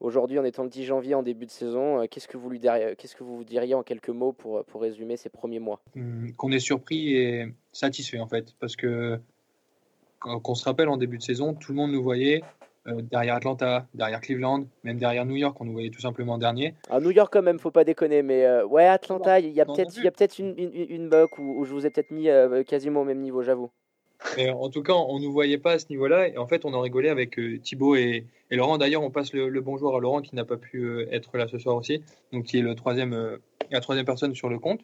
Aujourd'hui, en étant le 10 janvier en début de saison, euh, qu'est-ce que vous lui diriez, qu'est-ce que vous diriez en quelques mots pour, pour résumer ces premiers mois? Hum, Qu'on est surpris et satisfait en fait, parce que qu'on se rappelle en début de saison, tout le monde nous voyait euh, derrière Atlanta, derrière Cleveland, même derrière New York, on nous voyait tout simplement dernier. À New York quand même, faut pas déconner, mais euh, ouais Atlanta, il y a peut-être il y a peut-être une, une, une où, où, je vous ai peut-être mis quasiment au même niveau, j'avoue en tout cas, on ne nous voyait pas à ce niveau-là. Et en fait, on en rigolait avec euh, Thibaut et, Laurent. D'ailleurs, on passe le, bonjour à Laurent qui n'a pas pu euh, être là ce soir aussi, donc qui est euh, la troisième personne sur le compte.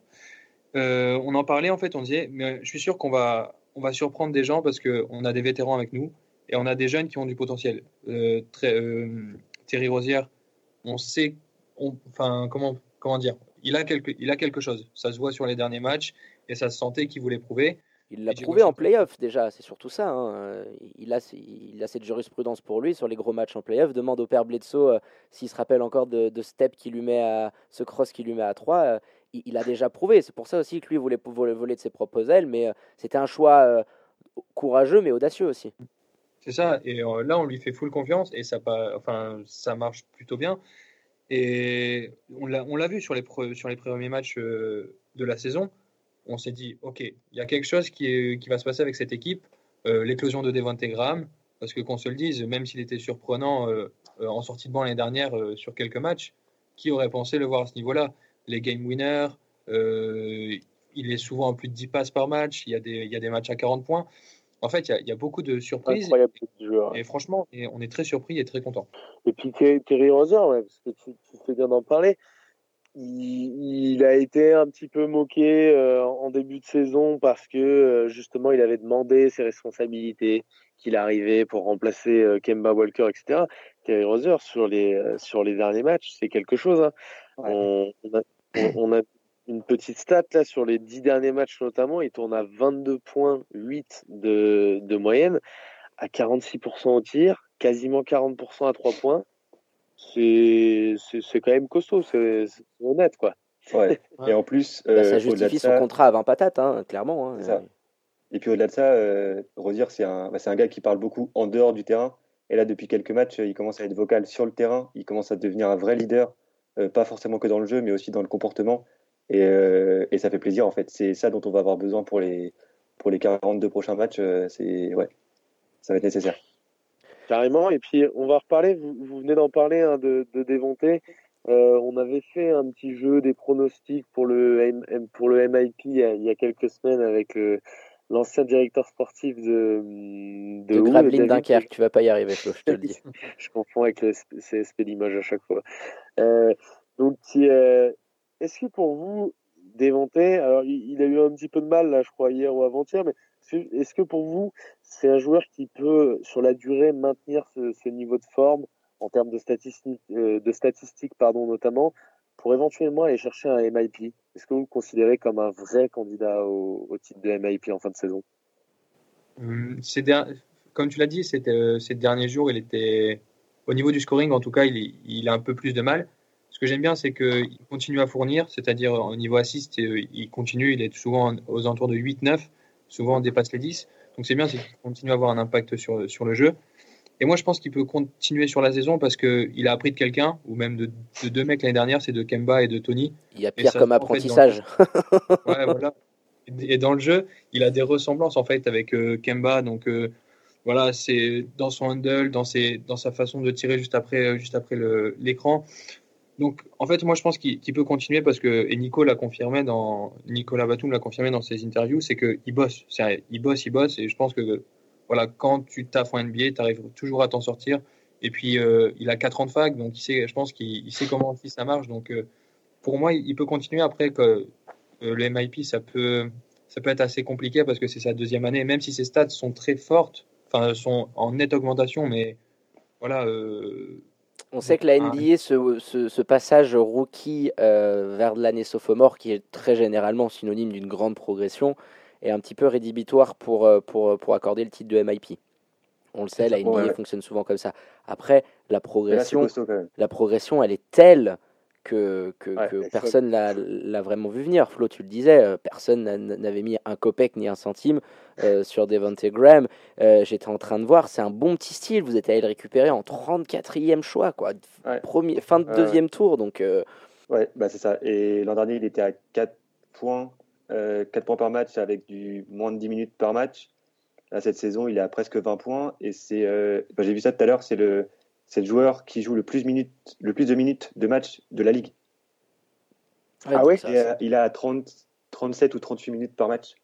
on en parlait en fait, on disait, mais je suis sûr qu'on va, surprendre des gens parce qu'on a des vétérans avec nous et on a des jeunes qui ont du potentiel. Thierry Rosière, on sait, enfin, comment, dire, il a quelque chose. Ça se voit sur les derniers matchs et ça se sentait qu'il voulait prouver. Il l'a prouvé en playoff déjà, c'est surtout ça. Hein. Il, a, il a cette jurisprudence pour lui sur les gros matchs en playoff. Demande au père Bledsoe euh, s'il se rappelle encore de, de step qui lui met à ce cross qui lui met à 3. Euh, il, a déjà prouvé. C'est pour ça aussi que lui voulait voler, voler de ses propres ailes, mais euh, c'était un choix courageux mais audacieux aussi. C'est ça. Et là, on lui fait full confiance et ça, pas, enfin, ça marche plutôt bien. Et on l'a vu sur les, sur les premiers matchs de la saison. On s'est dit, OK, il y a quelque chose qui, qui va se passer avec cette équipe. L'éclosion de Devante Graham, parce que qu'on se le dise, même s'il était surprenant en sortie de banc l'année dernière sur quelques matchs, qui aurait pensé le voir à ce niveau-là? Les game winners, euh, il est souvent en plus de 10 passes par match, il y a des, il y a des matchs à 40 points. En fait, il y, a, il y a beaucoup de surprises. Et, franchement, et on est très surpris et très content. Et puis Terry Roser, ouais, parce que tu, tu fais bien d'en parler, il, il, a été un petit peu moqué euh, en début de saison parce que euh, justement il avait demandé ses responsabilités, qu'il arrivait pour remplacer euh, Kemba Walker, etc. Terry Roser sur les sur les derniers matchs, c'est quelque chose. Hein. On, on, a, on, a, une petite stat là sur les dix derniers matchs notamment, il tourne à 22,8 de, de moyenne, à 46% au tir, quasiment 40% à 3 points. C'est quand même costaud, c'est honnête quoi. Ouais. Et en plus, bah, ça euh, justifie son contrat à 20 patates, hein, clairement. Hein. Ça. Et puis au-delà de ça, euh, Rosier, c'est un, bah, un gars qui parle beaucoup en dehors du terrain. Et là, depuis quelques matchs, il commence à être vocal sur le terrain. Il commence à devenir un vrai leader, euh, pas forcément que dans le jeu, mais aussi dans le comportement. Euh, et, ça fait plaisir en fait. C'est ça dont on va avoir besoin pour les, pour les 42 prochains matchs. Euh, c'est ouais, ça va être nécessaire. Carrément. Et puis on va reparler. Vous, vous venez d'en parler hein, de, de démonter. Euh, on avait fait un petit jeu des pronostics pour le pour le MIP il y a, quelques semaines avec l'ancien directeur sportif de de, de Gravelines Dunkerque. Tu vas pas y arriver, Flo, je te le dis. je confonds avec le CSP Limoges à chaque fois. donc est-ce que pour vous, Déventé, alors il, a eu un petit peu de mal, là, je crois, hier ou avant-hier, mais est-ce que pour vous, c'est un joueur qui peut, sur la durée, maintenir ce, niveau de forme en termes de statistiques, euh, de statistiques pardon, notamment, pour éventuellement aller chercher un MIP Est-ce que vous le considérez comme un vrai candidat au, titre de MIP en fin de saison? Hum, Comme tu l'as dit, euh, ces derniers jours, il était, au niveau du scoring, en tout cas, il, il a un peu plus de mal. Ce que j'aime bien, c'est qu'il continue à fournir, c'est-à-dire au niveau assist, euh, il continue, il est souvent aux alentours de 8-9, souvent on dépasse les 10. Donc c'est bien, c'est qu'il continue à avoir un impact sur, sur le jeu. Et moi, je pense qu'il peut continuer sur la saison parce qu'il a appris de quelqu'un, ou même de, deux mecs l'année dernière, c'est de Kemba et de Tony. Il y a pire comme apprentissage. ouais, voilà. Et dans le jeu, il a des ressemblances en fait avec euh, Kemba. Donc euh, voilà, c'est dans son handle, dans, ses, dans sa façon de tirer juste après, juste après l'écran. Donc, en fait, moi, je pense qu'il peut continuer parce que, et Nico l'a confirmé dans, Nicolas Batum l'a confirmé dans ses interviews, c'est qu'il bosse. Il bosse, il bosse, et je pense que, voilà, quand tu taffes en NBA, tu arrives toujours à t'en sortir. Et puis, euh, il a 4 ans de fac, donc il sait, je pense qu'il sait comment ça marche. Donc, euh, pour moi, il peut continuer. Après, que euh, le MIP, ça peut, ça peut être assez compliqué parce que c'est sa deuxième année, même si ses stats sont très fortes, enfin, sont en nette augmentation, mais voilà on sait que la NBA, ce, ce, passage rookie euh, vers l'année sophomore, qui est très généralement synonyme d'une grande progression, est un petit peu rédhibitoire pour, euh, pour, pour accorder le titre de MIP. On le sait, la NBA fonctionne souvent comme ça. Après, la progression, la progression, elle est telle que, que, personne l'a vraiment vu venir. Flo, tu le disais, euh, personne n'avait mis un copec ni un centime euh, sur Devontae Graham. Euh, j'étais en train de voir, c'est un bon petit style. Vous êtes allé le récupérer en 34e choix, quoi. Premier, fin de deuxième tour. Donc, Ouais, bah c'est ça. Et l'an dernier, il était à 4 points, 4 points par match avec du moins de 10 minutes par match. Là, cette saison, il est à presque 20 points. Et c'est, bah, j'ai vu ça tout à l'heure, c'est le c'est le joueur qui joue le plus, minutes, le plus de minutes de match de la ligue. ah ouais Il a 30, 37 ou 38 minutes par match.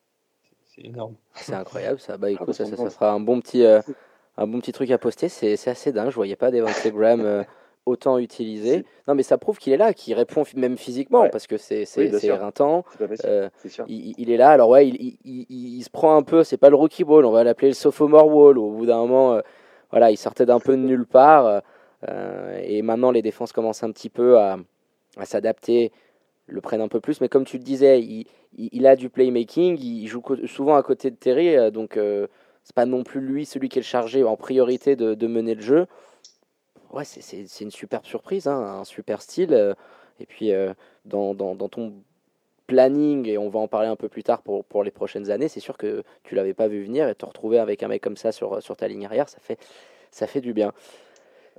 C'est énorme. C'est incroyable ça. Bah, écoute, ça, ça, sera un bon petit, euh, un bon petit truc à poster. C'est assez dingue. Je voyais pas des Graham euh, autant utilisé. Non, mais ça prouve qu'il est là, qu'il répond même physiquement parce que c'est oui, éreintant. Euh, il, il, est là. Alors ouais, il, il, il se prend un peu. C'est pas le rookie ball. On va l'appeler le sophomore wall. Au bout d'un moment voilà, il sortait d'un peu de nulle part. Euh, et maintenant, les défenses commencent un petit peu à, s'adapter, le prennent un peu plus. Mais comme tu le disais, il, a du playmaking, il joue souvent à côté de Terry, euh, donc euh, c'est pas non plus lui celui qui est chargé en priorité de, mener le jeu. Ouais, c'est une superbe surprise, hein, un super style. et puis, dans, dans, ton planning, et on va en parler un peu plus tard pour, pour les prochaines années, c'est sûr que tu l'avais pas vu venir et te retrouver avec un mec comme ça sur, sur ta ligne arrière, ça fait, ça fait du bien.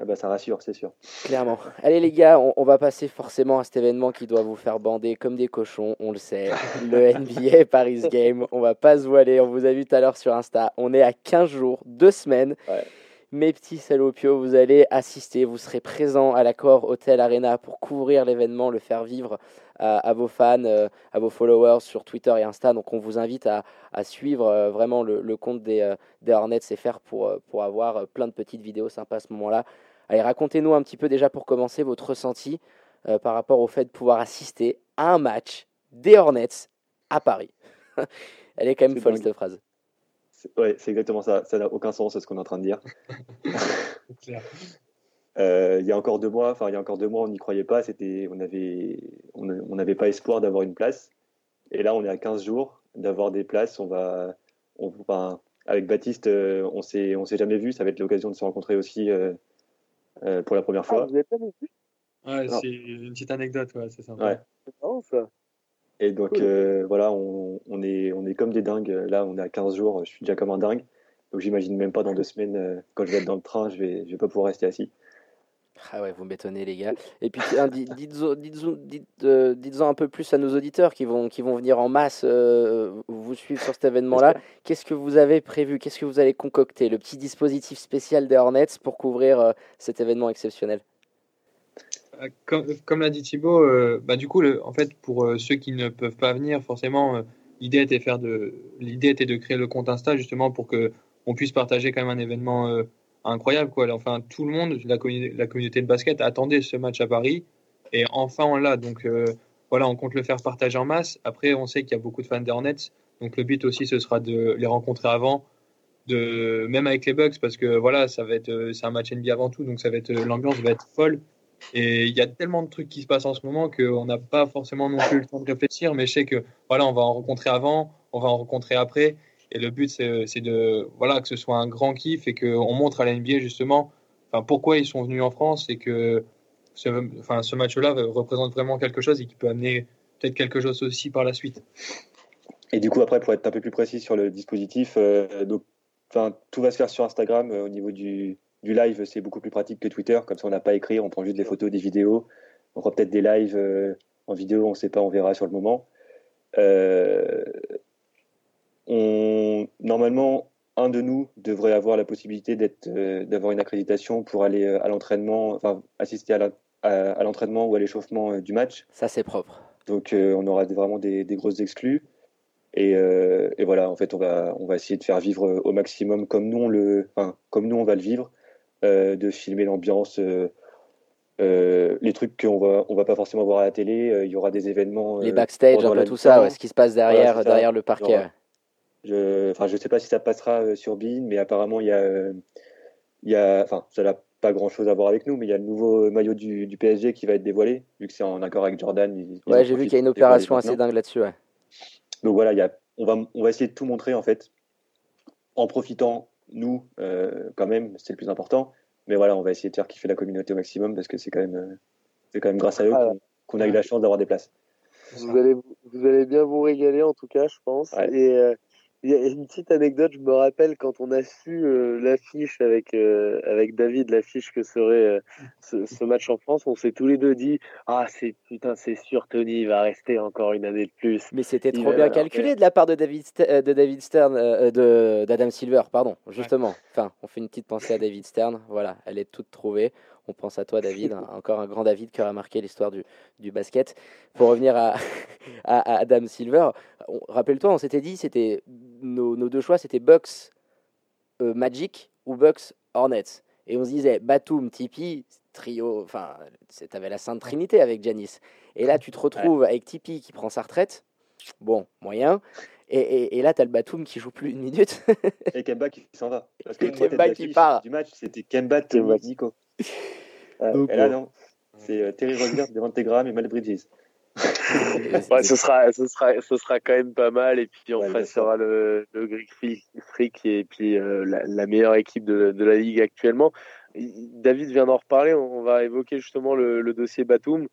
Ah bah ça rassure, c'est sûr. Clairement. Allez les gars, on, on, va passer forcément à cet événement qui doit vous faire bander comme des cochons, on le sait. Le NBA Paris Game, on va pas se voiler, on vous a vu tout à l'heure sur Insta, on est à 15 jours, 2 semaines. Ouais. Mes petits salopios, vous allez assister, vous serez présents à l'accord Hotel Arena pour couvrir l'événement, le faire vivre à, à vos fans, euh, à vos followers sur Twitter et Insta. Donc on vous invite à, à suivre euh, vraiment le, le compte des, euh, des Hornets et faire pour, pour avoir plein de petites vidéos sympas à ce moment-là. Allez, racontez-nous un petit peu déjà pour commencer votre ressenti euh, par rapport au fait de pouvoir assister à un match des Hornets à Paris. Elle est quand même folle dingue. cette phrase. C'est- Ouais, c'est exactement ça. Ça n'a aucun sens, ce qu'on est en train de dire. Euh, il y a encore deux mois, enfin il y a encore deux mois, on n'y croyait pas. C'était, on avait, on n'avait pas espoir d'avoir une place. Et là, on est à 15 jours d'avoir des places. On va, on, enfin, avec Baptiste, euh, on s'est, on s'est jamais vu. Ça va être l'occasion de se rencontrer aussi euh, euh, pour la première Ah, fois. vous avez pas plus Ouais, c'est une petite anecdote, ouais, c'est sympa. Ouais. C'est marrant ça. Et donc Cool. euh, voilà, on, on est, on est comme des dingues. Là, on est à 15 jours. Je suis déjà comme un dingue. Donc j'imagine même pas dans deux semaines, euh, quand je vais être dans le train, je vais, je vais pas pouvoir rester assis. Ah ouais, vous m'étonnez les gars. Et puis dites- dites-en dites, euh, dites-en un peu plus à nos auditeurs qui vont, qui vont venir en masse euh, vous suivre sur cet événement-là. Qu'est-ce que vous avez prévu? Qu'est-ce que vous allez concocter? Le petit dispositif spécial des Hornets pour couvrir euh, cet événement exceptionnel? Euh, Comme, l'a dit Thibaut, euh, bah, du coup, en fait, pour euh, ceux qui ne peuvent pas venir, forcément, l'idée était, de, l'idée était de créer le compte Insta justement pour que on puisse partager quand même un événement incroyable. Quoi. Enfin, tout le monde, la, la communauté de basket attendait ce match à Paris et enfin on l'a. Donc voilà, on compte le faire partager en masse. Après, on sait qu'il y a beaucoup de fans des donc le but aussi ce sera de les rencontrer avant. De, même avec les Bucks parce que voilà ça va être c'est un match NBA avant tout donc ça va être l'ambiance va être folle et il y a tellement de trucs qui se passent en ce moment qu'on n'a pas forcément non plus le temps de réfléchir, mais je sais que voilà, on va en rencontrer avant, on va en rencontrer après. Et le but, c'est de voilà que ce soit un grand kiff et qu'on montre à la NBA justement enfin, pourquoi ils sont venus en France et que ce, enfin, ce match-là représente vraiment quelque chose et qui peut amener peut-être quelque chose aussi par la suite. Et du coup, après, pour être un peu plus précis sur le dispositif, euh, tout va se faire sur Instagram. euh, au niveau du, du live, c'est beaucoup plus pratique que Twitter. Comme ça, on n'a pas à écrire, on prend juste des photos, des vidéos. On fera peut-être des lives euh, en vidéo, on ne sait pas, on verra sur le moment. Euh, on, normalement, un de nous devrait avoir la possibilité euh, d'avoir une accréditation pour aller à l'entraînement, enfin, assister à l'entraînement ou à l'échauffement du match. Ça, c'est propre. Donc on aura vraiment des, des grosses exclus. Et, et voilà, en fait, on va, on va essayer de faire vivre au maximum comme nous on, le, enfin, comme nous on va le vivre, de filmer l'ambiance, euh, euh, les trucs qu'on va, on va pas forcément voir à la télé. euh, Il y aura des événements. Les euh, backstage, un peu tout ça, ouais, ce qui se passe derrière, ça. derrière le parquet. Genre. Je, enfin, je sais pas si ça passera euh, sur Bein, mais apparemment il y a, euh, il y a, enfin, ça n'a pas grand chose à voir avec nous, mais il y a le nouveau maillot du, du PSG qui va être dévoilé, vu que c'est en accord avec Jordan. ils- Ouais, j'ai vu qu'il y a une opération assez dingue là-dessus. Ouais. Donc voilà, il y a, on, va, on va essayer de tout montrer en fait, en profitant, nous, euh, quand même, c'est le plus important. Mais voilà, on va essayer de faire kiffer la communauté au maximum parce que c'est quand même, euh, c'est quand même grâce à eux Ah, qu'on a eu la chance d'avoir des places. Vous allez, vous allez bien vous régaler en tout cas, je pense. Ouais. Et euh, il y a une petite anecdote, je me rappelle quand on a su euh, l'affiche avec euh, avec David, l'affiche que serait euh, ce, ce match en France, on s'est tous les deux dit ah c'est putain c'est sûr Tony il va rester encore une année de plus. Mais c'était trop bien calculé de la part de David, St- de David Stern, euh, de d'Adam Silver, pardon, justement. Enfin, on fait une petite pensée à David Stern. Voilà, elle est toute trouvée. On pense à toi, David, un- encore un grand David qui aura marqué l'histoire du, du basket. Pour revenir à, à, à Adam Silver, rappelle-toi, on s'était dit, c'était nos, nos deux choix, c'était Bucks euh, Magic ou Bucks Hornets. Et on se disait, Batum, Tipeee, trio, enfin, t'avais la Sainte Trinité avec Janis. Et là, tu te retrouves avec Tipeee qui prend sa retraite. Bon, moyen. Et, et, et là, tu as le Batum qui joue plus une minute. Et Kemba qui s'en va. Parce que Et Kemba qui part. Du match, c'était Kemba, Kemba. Nico. Donc, Et là, euh, non. C'est euh, Terry Rozier, Devante Graham et Mal Bridges. Ouais, ce sera ce sera ce sera quand même pas mal et puis on Ouais, facera le le Greek Freak Freak et puis euh, la, la meilleure équipe de, de la ligue actuellement. David vient d'en reparler, on va évoquer justement le, le dossier Batum.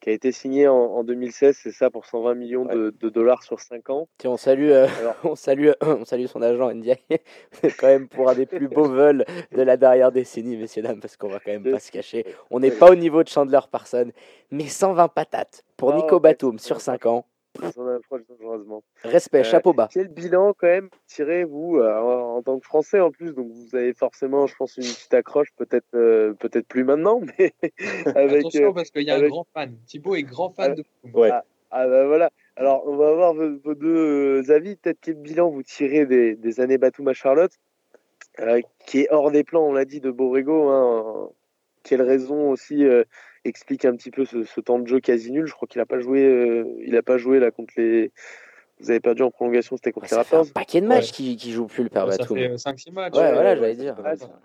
Qui a été signé en, en 2016, c'est ça, pour 120 millions de, de dollars sur 5 ans. Tiens, on salue, euh, Alors- on salue, on salue son agent Ndiaye. C'est quand même pour un des plus beaux vols de la dernière décennie, messieurs dames, parce qu'on va quand même pas se cacher. On n'est pas au niveau de Chandler Parson, mais 120 patates pour Ah, Nico Batum sur pas 5 ans. On en approche dangereusement. Respect, Euh, chapeau bas. Quel bilan quand même tirez vous euh, en, tant que Français en plus Donc vous avez forcément, je pense, une petite accroche, peut-être euh, peut-être plus maintenant, mais avec Attention parce qu'il y a avec- un grand fan. Thibaut est grand fan de Ouais. ah bah voilà. Alors on va avoir vos, vos deux avis. Peut-être quel bilan vous tirez des, des années Batum à Charlotte, euh, qui est hors des plans, on l'a dit, de Borrego. Hein, quelle raison aussi euh, explique un petit peu ce, ce temps de jeu quasi nul Je crois qu'il a pas joué. euh, il a pas joué là contre les. Vous avez perdu en prolongation, c'était contre les Ça fait un Raptors. paquet de matchs Ouais. qui, qui joue plus le père Ça Batum. fait 5-6 matchs. Ouais, Ouais, voilà, j'allais dire.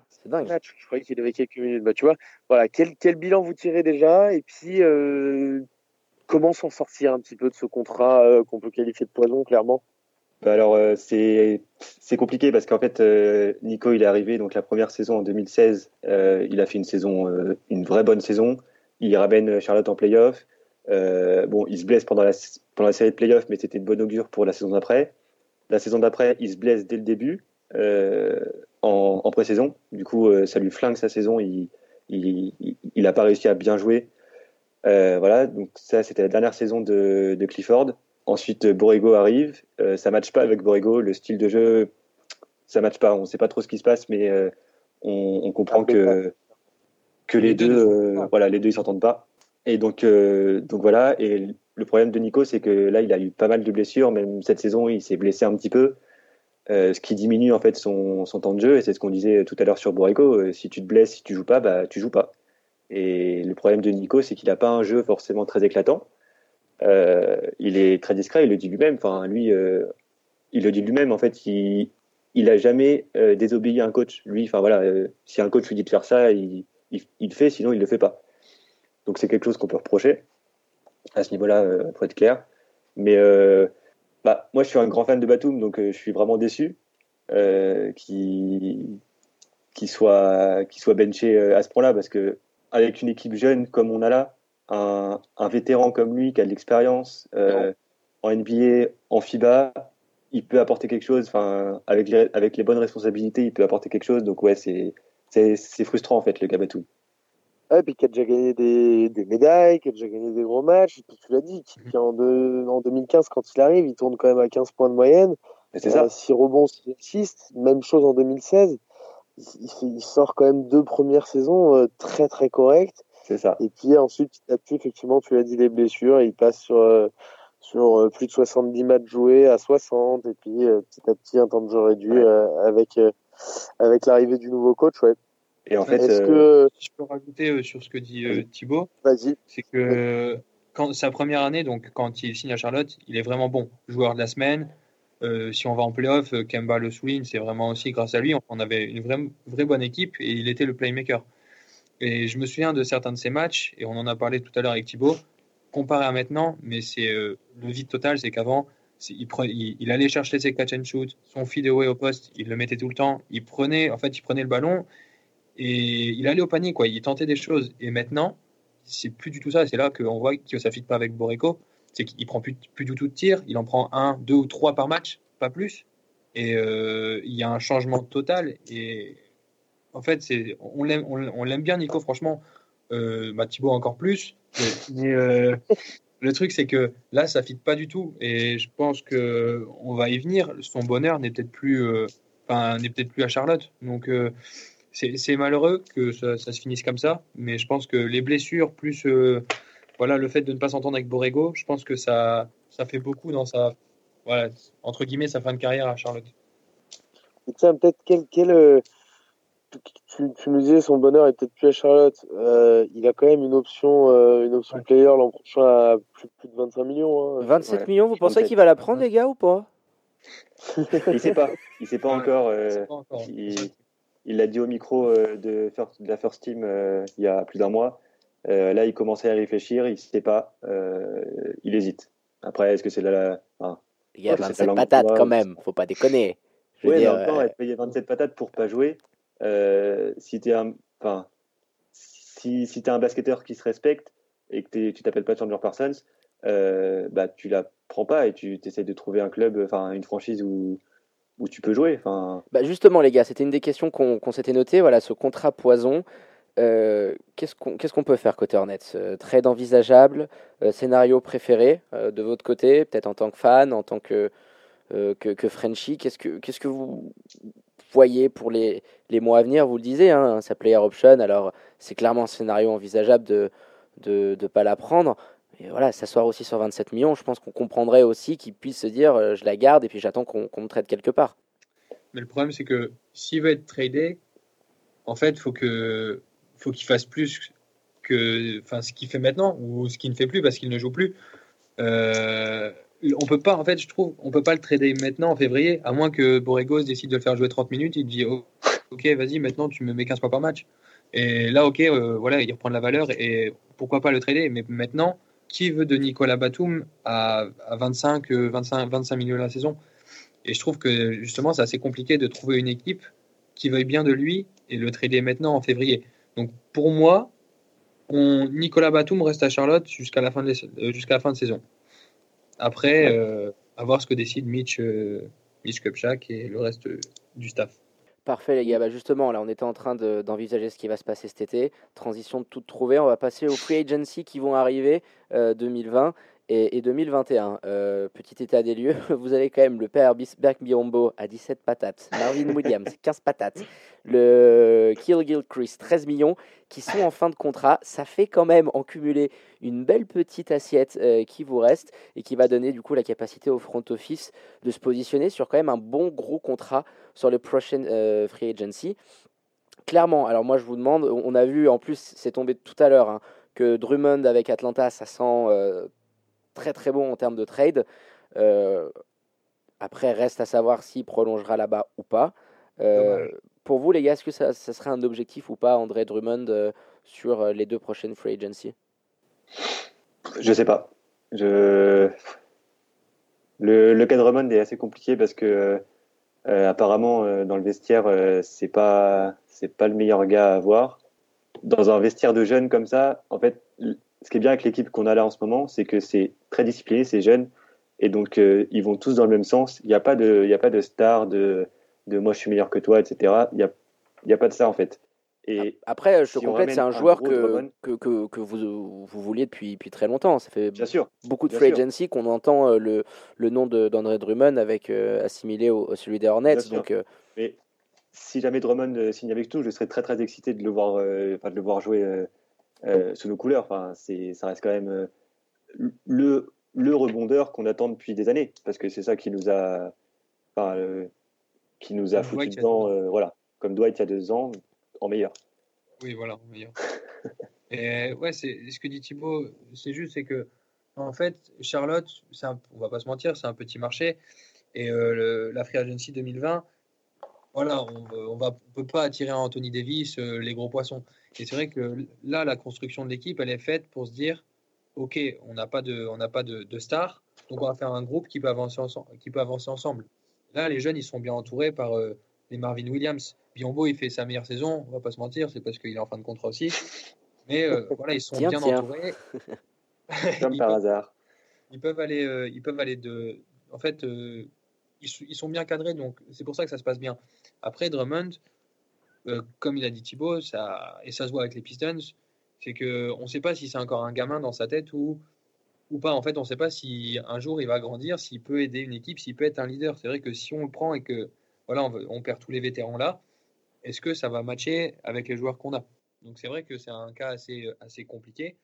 c'est dingue. match. Je croyais qu'il avait quelques minutes. Bah, tu vois, voilà, quel, quel bilan vous tirez déjà? Et puis, euh, comment s'en sortir un petit peu de ce contrat euh, qu'on peut qualifier de poison, clairement? Bah alors euh, c'est c'est compliqué parce qu'en fait euh, Nico il est arrivé donc la première saison en 2016 euh, il a fait une saison euh, une vraie bonne saison il ramène Charlotte en playoff. Euh, bon il se blesse pendant la pendant la série de playoffs mais c'était de bonne augure pour la saison d'après. La saison d'après il se blesse dès le début euh, en, en pré-saison. Du coup euh, ça lui flingue sa saison. Il il il, il a pas réussi à bien jouer. Voilà. Donc ça c'était la dernière saison de, de Clifford. Ensuite, Borrego arrive. Ça matche pas avec Borrego. Le style de jeu, ça matche pas. On sait pas trop ce qui se passe, mais on, on comprend que que les, Les deux deux, ne s'entendent euh, pas. voilà, les deux ils s'entendent pas. Et donc euh, donc voilà. Et le problème de Nico, c'est que là, il a eu pas mal de blessures. Même cette saison, il s'est blessé un petit peu, euh, ce qui diminue en fait son, son temps de jeu. Et c'est ce qu'on disait tout à l'heure sur Borrego. Euh, si tu te blesses, si tu joues pas, bah tu joues pas. Et le problème de Nico, c'est qu'il a pas un jeu forcément très éclatant. Euh, il est très discret, il le dit lui-même. Enfin, lui, il le dit lui-même. En fait, il, il a jamais désobéi à un coach. Lui, enfin voilà, si un coach lui dit de faire ça, il, il, il le fait, sinon il le fait pas. Donc c'est quelque chose qu'on peut reprocher à ce niveau-là, euh, pour être clair. Mais euh, bah, moi, je suis un grand fan de Batum, donc euh, je suis vraiment déçu qu'il soit, qu'il soit benché à ce point-là, parce que avec une équipe jeune comme on a là, un, un vétéran comme lui qui a de l'expérience en NBA, en FIBA, il peut apporter quelque chose. Enfin, avec les, avec les bonnes responsabilités, il peut apporter quelque chose. Donc ouais, c'est c'est frustrant en fait le Gabatou. Ouais, puis qui a déjà gagné des, des médailles, qui a déjà gagné des gros matchs. Et puis tu l'as dit, qui, qui en, deux- en 2015, quand il arrive, il tourne quand même à 15 points de moyenne. C'est ça. 6 rebonds, 6 assists. Même chose en 2016. Il, sort quand même deux premières saisons euh, très très correctes. C'est ça. Et puis ensuite, petit à petit, effectivement, tu l'as dit, les blessures, il passe sur, euh, sur euh, plus de 70 matchs joués à 60, et puis euh, petit à petit, un temps de jeu réduit Ouais. euh, avec, euh, avec l'arrivée du nouveau coach. Ouais. Et en fait, Est-ce euh, que. Si je peux rajouter euh, sur ce que dit euh, Thibaut, Vas-y. c'est que quand sa première année, donc quand il signe à Charlotte, il est vraiment bon. Joueur de la semaine. Euh, si on va en playoff, euh, Kemba le souligne, c'est vraiment aussi grâce à lui. On avait une vraie, vraie bonne équipe et il était le playmaker. Et je me souviens de certains de ses matchs, et on en a parlé tout à l'heure avec Thibaut, comparé à maintenant, mais c'est euh, le vide total, c'est qu'avant, il, il, il allait chercher ses catch and shoot, son feed away au poste, il le mettait tout le temps, il prenait, en fait, il prenait le ballon et il allait au panier, quoi. Il tentait des choses. Et maintenant, c'est plus du tout ça. C'est là qu'on voit que ça fit pas avec Boreko. C'est qu'il prend plus, plus du tout de tir. Il en prend un, deux ou trois par match, pas plus. Et euh, il y a un changement total. Et en fait, c'est, on l'aime, on, on bien, Nico, franchement. Euh, bah, Thibaut encore plus. Euh, le truc, c'est que là, ça fit pas du tout. Et je pense que on va y venir. Son bonheur n'est peut-être plus, euh, n'est peut-être plus à Charlotte. Donc, c'est malheureux que ça, ça se finisse comme ça, mais je pense que les blessures, plus euh, voilà, le fait de ne pas s'entendre avec Borrego, je pense que ça, ça fait beaucoup dans sa, voilà, entre guillemets, sa fin de carrière à Charlotte. Et tiens, peut-être quel. quel euh, tu, tu nous disais son bonheur est peut-être plus à Charlotte. Euh, il a quand même une option, euh, une option Ouais. player l'an prochain à plus, plus de 25 millions. hein. 27 Ouais, millions, vous pensez 27. qu'il va la prendre, les gars, ou pas? Il sait pas, il sait pas encore. euh, sais pas encore. il il l'a dit au micro euh, de, First- de la First Team euh, il y a plus d'un mois. Euh, là, il commençait à réfléchir, il sait pas, il hésite. Après, est-ce que c'est de la, enfin, gars, Ouais, c'est 27 la langue patates quand même, faut pas déconner. Je veux Ouais, dire, mais encore, euh, être payé 27 patates pour pas jouer, euh, si t'es un, enfin, si, si t'es un basketteur qui se respecte, et que tu t'appelles pas Chandler Parsons, euh, bah, tu la prends pas et tu essaies de trouver un club, enfin une franchise où, où tu peux jouer. Enfin... Bah justement, les gars, c'était une des questions qu'on s'était noté. Voilà, ce contrat poison. Euh, qu'est-ce qu'on peut faire côté Hornets euh, Trade envisageable, scénario préféré de votre côté, peut-être en tant que fan, en tant que, que, que Frenchie. Qu'est-ce que, vous voyez pour les, les mois à venir? Vous le disiez, hein, sa player option. Alors, c'est clairement un scénario envisageable de ne de, pas la prendre. Et voilà, s'asseoir aussi sur 27 millions, je pense qu'on comprendrait aussi qu'il puisse se dire euh, je la garde et puis j'attends qu'on me traite quelque part. Mais le problème, c'est que s'il veut être tradé, en fait, faut que faut qu'il fasse plus que enfin, ce qu'il fait maintenant ou ce qu'il ne fait plus parce qu'il ne joue plus. Euh, on peut pas, en fait, je trouve, on peut pas le trader maintenant en février, à moins que Borregos décide de le faire jouer 30 minutes. Il dit oh, Ok, vas-y, maintenant tu me mets 15 points par match. Et là, ok, euh, voilà, il reprend de la valeur et pourquoi pas le trader. Mais maintenant, qui veut de Nicolas Batum à, 25, 25, 25 millions la saison Et je trouve que justement, c'est assez compliqué de trouver une équipe qui veuille bien de lui et le trader maintenant en février. Donc pour moi, on, Nicolas Batum reste à Charlotte jusqu'à la, fin de, euh, jusqu'à la fin de saison. Après, euh, à voir ce que décide Mitch, euh, Mitch Kupchak et le reste du staff. Parfait les gars, bah justement là on était en train d'envisager ce qui va se passer cet été, transition de tout trouver, on va passer aux free agency qui vont arriver 2020 euh, et, 2021. Euh, petit état des lieux, vous avez quand même le père Bisberg Biombo à 17 patates, Marvin Williams 15 patates, le Kill Chris 13 millions qui sont en fin de contrat. Ça fait quand même en cumulé une belle petite assiette euh, qui vous reste et qui va donner du coup la capacité au front office de se positionner sur quand même un bon gros contrat sur le prochain euh, free agency. Clairement, alors moi je vous demande, on a vu en plus, c'est tombé tout à l'heure, hein, que Drummond avec Atlanta, ça sent très très bon en termes de trade. Euh, après, reste à savoir s'il prolongera là-bas ou pas. Euh, pour vous, les gars, est-ce que ça, serait un objectif ou pas, André Drummond, euh, sur les deux prochaines free agency? Je sais pas. Je... Le, le cas de Drummond est assez compliqué parce que apparemment, dans le vestiaire, c'est pas c'est pas le meilleur gars à avoir. Dans un vestiaire de jeunes comme ça, en fait, ce qui est bien avec l'équipe qu'on a là en ce moment, c'est que c'est très discipliné, c'est jeune, et donc euh, ils vont tous dans le même sens. Il n'y a pas de, il y a pas de star de, de moi je suis meilleur que toi, etc. Il n'y a, il y a pas de ça en fait. Et Après, je te complète, c'est un joueur que, que, que, que, vous, vous vouliez depuis, depuis très longtemps. Ça fait bien sûr, beaucoup de free agency qu'on entend euh, le, le nom d'André Drummond avec, euh, assimilé au, celui des Hornets. donc, Mais si jamais Drummond signe avec tout, je serais très très excité de le voir, de le voir jouer euh, sous nos couleurs. Enfin, c'est, ça reste quand même euh, le, le rebondeur qu'on attend depuis des années, parce que c'est ça qui nous a, enfin, euh, qui nous a foutu dedans, voilà, comme Dwight il y a deux ans, meilleur. Oui, voilà, meilleur. Et ouais, c'est ce que dit Thibaut, c'est juste, c'est que en fait, Charlotte, un, on va pas se mentir, c'est un petit marché. Et la Free Agency 2020, voilà, on ne peut pas attirer Anthony Davis les gros poissons. Et c'est vrai que là, la construction de l'équipe, elle est faite pour se dire, OK, on n'a pas de, on pas de, stars, donc on va faire un groupe qui peut avancer ensemble. Qui peut avancer ensemble. Là, les jeunes, ils sont bien entourés par euh, les Marvin Williams. Biombo, il fait sa meilleure saison, on va pas se mentir, c'est parce qu'il est en fin de contrat aussi. Mais euh, voilà, ils sont bien entourés. Comme par hasard. Ils peuvent aller, euh, ils peuvent aller de. En fait, ils, ils, sont bien cadrés, donc c'est pour ça que ça se passe bien. Après, Drummond, euh, comme il a dit Thibaut, ça, et ça se voit avec les Pistons, c'est qu'on ne sait pas si c'est encore un gamin dans sa tête ou, ou pas. En fait, on ne sait pas si un jour il va grandir, s'il peut aider une équipe, s'il peut être un leader. C'est vrai que si on le prend et que voilà, on, perd tous les vétérans là, est-ce que ça va matcher avec les joueurs qu'on a? Donc c'est vrai que c'est un cas assez, assez compliqué.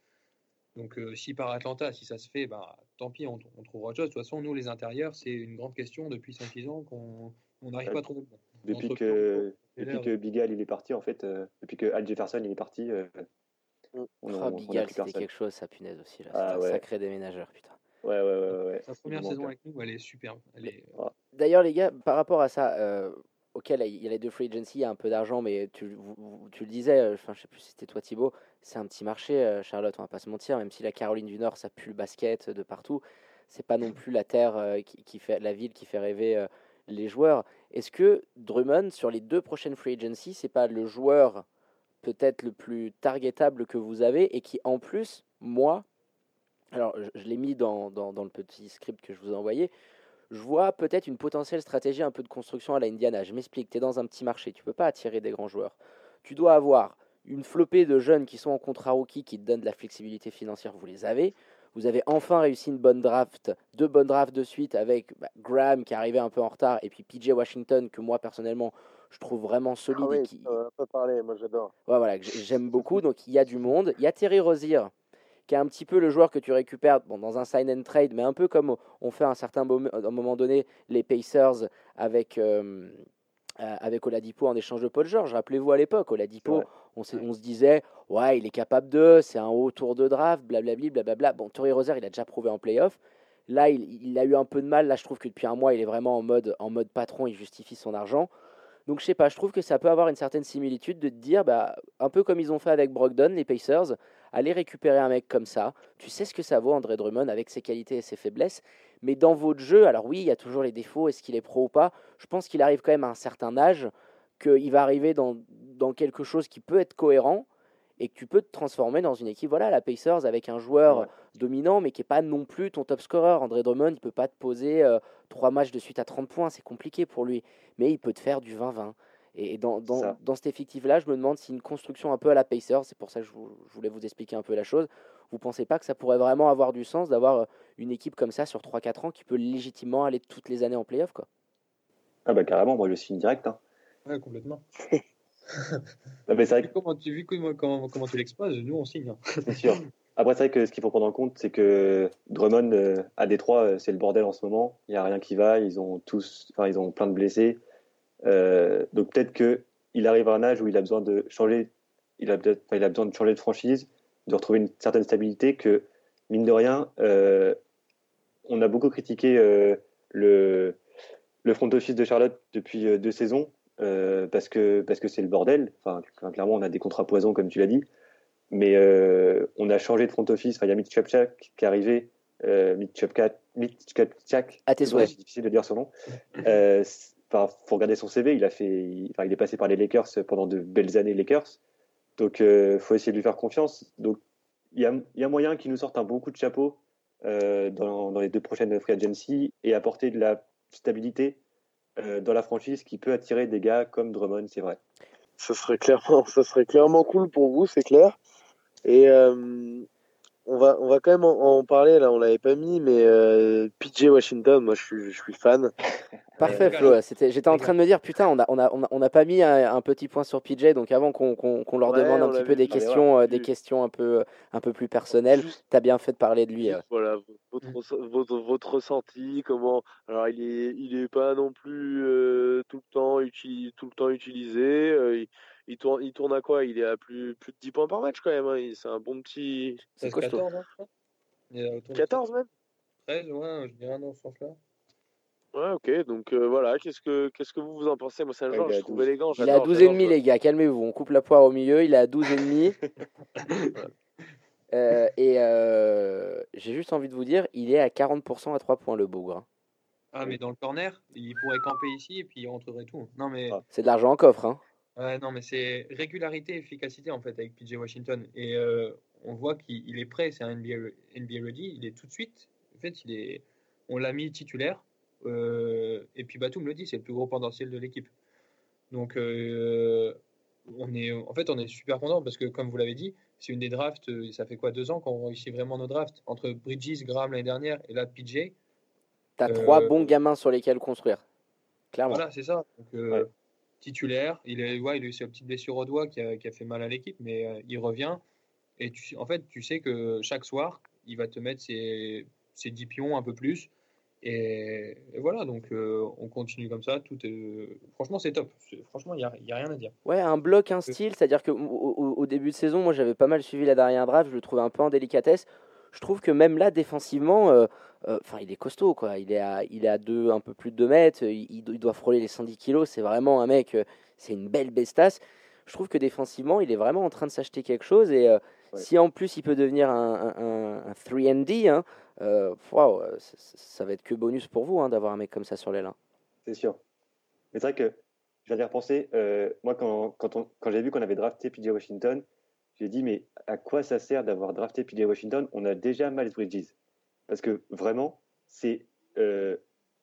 Donc euh, si par Atlanta, si ça se fait, bah, tant pis, on, trouvera autre chose. De toute façon, nous, les intérieurs, c'est une grande question depuis 5-6 ans qu'on n'arrive pas à trouver. Depuis que, depuis que Bigal il est parti, en fait, euh, depuis que Al Jefferson il est parti, euh, mm. on, oh, Bigal, c'était quelque chose, ça punaise aussi. Là. Ah, un sacré déménageur, putain. Ouais, ouais, ouais. ouais, Sa première saison avec nous, elle est superbe. Est... Ah. D'ailleurs, les gars, par rapport à ça, euh, ok, il y a les deux free agency, il y a un peu d'argent, mais tu, le disais, euh, enfin, je sais plus si c'était toi Thibaut, c'est un petit marché, Charlotte, on va pas se mentir, même si la Caroline du Nord, ça pue le basket de partout, c'est pas non plus la terre qui, qui, fait la ville qui fait rêver les joueurs. Est-ce que Drummond, sur les deux prochaines free agency, c'est pas le joueur peut-être le plus targetable que vous avez et qui en plus, moi, alors je, l'ai mis dans, dans, le petit script que je vous ai envoyé, je vois peut-être une potentielle stratégie un peu de construction à la Indiana. Je m'explique, tu es dans un petit marché, tu peux pas attirer des grands joueurs. Tu dois avoir une flopée de jeunes qui sont en contrat rookie qui te donnent de la flexibilité financière, vous les avez. Vous avez enfin réussi une bonne draft, deux bonnes drafts de suite avec bah, Graham qui arrivait un peu en retard et puis PJ Washington que moi personnellement je trouve vraiment solide. Ah oui, et qui... on pas parler, moi j'adore. Ouais, voilà, j'aime beaucoup. Donc il y a du monde. Il y a Terry Rozier qui est un petit peu le joueur que tu récupères bon, dans un sign and trade, mais un peu comme on fait à un certain moment donné les Pacers avec, euh, euh, avec Oladipo en échange de Paul George. Rappelez-vous à l'époque, Oladipo, on, on, se disait, ouais, il est capable de, c'est un haut tour de draft, blablabla. blablabla. Bon, Terry Rozier, il a déjà prouvé en playoff. Là, il, il, a eu un peu de mal. Là, je trouve que depuis un mois, il est vraiment en mode, en mode patron, il justifie son argent. Donc je sais pas, je trouve que ça peut avoir une certaine similitude de te dire, bah, un peu comme ils ont fait avec Brogdon, les Pacers, aller récupérer un mec comme ça. Tu sais ce que ça vaut, André Drummond, avec ses qualités et ses faiblesses. Mais dans votre jeu, alors oui, il y a toujours les défauts, est-ce qu'il est pro ou pas? Je pense qu'il arrive quand même à un certain âge, qu'il va arriver dans, dans quelque chose qui peut être cohérent et que tu peux te transformer dans une équipe, voilà, la Pacers avec un joueur ouais. dominant, mais qui n'est pas non plus ton top scorer. André Drummond, il ne peut pas te poser euh, trois matchs de suite à 30 points, c'est compliqué pour lui, mais il peut te faire du 20-20. Et dans, dans, dans cet effectif-là, je me demande si une construction un peu à la Pacers, c'est pour ça que je, vous, je, voulais vous expliquer un peu la chose, vous ne pensez pas que ça pourrait vraiment avoir du sens d'avoir euh, une équipe comme ça sur 3-4 ans qui peut légitimement aller toutes les années en playoff quoi? Ah bah carrément, moi je signe direct. Hein. Ouais, complètement. bah, vrai que... comment tu, vu comment, comment, comment tu l'exposes, nous on signe. Hein. C'est sûr. Après, c'est vrai que ce qu'il faut prendre en compte, c'est que Drummond euh, à Détroit, euh, c'est le bordel en ce moment. Il n'y a rien qui va. Ils ont tous, enfin, ils ont plein de blessés. Euh, donc peut-être que il arrive à un âge où il a besoin de changer. Il a, enfin, il a besoin de changer de franchise, de retrouver une certaine stabilité. Que mine de rien, euh, on a beaucoup critiqué euh, le le front office de Charlotte depuis deux saisons parce que parce que c'est le bordel. Enfin, clairement, on a des contrats poison comme tu l'as dit. Mais euh, on a changé de front office. Enfin, il y a Mitch Kupchak qui est arrivé. Euh, Mitch Kupchak. Mitch Kupchak. À tes souhaits. C'est difficile de dire son nom. Enfin, faut regarder son CV. Il a fait. Il, est passé par les Lakers pendant de belles années Lakers. Donc, euh, faut essayer de lui faire confiance. Donc, il y a, y a moyen qu'il nous sorte un bon coup de chapeau euh, dans, dans les deux prochaines free agency et apporter de la stabilité euh, dans la franchise qui peut attirer des gars comme Drummond, c'est vrai. Ça serait clairement, ça serait clairement cool pour vous, c'est clair. Euh, on va, on va quand même en, en parler. Là, on l'avait pas mis, mais euh, PJ Washington, moi, je suis, je suis fan. Parfait, Flo. C'était, j'étais en train de me dire, putain, on a, on a, on a, pas mis un, un, petit point sur PJ. Donc avant qu'on, qu'on, qu'on leur Ouais, demande un petit peu des questions, Ouais, euh, des questions un peu, un peu plus personnelles, Juste- t'as bien fait de parler de lui. Juste, euh. Voilà, votre, votre, votre ressenti, comment. Alors, il est, il est pas non plus euh, tout, le temps uti- tout le temps utilisé. euh, il, il, tourne, il tourne à quoi? Il est à plus, plus de 10 points par match quand même. hein, C'est un bon petit. C'est 16, costaud. 14, hein, je crois? Il de 14 même? 13, ouais, je dirais dans ce sens-là. Ouais, ok. Donc euh, voilà, qu'est-ce que, qu'est-ce que vous vous en pensez? Moi, c'est un Ouais, est je trouve 12. élégant. Il est à j'adore, 12 et j'adore demi, ce les gars. Calmez-vous. On coupe la poire au milieu. Il est à 12 et demi. Euh, et euh, j'ai juste envie de vous dire, il est à 40% à 3 points le bougre. hein. Ah, mais dans le corner, il pourrait camper ici et puis il rentrerait tout. Non, mais, Ah. C'est de l'argent en coffre. Hein. Ouais, non, mais c'est régularité, efficacité en fait avec PJ Washington. Et euh, on voit qu'il il est prêt, c'est un NBA, NBA ready, il est tout de suite. En fait, il est, on l'a mis titulaire. euh, et puis Batum le dit, c'est le plus gros potentiel de l'équipe. Donc, euh, on est, en fait, on est super content parce que, comme vous l'avez dit, c'est une des drafts. Ça fait quoi, deux ans qu'on réussit vraiment nos drafts? Entre Bridges, Graham l'année dernière et là PJ. T'as Euh, trois bons gamins sur lesquels construire. Clairement. Voilà, c'est ça. Donc, euh, Ouais. Titulaire, il, est, ouais, il a eu sa petite blessure au doigt qui a, fait mal à l'équipe, mais euh, il revient. Et en fait, tu sais que chaque soir, il va te mettre ses, ses 10 pions un peu plus. Et, voilà, donc euh, on continue comme ça. Tout est, franchement, c'est top. Franchement, il n'y a, a rien à dire. Ouais, un bloc, un style, c'est-à-dire que au, au- au début de saison, moi j'avais pas mal suivi la dernière draft, je le trouvais un peu en délicatesse. Je trouve que même là, défensivement, euh, euh, il est costaud, quoi. Il est à, il est à deux, un peu plus de 2 mètres, il, il doit frôler les 110 kilos. C'est vraiment un mec, euh, c'est une belle bestasse. Je trouve que défensivement, il est vraiment en train de s'acheter quelque chose. Et euh, Ouais. si en plus il peut devenir un, un, un- un 3D, hein, ça, ça va être que bonus pour vous hein, d'avoir un mec comme ça sur l'aile. hein. C'est sûr. Mais c'est vrai que je viens d'y repenser. Moi, quand, quand, quand j'ai vu qu'on avait drafté PJ Washington, j'ai dit, mais à quoi ça sert d'avoir drafté PJ Washington? On a déjà Miles Bridges. Parce que vraiment, c'est euh,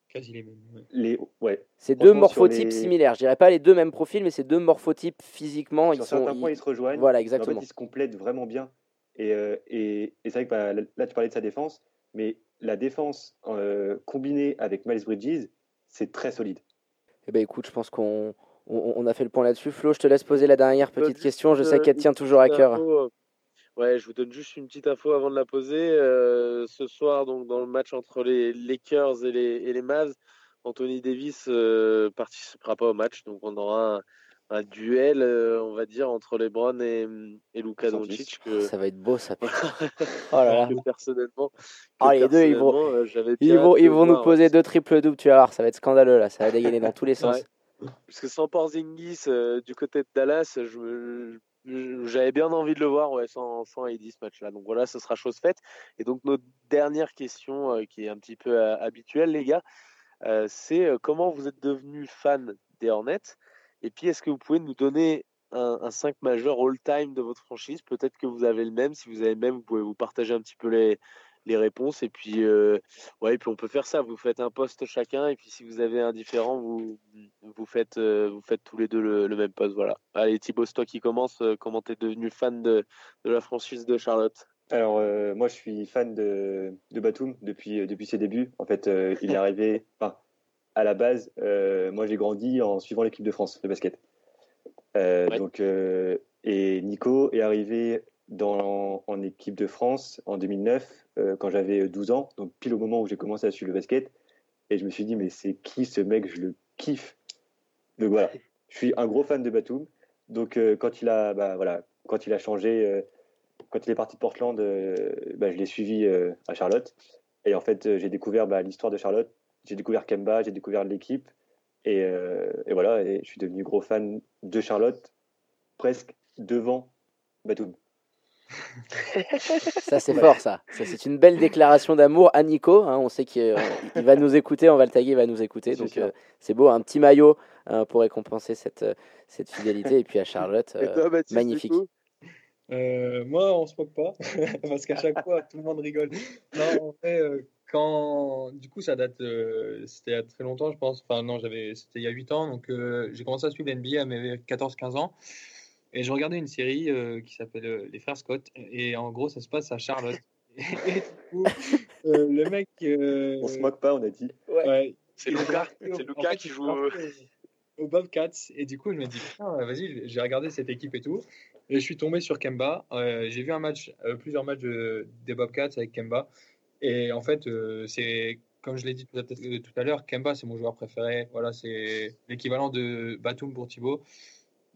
Quasi les mêmes. ouais. les. Ouais, C'est deux morphotypes les- similaires. Je dirais pas les deux mêmes profils, mais c'est deux morphotypes physiquement. sur ils sont, certains ils- points, ils se rejoignent. Voilà, En exactement. fait, ils se complètent vraiment bien. Et, euh, et, et c'est vrai que bah, là, tu parlais de sa défense, mais la défense euh, combinée avec Miles Bridges, c'est très solide. Eh ben écoute, je pense qu'on on, on a fait le point là-dessus. Flo, je te laisse poser la dernière petite juste, question. Je sais euh, qu'elle tient toujours à cœur. info, euh, Ouais, je vous donne juste une petite info avant de la poser. Euh, ce soir, donc dans le match entre les Lakers et les, et les Mavs, Anthony Davis euh, participera pas au match, donc on aura un, un duel, euh, on va dire, entre LeBron et, et Luka Doncic que, Ça va être beau, ça. Oh là là. que personnellement, que Ah, les deux, ils vont- euh, Ils vont, ils vont nous voir, poser deux triples doubles, tu vas voir, ça va être scandaleux là, ça va dégainer dans tous les sens. Ouais. Parce que sans Porzingis euh, du côté de Dallas, j'avais bien envie de le voir ouais, sans, sans AD ce match-là. Donc voilà, ce sera chose faite. Et donc notre dernière question, euh, qui est un petit peu euh, habituelle, les gars, c'est comment vous êtes devenu fan des Hornets? Et puis est-ce que vous pouvez nous donner un, un 5 majeur all-time de votre franchise? Peut-être que vous avez le même. Si vous avez le même, vous pouvez vous partager un petit peu les, les réponses. Et puis, euh, ouais, et puis on peut faire ça. Vous faites un poste chacun. Et puis si vous avez un différent, vous, vous, faites, euh, vous faites tous les deux le, le même poste. Voilà. Allez, Thibaut, toi qui commence. Euh, comment tu es devenu fan de, de la franchise de Charlotte? Alors, moi, je suis fan de, de Batum depuis, depuis ses débuts. En fait, il est arrivé. Enfin, à la base, moi, j'ai grandi en suivant l'équipe de France de basket. Ouais. Donc, et Nico est arrivé en équipe de France en 2009, euh, quand j'avais 12 ans, donc pile au moment où j'ai commencé à suivre le basket. Et je me suis dit, mais c'est qui ce mec? Je le kiffe. Donc voilà, je suis un gros fan de Batum. Donc euh, quand il a, bah, voilà, quand il a changé, euh, quand il est parti de Portland, euh, bah, je l'ai suivi euh, à Charlotte. Et en fait, euh, j'ai découvert bah, l'histoire de Charlotte. J'ai découvert Kemba, j'ai découvert l'équipe. Et, euh, et voilà, et je suis devenu gros fan de Charlotte, presque devant Batum. Ça, c'est fort, ça. ça c'est une belle déclaration d'amour à Nico. hein. on sait qu'il euh, va nous écouter, on va le taguer, il va nous écouter. C'est Donc, euh, c'est beau, un petit maillot hein, pour récompenser cette, euh, cette fidélité. Et puis à Charlotte, euh, toi, Baptiste, magnifique. Euh, moi, on se moque pas, parce qu'à chaque fois, tout le monde rigole. Non, en fait, euh, quand, du coup, ça date, euh, c'était il y a très longtemps, je pense. Enfin, non, j'avais, c'était il y a 8 ans, donc euh, j'ai commencé à suivre l'NBA à mes 14-15 ans. Et je regardais une série euh, qui s'appelle euh, Les Frères Scott, et en gros, ça se passe à Charlotte. Et, du coup, euh, le mec. euh, On se moque pas, on a dit. ouais, C'est il est Luca, drafté au- c'est en Luca fait, qui il joue. au Bobcats. Et du coup, je me dis, putain, vas-y, j'ai regardé cette équipe et tout. Et je suis tombé sur Kemba. Euh, j'ai vu un match, euh, plusieurs matchs de- des Bobcats avec Kemba. Et en fait, euh, c'est comme je l'ai dit tout à, tout à l'heure, Kemba, c'est mon joueur préféré. Voilà, c'est l'équivalent de Batum pour Thibaut.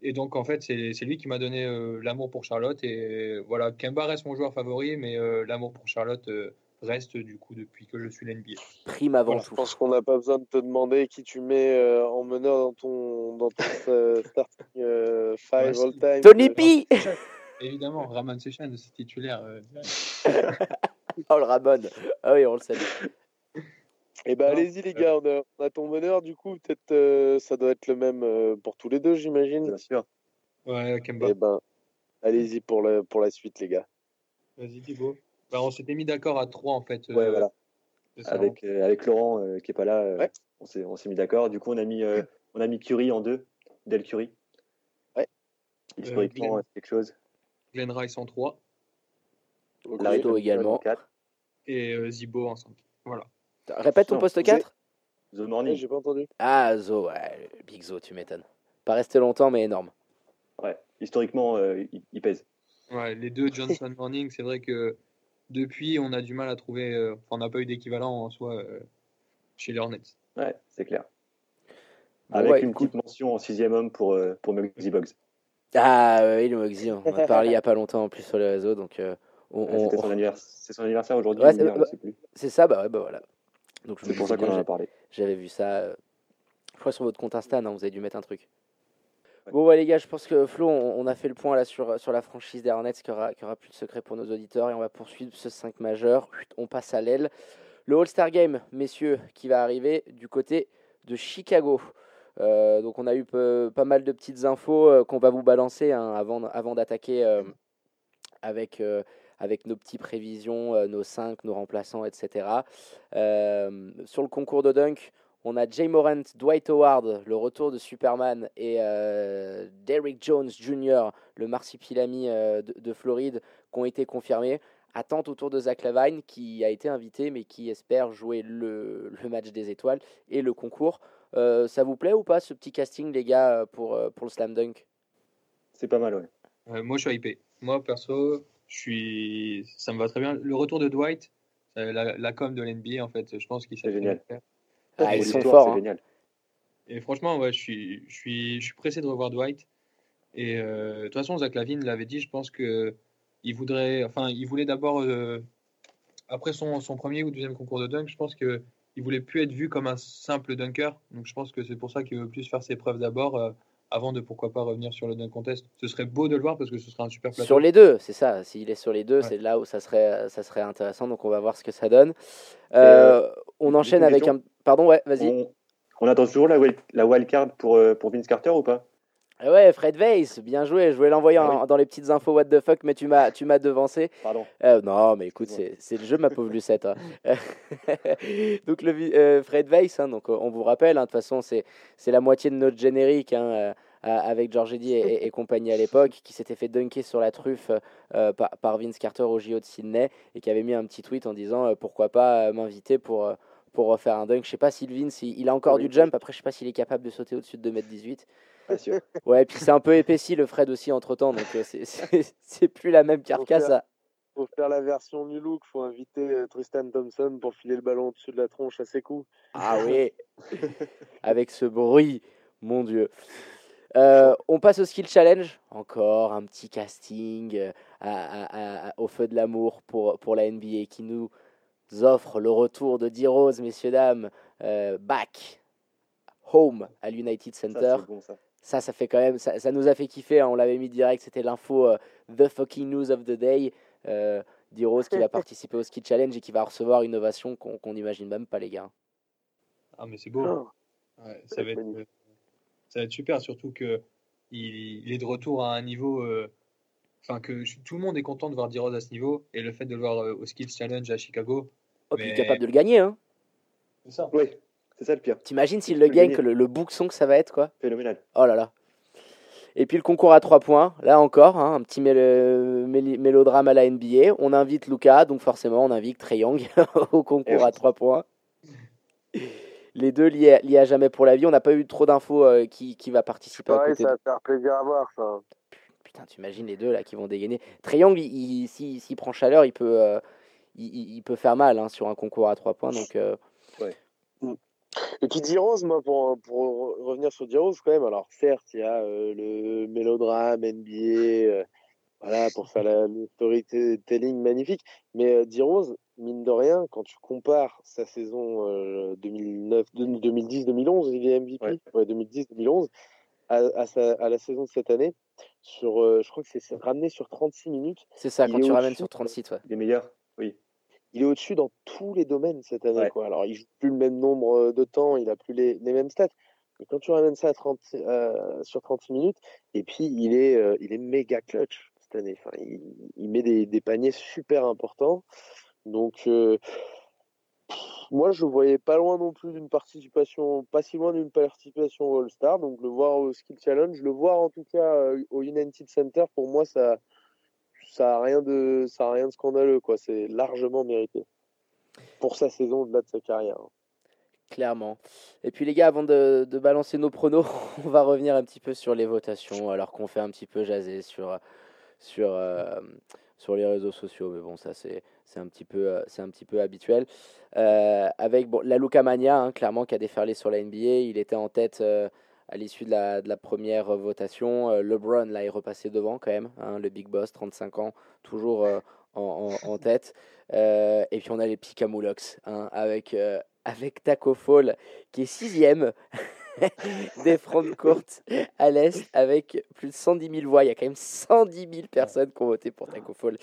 Et donc, en fait, c'est c'est lui qui m'a donné euh, l'amour pour Charlotte. Et voilà, Kemba reste mon joueur favori, mais euh, l'amour pour Charlotte euh, reste du coup depuis que je suis l'NBA. prime avant Bon, je tout. pense qu'on n'a pas besoin de te demander qui tu mets euh, en meneur dans ton, dans ton euh, starting euh, five all time. Tony P Évidemment, Raman Session, c'est titulaire. euh, Oh le Ramon Ah oui, on le salue. Eh ben allez-y les gars, on a, on a ton meneur du coup, peut-être euh, ça doit être le même euh, pour tous les deux j'imagine. Bien sûr. Ouais, Kemba. Eh ben allez-y pour, le, pour la suite les gars. Vas-y, Thibaut. Bah, on s'était mis d'accord à trois en fait. Ouais, euh, voilà. c'est ça, Avec, euh, avec Laurent euh, qui est pas là, euh, Ouais. on s'est on s'est mis d'accord. Du coup, on a mis, euh, on a mis Curie en deux, Del Curie. Ouais. Historiquement, euh, c'est quelque chose. Glenn Rice en 3 Ok. Larry Larry également. en quatre. et euh, Zibo en 5. Voilà. Répète ton poste vous 4 The Morning. J'ai pas entendu. Ah, Zo, ouais, Big Zo, tu m'étonnes. Pas resté longtemps, mais énorme. Ouais. Historiquement, euh, il, il pèse. Ouais, les deux Johnson Morning, c'est vrai que depuis, on a du mal à trouver. euh, Enfin, on n'a pas eu d'équivalent en soi euh, chez les Hornets. Ouais, c'est clair. Bon, Avec ouais, une petite mention en sixième homme pour, euh, pour Muggsy Bugs. Ah, oui, le Moxie, on en a parlé il n'y a pas longtemps en plus sur les réseaux, donc euh, on- son on- anniversaire. C'est son anniversaire aujourd'hui. Ouais, c'est- plus. c'est ça, bah ouais, bah voilà. Donc C'est pour ça qu'on en a parlé. J'avais vu ça, euh, je crois sur votre compte Insta, non, vous avez dû mettre un truc. Ouais. Bon, ouais, les gars, je pense que Flo, on, on a fait le point là sur, sur la franchise des Hornets, qui aura, qui aura plus de secret pour nos auditeurs, et on va poursuivre ce 5 majeur. On passe à l'aile. Le All-Star Game, messieurs, qui va arriver du côté de Chicago. donc on a eu pas mal de petites infos qu'on va vous balancer hein, avant, avant d'attaquer avec avec nos petites prévisions, nos 5, nos remplaçants, etc. sur le concours de dunk, on a Jay Morant, Dwight Howard, le retour de Superman, et euh, Derrick Jones Jr., le marsipilami euh, de, Floride, qui ont été confirmés. Attente autour de Zach Lavine, qui a été invité, mais qui espère jouer le, match des étoiles et le concours. Euh, ça vous plaît ou pas, ce petit casting, les gars, pour, pour le slam dunk? C'est pas mal, ouais. moi, je suis hypé. Moi, perso, je suis... ça me va très bien. Le retour de Dwight, la, la com de l'NBA, en fait, je pense qu'il s'est génial. Ah, ils sont forts. Hein. Génial. Et franchement, ouais, je, suis, je, suis, je suis pressé de revoir Dwight. Et euh, de toute façon, Zach Lavine l'avait dit, je pense que il voudrait, enfin, il voulait d'abord, euh, après son, son, premier ou deuxième concours de dunk, je pense que il voulait plus être vu comme un simple dunker. Donc, je pense que c'est pour ça qu'il veut plus faire ses preuves d'abord. Euh, avant de pourquoi pas revenir sur le dunk contest. Ce serait beau de le voir parce que ce serait un super plateau. Sur les deux, c'est ça. S'il est sur les deux, c'est là où ça serait, ça serait intéressant. Donc on va voir ce que ça donne. on enchaîne avec un. Pardon, ouais, vas-y. On, attend toujours la, la wildcard pour, euh, pour Vince Carter ou pas? Ouais, Fred Weiss, bien joué. Je voulais l'envoyer ah dans les petites infos what the fuck, mais tu m'as, tu m'as devancé. Pardon. Euh, non, mais écoute, c'est, le jeu, ma pauvre Lucette. Hein. donc, le, euh, Fred Weiss, hein, donc, on vous rappelle, hein, de toute façon, c'est, c'est la moitié de notre générique. Hein, avec George Eddy et, compagnie à l'époque, qui s'était fait dunker sur la truffe par, par, Vince Carter au JO de Sydney et qui avait mis un petit tweet en disant pourquoi pas m'inviter pour, pour refaire un dunk. Je sais pas si Vince, il, a encore du jump. Après, je sais pas s'il est capable de sauter au-dessus de 2m18. Pas sûr. Ouais, et puis c'est un peu épaissi le Fred aussi entre temps, donc euh, c'est plus la même carcasse. Faut pour faire la version du look, faut inviter euh, Tristan Thompson pour filer le ballon au-dessus de la tronche à ses coups. Ah oui, avec ce bruit, mon Dieu. Euh, on passe au skill challenge. Encore un petit casting au feu de l'amour pour, pour la NBA qui nous offre le retour de D-Rose, messieurs, dames, euh, back home à l'United Center. Ça, ça. Fait quand même, ça, nous a fait kiffer. Hein. on l'avait mis direct, c'était l'info euh, The fucking news of the day. Euh, D-Rose qui va participer au ski challenge et qui va recevoir une ovation qu'on n'imagine même pas, les gars. Ah, mais c'est beau. Oh. ça, va être, ça, va être, super, surtout que il, est de retour à un niveau enfin que tout le monde est content de voir D-Rose à ce niveau et le fait de le voir au Skills Challenge à Chicago, Oh, il est capable de le gagner, hein. C'est ça. Oui, c'est ça le pire. T'imagines s'il le gagne, que le, le bouxon que ça va être, quoi. Phénoménal. Oh là là. Et puis le concours à 3 points, là encore, hein, un petit mélodrame à la NBA. On invite Luca, donc forcément on invite Trey Young au concours à 3 points. Les deux liés, liés, à jamais pour la vie. On n'a pas eu trop d'infos euh, qui, qui, va participer à côté. Ça va faire plaisir à voir ça. Putain, tu imagines les deux là qui vont dégainer. Trey Young, s'il prend chaleur, il peut, euh, il, peut faire mal hein, sur un concours à 3 points. Donc, euh. Et puis D-Rose, moi, pour, pour, revenir sur D-Rose, quand même, alors certes, il y a euh, le mélodrame NBA, euh, voilà, pour faire la, storytelling magnifique, mais D-Rose, mine de rien, quand tu compares sa saison 2010-2011, il est MVP, ouais. 2010-2011, à, à, la saison de cette année, sur, je crois que c'est ramené sur 36 minutes. C'est ça, quand tu ramènes sur 36, ouais. Les meilleurs, oui il est au-dessus dans tous les domaines cette année. Quoi. Alors, il joue plus le même nombre euh, de temps, il a plus les, les mêmes stats. Mais quand tu ramènes ça à 30, euh, sur 36 minutes, et puis il est, euh, il est méga clutch cette année. Enfin, il, il met des, des, paniers super importants. Donc, moi, je ne voyais pas loin non plus d'une participation, pas si loin d'une participation All-Star. Donc, le voir au Skill Challenge, le voir en tout cas au United Center, pour moi, ça, ça n'a rien de ça rien de scandaleux quoi. C'est largement mérité. Pour sa saison au-delà de sa carrière clairement. Et puis les gars avant de, balancer nos pronos on va revenir un petit peu sur les votations alors qu'on fait un petit peu jaser sur sur euh, sur les réseaux sociaux. Mais bon ça c'est c'est un petit peu c'est un petit peu habituel. Euh, avec bon la Luca Mania hein, clairement qui a déferlé sur la NBA il était en tête euh, à l'issue de la, première votation. Euh, LeBron, là, est repassé devant quand même, hein, le big boss, 35 ans, toujours euh, en, tête. Euh, et puis on a les Picamoulox, hein, avec, avec Taco Fall, qui est sixième des francs courtes à l'Est, avec plus de 110 000 voix. Il y a quand même 110 000 personnes qui ont voté pour Taco Fall.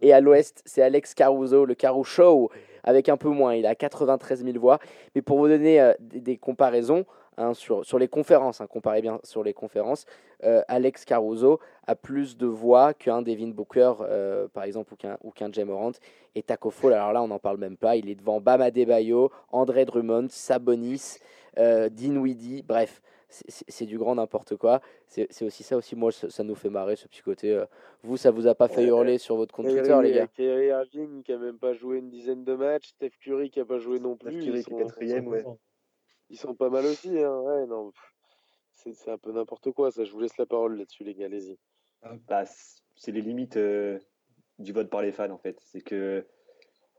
Et à l'Ouest, c'est Alex Caruso, le Caru Show, avec un peu moins. Il a 93 000 voix. Mais pour vous donner des comparaisons, hein, sur, sur les conférences, hein, comparez bien sur les conférences, euh, Alex Caruso a plus de voix qu'un Devin Booker, euh, par exemple, ou qu'un, ou qu'un Jay Morant. Et Taco Fall, alors là, on n'en parle même pas. Il est devant Bam Adebayo, André Drummond, Sabonis, euh, Dinwiddie, bref. C'est, c'est du grand n'importe quoi. C'est, c'est aussi ça aussi, moi, ça, ça nous fait marrer, ce petit côté. euh, vous, ça vous a pas fait hurler sur votre compte Twitter, les gars? Kyrie Irving qui a même pas joué une dizaine de matchs, Steph Curry qui a pas joué non Steph plus. Curry Ils qui est sont, quatrième, ouais. Ils sont pas mal aussi. Hein. Ouais, non, c'est, un peu n'importe quoi. Ça, je vous laisse la parole là-dessus, les gars. Allez-y. Bah, c- c'est les limites euh, du vote par les fans en fait. C'est que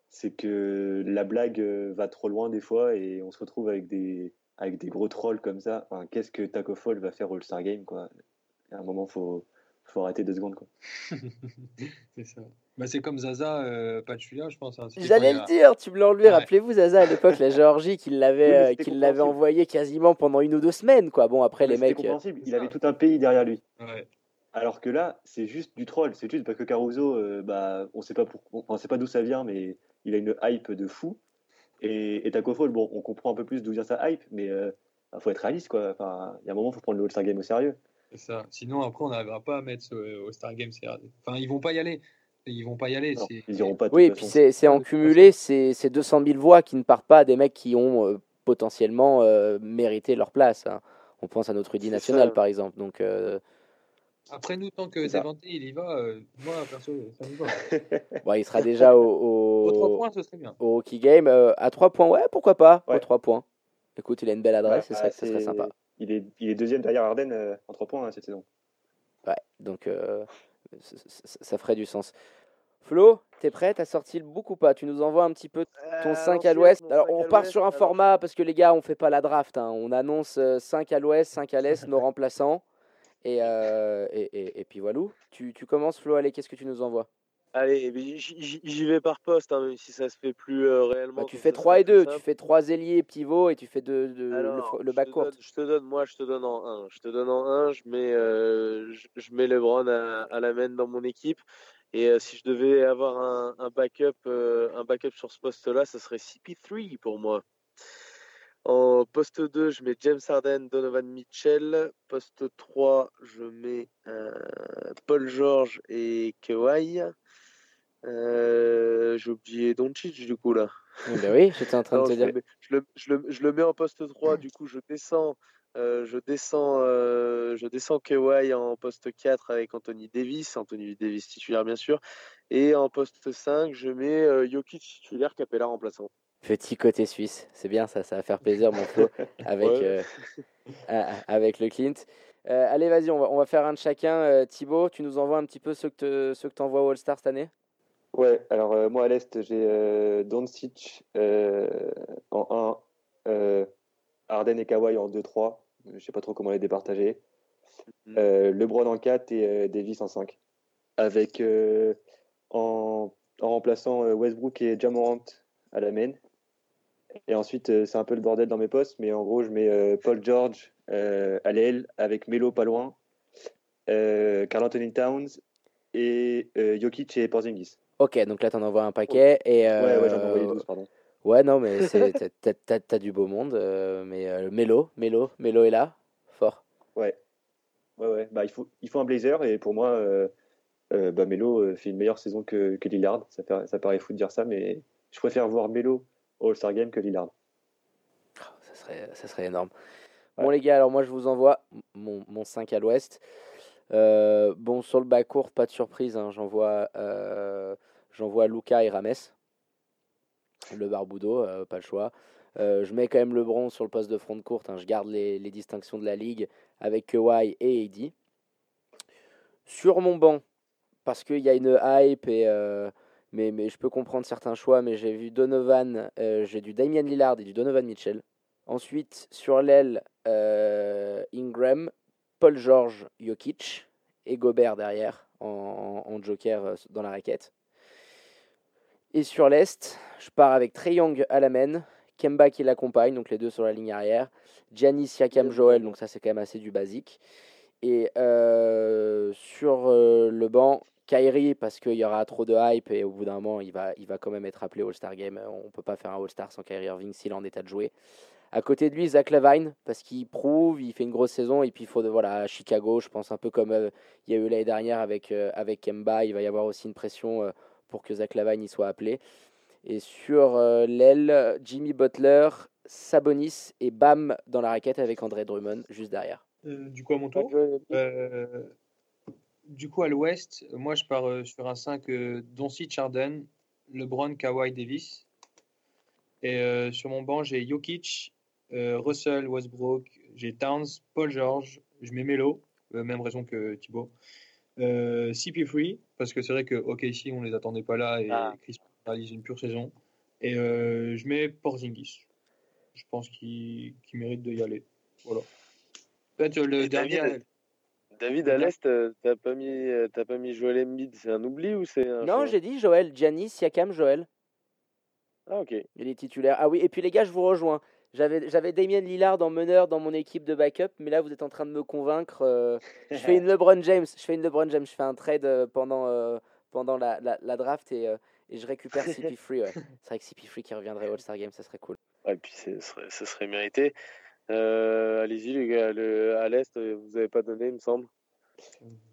c'est que la blague euh, va trop loin des fois et on se retrouve avec des avec des gros trolls comme ça. Enfin, qu'est-ce que Taco Fall va faire au All-Star Game quoi? À un moment, faut faut arrêter deux secondes quoi. C'est ça. Bah, c'est comme Zaza euh, Pachulia, je pense. hein. J'allais le il a- dire, tu me l'as enlevé. Ouais. Rappelez-vous, Zaza, à l'époque, la Géorgie, qui l'avait, Oui, mais euh, l'avait envoyé quasiment pendant une ou deux semaines, quoi. Bon, après, les C'était mecs. euh, compréhensible. Il avait tout un pays derrière lui. Ouais. Alors que là, c'est juste du troll. C'est juste parce que Caruso, euh, bah, on sait pas pour, on sait pas d'où ça vient, mais il a une hype de fou. Et, et Taco Fall, bon, on comprend un peu plus d'où vient sa hype, mais euh, bah, faut être réaliste quoi. Enfin, il y a un moment, faut prendre le All-Star Game au sérieux. C'est ça. Sinon, après, on n'arrivera pas à mettre ce- au Star Game CRD. Enfin, ils vont pas y aller. Ils vont pas y aller. Non, ils iront pas. Oui, et puis c'est c'est en cumulé, c'est c'est 200 000 voix qui ne partent pas à des mecs qui ont euh, potentiellement euh, mérité leur place. hein. On pense à notre Rudy national, ça. par exemple. Donc, euh, Après, nous, tant que ça. Devante, il y va, euh, moi, perso, ça me va. bon, il sera déjà au, Au 3 au, points, ce serait bien. au Hockey Game. euh, à 3 points, ouais, pourquoi pas Aux Ouais. 3 points. Écoute, il a une belle adresse, Ouais, ce serait, bah, ce serait sympa. Il est, il est deuxième derrière Arden euh, en trois points hein, cette saison. Ouais, donc euh, ça ferait du sens. Flo, t'es prêt T'as sorti le book ou pas? Tu nous envoies un petit peu ton Euh, 5 à l'ancienne, l'ouest. Alors, 5 on à part sur un alors- format parce que les gars, on fait pas la draft. hein. On annonce euh, 5 à l'ouest, 5 à l'est, nos remplaçants. Et, euh, et, et, et puis voilà. Tu, tu commences, Flo. Allez, qu'est-ce que tu nous envoies? Allez, j'y- vais par poste, hein, même si ça se fait plus euh, réellement. Bah, Tu fais ça, 3 c'est et plus 2. Tu fais 3 ailiers pivot et tu fais le, Alors, le je bac te court. donne- je te donne, moi, je te donne en 1. Je te donne en 1, je mets, euh, je, je mets LeBron à, à la main dans mon équipe. Et euh, si je devais avoir un, un backup, euh, un backup sur ce poste-là, ça serait CP3 pour moi. En poste 2, je mets James Harden, Donovan Mitchell. Poste 3, je mets euh, Paul George et Kawhi. Euh, J'ai oublié Doncic du coup là. Oui, bah oui, j'étais en train Non, de te je, dire. le mets, je, le, je, le, je le mets en poste 3, du coup je descends, euh, je descends, euh, je descends Kawhi en poste 4 avec Anthony Davis, Anthony Davis titulaire bien sûr, et en poste 5 je mets euh, Jokic titulaire, Capella remplaçant. Petit côté suisse. C'est bien ça, ça va faire plaisir, mon Flo, avec, Ouais. euh, avec le Clint. Allez, vas-y, on va, on va faire un de chacun. Thibaut, tu nous envoies un petit peu ceux que te- ceux que tu envoies au All-Star cette année? Ouais, alors euh, moi à l'Est, j'ai euh, Doncic euh, en 1, euh, Arden et Kawhi en 2-3. Je sais pas trop comment les départager. Mhm. LeBron en 4 et Davis en 5. Avec en, en remplaçant Westbrook et Jamorant à la main. Et ensuite, c'est un peu le bordel dans mes postes, mais en gros, je mets Paul George à l'aile avec Melo pas loin, Carl Anthony Towns et Jokic et Porzingis. Ok, donc là, tu en envoies un paquet. Et, Ouais, ouais, j'en ai envoyé euh, 12, pardon. Ouais, non, mais t'as- du beau monde. euh, mais euh, Mélo, Mélo, Mélo est là, fort. Ouais. Ouais, ouais. Bah, il, faut, il faut un blazer et pour moi, euh, euh, bah, Melo euh, fait une meilleure saison que, que Lillard. Ça, paraît fou de dire ça, mais je préfère voir Melo au All-Star Game que Lillard. Oh, ça, serait, ça serait énorme. Bon, les gars, alors moi, je vous envoie mon, mon 5 à l'ouest. Euh, bon, sur le bas court, pas de surprise. hein, J'envoie euh, j'envoie Luca et Rames. Le Barbudo, euh, pas le choix. Euh, je mets quand même LeBron sur le poste de front de courte. hein, je garde les, distinctions de la ligue avec Kawhi et AD. Sur mon banc, parce qu'il y a une hype, euh, mais, je peux comprendre certains choix, mais j'ai vu Donovan, j'ai du Damian Lillard et du Donovan Mitchell. Ensuite, sur l'aile, Ingram, Paul George, Jokic et Gobert derrière en, joker dans la raquette. Et sur l'Est, je pars avec Trey Young à la main, Kemba qui l'accompagne, donc les deux sur la ligne arrière, Giannis, Siakam, Joel, donc ça c'est quand même assez du basique. Et euh, sur euh, le banc, Kyrie, parce qu'il y aura trop de hype et au bout d'un moment, il va, il va quand même être appelé All-Star Game. On ne peut pas faire un All-Star sans Kyrie Irving s'il est en état de jouer. À côté de lui, Zach Lavine, parce qu'il prouve, il fait une grosse saison, et puis il faut, voilà, Chicago, je pense un peu comme euh, il y a eu l'année dernière avec, avec Kemba, il va y avoir aussi une pression pour que Zach Lavine y soit appelé. Et sur l'aile, Jimmy Butler, Sabonis et Bam dans la raquette avec André Drummond juste derrière. du coup, à mon tour. du coup, à l'ouest, moi je pars sur un 5 Doncic Charden, LeBron, Kawhi Davis. Et sur mon banc, j'ai Jokic, euh, Russell, Westbrook, j'ai Towns, Paul George, je mets Melo, euh, même raison que Thibaut. Euh, CP3, parce que c'est vrai que OKC, on les attendait pas là et ah. Chris réalise une pure saison. Et je mets Porzingis. Je pense qu'il mérite de y aller. Voilà. Peut-être le dernier. David, à l'Est, t'as pas mis, pas mis Joel Embiid, c'est un oubli ou c'est Non, j'ai dit Joël, Giannis, Siakam, Joël. Ah ok. Il est titulaire. Ah oui, et puis les gars, je vous rejoins. J'avais, j'avais Damien Lillard en meneur dans mon équipe de backup, mais là vous êtes en train de me convaincre. Euh, je fais une LeBron James, je fais une LeBron James, je fais un trade euh, pendant, euh, pendant la, la, draft et, et, je récupère CP3. Ouais. C'est vrai que CP3 qui reviendrait au All-Star Game, ça serait cool. Ouais, et puis ce serait, ça serait mérité. allez-y les gars, le, à l'Est, vous avez pas donné, il me semble.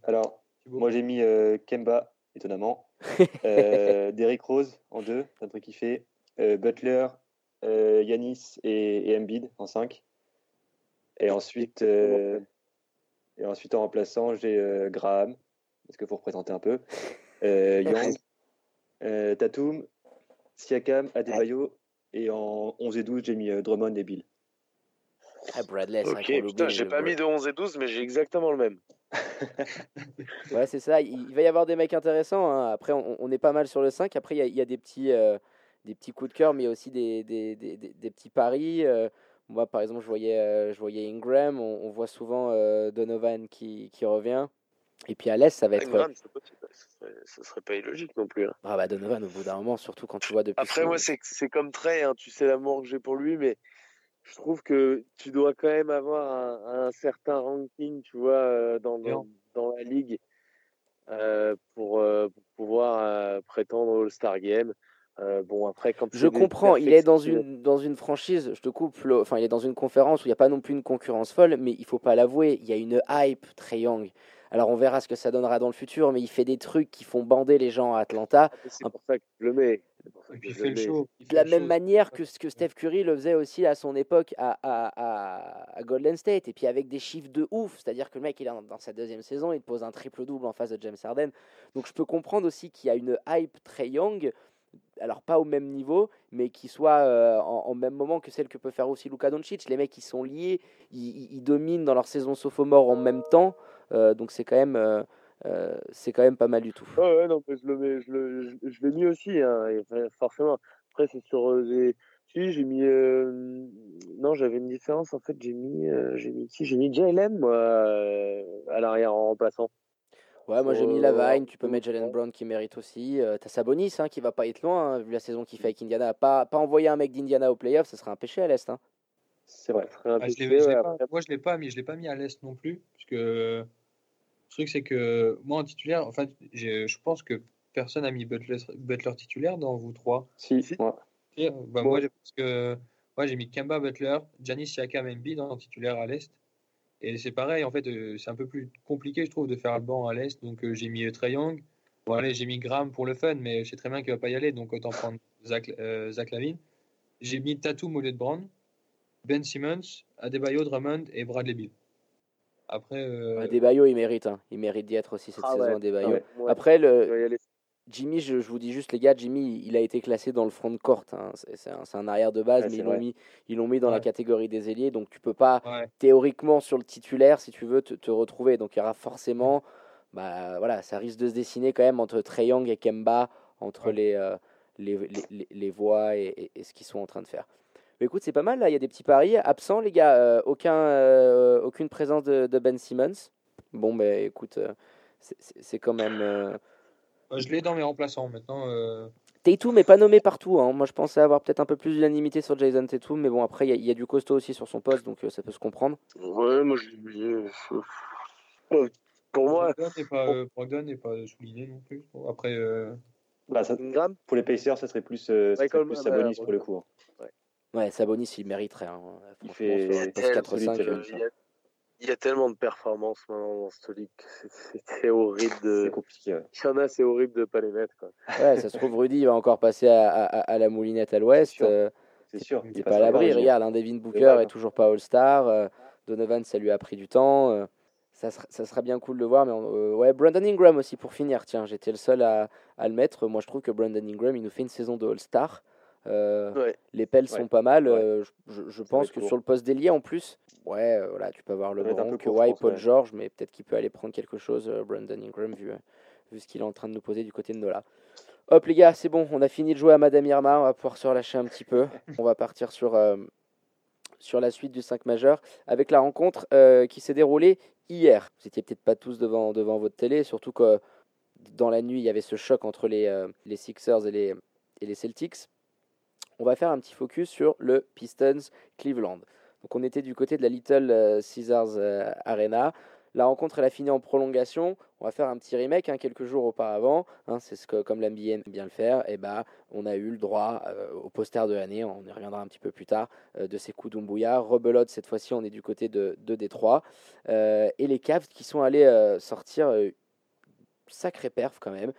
Alors, moi j'ai mis Kemba, étonnamment. Derrick Rose en deux, un truc qui fait. Butler, euh, Yanis et, et, Embiid en 5. Et ensuite, euh, et ensuite en remplaçant, j'ai euh, Graham, parce qu'il faut représenter un peu. Young, Tatum, Siakam, Adebayo. Et en 11 et 12, j'ai mis Drummond et Bill. Ah, Bradley, ok, putain, j'ai pas mis de 11 et 12, mais j'ai exactement le même. ouais, c'est ça. Il, va y avoir des mecs intéressants. Hein. Après, on, on, est pas mal sur le 5. Après, il y, y, a des petits des petits coups de cœur, mais aussi des, des, des, des petits paris. Euh, moi, par exemple, je voyais, euh, je voyais Ingram, on, voit souvent euh, Donovan qui, qui, revient. Et puis à l'Est, ça va être. Ingram, ça serait pas illogique non plus. Hein. Ah bah Donovan, au bout d'un moment, surtout quand tu vois depuis. Après, moi, c'est comme Trey, hein, tu sais l'amour que j'ai pour lui, mais je trouve que tu dois quand même avoir un, un certain ranking, tu vois, dans, dans, dans la ligue pour, pour, pouvoir prétendre au All-Star Game. Euh, bon, après, quand je comprends, il est dans une, dans une franchise, je te coupe, enfin, il est dans une conférence où il n'y a pas non plus une concurrence folle, mais il faut pas l'avouer, il y a une hype très young. Alors on verra ce que ça donnera dans le futur, mais il fait des trucs qui font bander les gens à Atlanta. C'est pour ça que je le mets. il fait le show. De la même manière que ce que Steph Curry le faisait aussi à son époque à, à, à, Golden State, et puis avec des chiffres de ouf. C'est-à-dire que le mec, il est dans sa deuxième saison, il pose un triple-double en face de James Harden. Donc je peux comprendre aussi qu'il y a une hype très young alors pas au même niveau, mais qui soit euh, en, même moment que celle que peut faire aussi Luka Doncic. Les mecs, ils sont liés, ils, dominent dans leur saison sophomore en même temps, euh, donc c'est quand même euh, c'est quand même pas mal du tout. ouais, non, je le je le, je, l'ai mis aussi, hein, forcément. Après, c'est sur si j'ai mis non, j'avais une différence en fait. J'ai mis j'ai mis qui? J'ai mis JLM moi à l'arrière en remplaçant. Ouais, moi j'ai mis Lavine, tu peux mettre Jalen Brown qui mérite aussi. Euh, T'as Sabonis hein, qui va pas être loin, hein, vu la saison qu'il fait avec Indiana. Pas, pas envoyer un mec d'Indiana au playoff, ce serait un péché à l'Est. Hein. C'est vrai. Ah, je moi je l'ai pas mis, je l'ai pas mis à l'Est non plus. Parce que le truc c'est que moi en titulaire, en fait, je pense que personne n'a mis Butler, Butler, titulaire dans vous trois. Si, si. Moi. Bah, moi, que, moi j'ai mis Kemba Butler, Giannis Siakam Embiid en titulaire à l'Est. Et c'est pareil, en fait, euh, c'est un peu plus compliqué, je trouve, de faire le banc à l'Est. Donc euh, j'ai mis euh, Trey Young. Bon, allez, j'ai mis Graham pour le fun, mais je sais très bien qu'il ne va pas y aller, donc autant prendre Zach, Zach Lavine. J'ai mis Tatum au lieu de Brown, Ben Simmons, Adebayo, Drummond et Bradley Bill. Après. Adebayo, il mérite. Hein. Il mérite d'y être aussi cette ah saison, Adebayo. Ah Après, le. Jimmy, je, vous dis juste, les gars, Jimmy, il a été classé dans le front de courte. Hein. C'est un, arrière de base, mais ils l'ont mis, ils l'ont mis dans la catégorie des ailiers. Donc, tu peux pas, théoriquement, sur le titulaire, si tu veux, te, retrouver. Donc, il y aura forcément, bah, voilà, ça risque de se dessiner quand même entre Trey Young et Kemba, entre les, euh, les, les, les, voix et, ce qu'ils sont en train de faire. Mais écoute, c'est pas mal, là, il y a des petits paris. Absents, les gars, euh, aucun, euh, aucune présence de, Ben Simmons. Bon, ben écoute, c'est quand même je l'ai dans mes remplaçants maintenant. Euh... Tatum n'est pas nommé partout. Hein. Moi, je pensais avoir peut-être un peu plus d'unanimité sur Jason Tatum, mais bon, après, il y, a du costaud aussi sur son poste, donc euh, ça peut se comprendre. Ouais, moi, je l'ai Pour moi. Brogdon n'est pas, souligné non plus. après. Bah, ça, pour les Pacers, ça serait plus, euh, ça serait plus Sabonis pour le coup. Hein. Ouais, Sabonis, il mériterait. Hein. Il fait- sur un Il poste est 4-5. Euh, Il y, a, il tellement de performances maintenant dans cette ligue. C'est- horrible de. C'est compliqué. ouais. Il y en a, c'est horrible de pas les mettre. Quoi. Ouais, ça se trouve, Rudy va encore passer à, à- à la moulinette à l'ouest. euh, C'est sûr. il il n'est pas à l'abri. Regarde, hein, Devin Booker est toujours pas All-Star. euh, Donovan, ça lui a pris du temps. euh, ça, sera, ça sera bien cool de voir. Mais on- euh, ouais, Brandon Ingram aussi pour finir. Tiens, j'étais le seul à, à le mettre. Moi, je trouve que Brandon Ingram, il nous fait une saison de All-Star. Euh, Ouais. Les pelles Ouais. sont pas mal. Ouais. euh, je pense que court. sur le poste d'ailier en plus, ouais, euh, voilà, tu peux avoir le Bron, Kawhi, Paul. George, mais peut-être qu'il peut aller prendre quelque chose, Brandon Ingram, vu, vu ce qu'il est en train de nous poser du côté de Nola. Hop les gars, c'est bon, on a fini de jouer à Madame Irma, on va pouvoir se relâcher un petit peu. On va partir sur, euh, sur la suite du 5 majeur avec la rencontre euh, qui s'est déroulée hier. Vous étiez peut-être pas tous devant, devant votre télé, surtout que dans la nuit, il y avait ce choc entre les, les Sixers et les, et les Celtics. On va faire un petit focus sur le Pistons Cleveland. Donc on était du côté de la Little euh, Caesars euh, Arena. La rencontre elle a fini en prolongation. On va faire un petit remake hein, quelques jours auparavant. Hein, c'est ce que comme l'NBA aime bien le faire. Et bah on a eu le droit euh, au poster de l'année. On y reviendra un petit peu plus tard de Sekou Doumbouya. Rebelote cette fois-ci on est du côté de, de Détroit et les Cavs qui sont allés sortir sacré perf quand même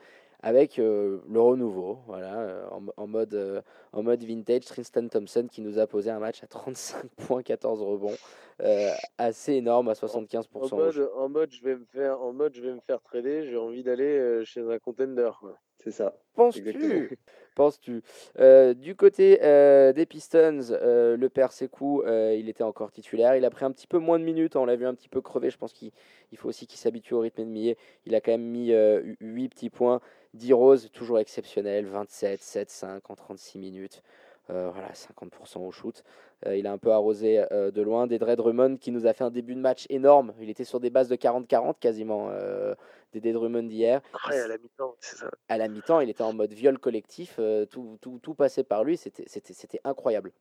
avec euh, le renouveau, voilà, euh, en, en mode, euh, en mode vintage, Tristan Thompson qui nous a posé un match à 35 points, 14 rebonds, euh, assez énorme à 75%. En au mode, en mode, je vais me faire, en mode, je vais me faire trader. J'ai envie d'aller euh, chez un contender. C'est ça. Penses-tu. Penses-tu? Euh, Du côté euh, des Pistons, euh, le père Sekou, il était encore titulaire. Il a pris un petit peu moins de minutes. On l'a vu un petit peu crever. Je pense qu'il il faut aussi qu'il s'habitue au rythme NBA. Il a quand même mis euh, 8 petits points. 10 roses, toujours exceptionnel. 27, 7, 5 en 36 minutes. Euh, voilà, 50% au shoot. Euh, il a un peu arrosé euh, de loin. Dédre Drummond qui nous a fait un début de match énorme. Il était sur des bases de 40-40 quasiment. Euh, des Drummond d'hier Ouais, à la mi-temps, c'est ça. à la mi-temps, il était en mode viol collectif, euh, tout, tout, tout passait par lui, c'était- c'était c'était incroyable.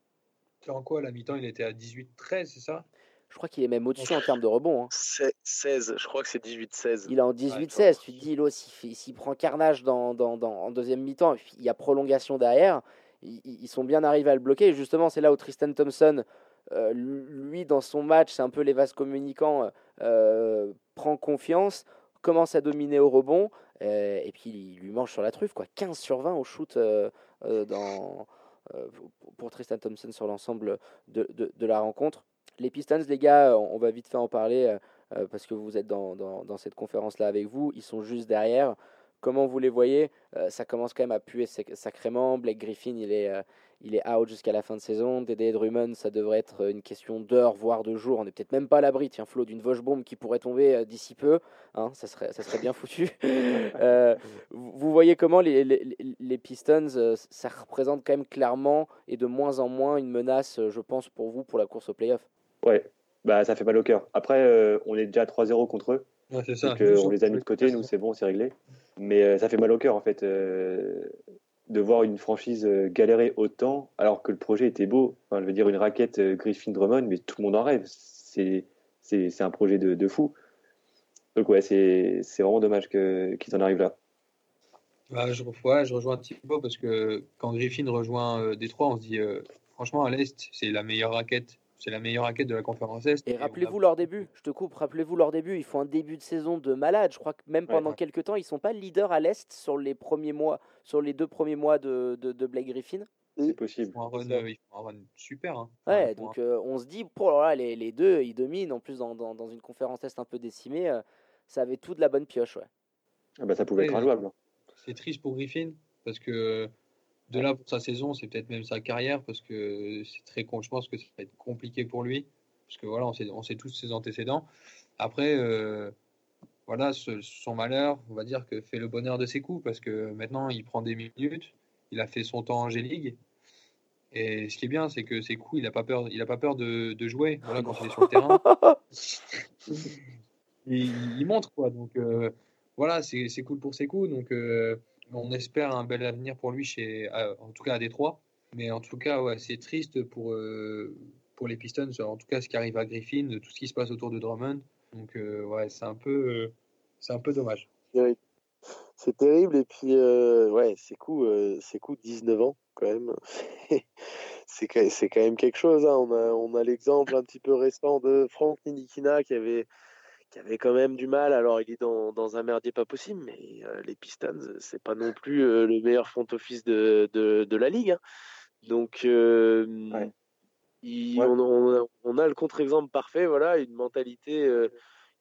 C'est en quoi à la mi-temps Il était à 18-13, c'est ça? Je crois qu'il est même au-dessus en termes de rebond. hein. C'est 16, je crois que c'est 18-16. Il est en 18-16, tu te dis, Lo, s'il prend carnage dans, dans, dans- en deuxième mi-temps, il y a prolongation derrière, ils, sont bien arrivés à le bloquer. Et justement, c'est là où Tristan Thompson, euh, lui, dans son match, c'est un peu les vases communicants, euh, prend confiance, commence à dominer au rebond, euh, et puis il lui mange sur la truffe, quoi. 15 sur 20 au shoot euh, euh, dans, euh, pour- Tristan Thompson sur l'ensemble de, de- la rencontre. Les Pistons, les gars, on va vite fait en parler euh, euh, parce que vous êtes dans, dans cette conférence-là avec vous. Ils sont juste derrière. Comment vous les voyez Euh, Ça commence quand même à puer sac- sacrément. Blake Griffin, il est, euh, il est out jusqu'à la fin de saison. Dédé Drummond, ça devrait être une question d'heures, voire de jours. On n'est peut-être même pas à l'abri, tiens, Flo, d'une Vosgebombe qui pourrait tomber euh, d'ici peu. Hein, ça, serait, ça serait bien foutu. Euh, vous voyez comment les, les, les- les Pistons, euh, ça représente quand même clairement et de moins en moins une menace, euh, je pense, pour vous, pour la course au playoff Ouais, bah ça fait mal au cœur. Après, euh, on est déjà 3-0 contre eux, Ouais, ça. donc euh, on les a mis de côté, nous c'est bon, c'est réglé. Mais euh, ça fait mal au cœur en fait euh, de voir une franchise euh, galérer autant alors que le projet était beau. Enfin, je veux dire une raquette euh, Griffin Drummond, mais tout le monde en rêve. C'est un projet de, de fou. Donc ouais, c'est vraiment dommage qu'ils en arrivent là. Bah, je, ouais, je rejoins Thibaut parce que quand Griffin rejoint euh, Détroit, on se dit franchement à l'Est, c'est la meilleure raquette. C'est la meilleure raquette de la conférence Est. Et a- rappelez-vous leur début, je te coupe, rappelez-vous leur début, ils font un début de saison de malade. Je crois que même Ouais, pendant ouais. quelques temps, ils sont pas leaders à l'Est sur les premiers mois, sur les deux premiers mois de, de, de Blake Griffin. C'est Ils possible. font un run, ils font un run super. hein. Ouais, Enfin, ils donc euh, on se dit, pour là, les, les deux, ils dominent. En plus, dans, dans, dans une conférence Est un peu décimée, euh, ça avait tout de la bonne pioche. Ouais. Ah bah, ça pouvait être Ouais, injouable. hein. C'est triste pour Griffin parce que de là pour sa saison, c'est peut-être même sa carrière parce que c'est très con. Je pense que ça va être compliqué pour lui parce que voilà, on sait, on sait tous ses antécédents. Après, euh, voilà, ce- son malheur, on va dire que fait le bonheur de ses coups parce que maintenant il prend des minutes. Il a fait son temps en G-League. Et ce qui est bien, c'est que ses coups, il n'a pas peur, il a pas peur de, de jouer. Voilà, quand il est sur le terrain, il, il montre quoi. Donc euh, voilà, c'est c'est cool pour ses coups. Donc euh, on espère un bel avenir pour lui chez, en tout cas à Détroit. Mais en tout cas, ouais, c'est triste pour euh, pour les Pistons. En tout cas, ce qui arrive à Griffin, tout ce qui se passe autour de Drummond. Donc euh, ouais, c'est un peu euh, c'est un peu dommage. C'est terrible. Et puis, ouais, c'est cool, euh, c'est cool, 19 ans. quand même. c'est quand même quelque chose. Hein. On a, on a l'exemple un petit peu récent de Franck Ninikina qui avait, qui avait quand même du mal. Alors, il est dans, dans un merdier pas possible, mais euh, les Pistons, c'est pas non plus euh, le meilleur front office de, de, de la ligue. Hein. Donc, euh, il, on, on, on, a le contre-exemple parfait. Voilà, une mentalité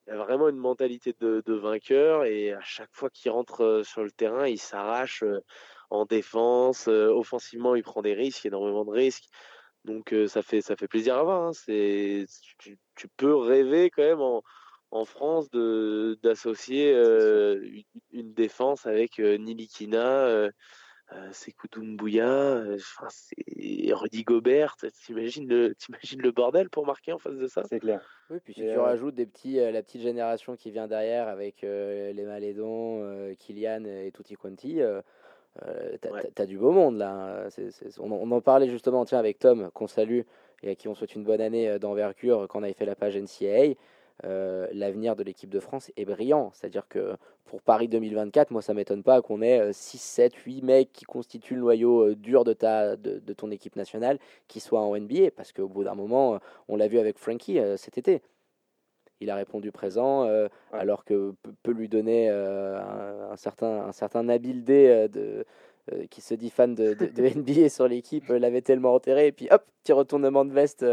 il a vraiment une mentalité de, de, vainqueur et à chaque fois qu'il rentre sur le terrain, il s'arrache en défense, offensivement, il prend des risques, énormément de risques. Donc ça fait ça fait plaisir à voir. Hein. C'est tu, tu, peux rêver quand même en, en France de d'associer une, une, défense avec Nilikina euh, c'est Koutoumbouyah, euh, c'est Rudy Gobert. T'imagines le, le bordel pour marquer en face de ça? C'est clair. Oui, puis si tu euh, rajoutes des petits, la petite génération qui vient derrière avec les Malédon, Kylian et Tutti Quanti, t'as as du beau monde là. Hein. on, on, en parlait justement tiens, avec Tom, qu'on salue et à qui on souhaite une bonne année d'envergure quand on avait fait la page NCAA. Euh, l'avenir de l'équipe de France est brillant. C'est-à-dire que pour Paris 2024, moi, ça m'étonne pas qu'on ait 6, 7, 8 mecs qui constituent le noyau euh, dur de, ta, de, ton équipe nationale qui soient en NBA. Parce qu'au bout d'un moment, on l'a vu avec Frankie euh, cet été. Il a répondu présent, alors que peut, lui donner un, certain, un certain Nabil D de, qui se dit fan de, de NBA sur l'équipe, l'avait tellement enterré. Et puis hop, petit retournement de veste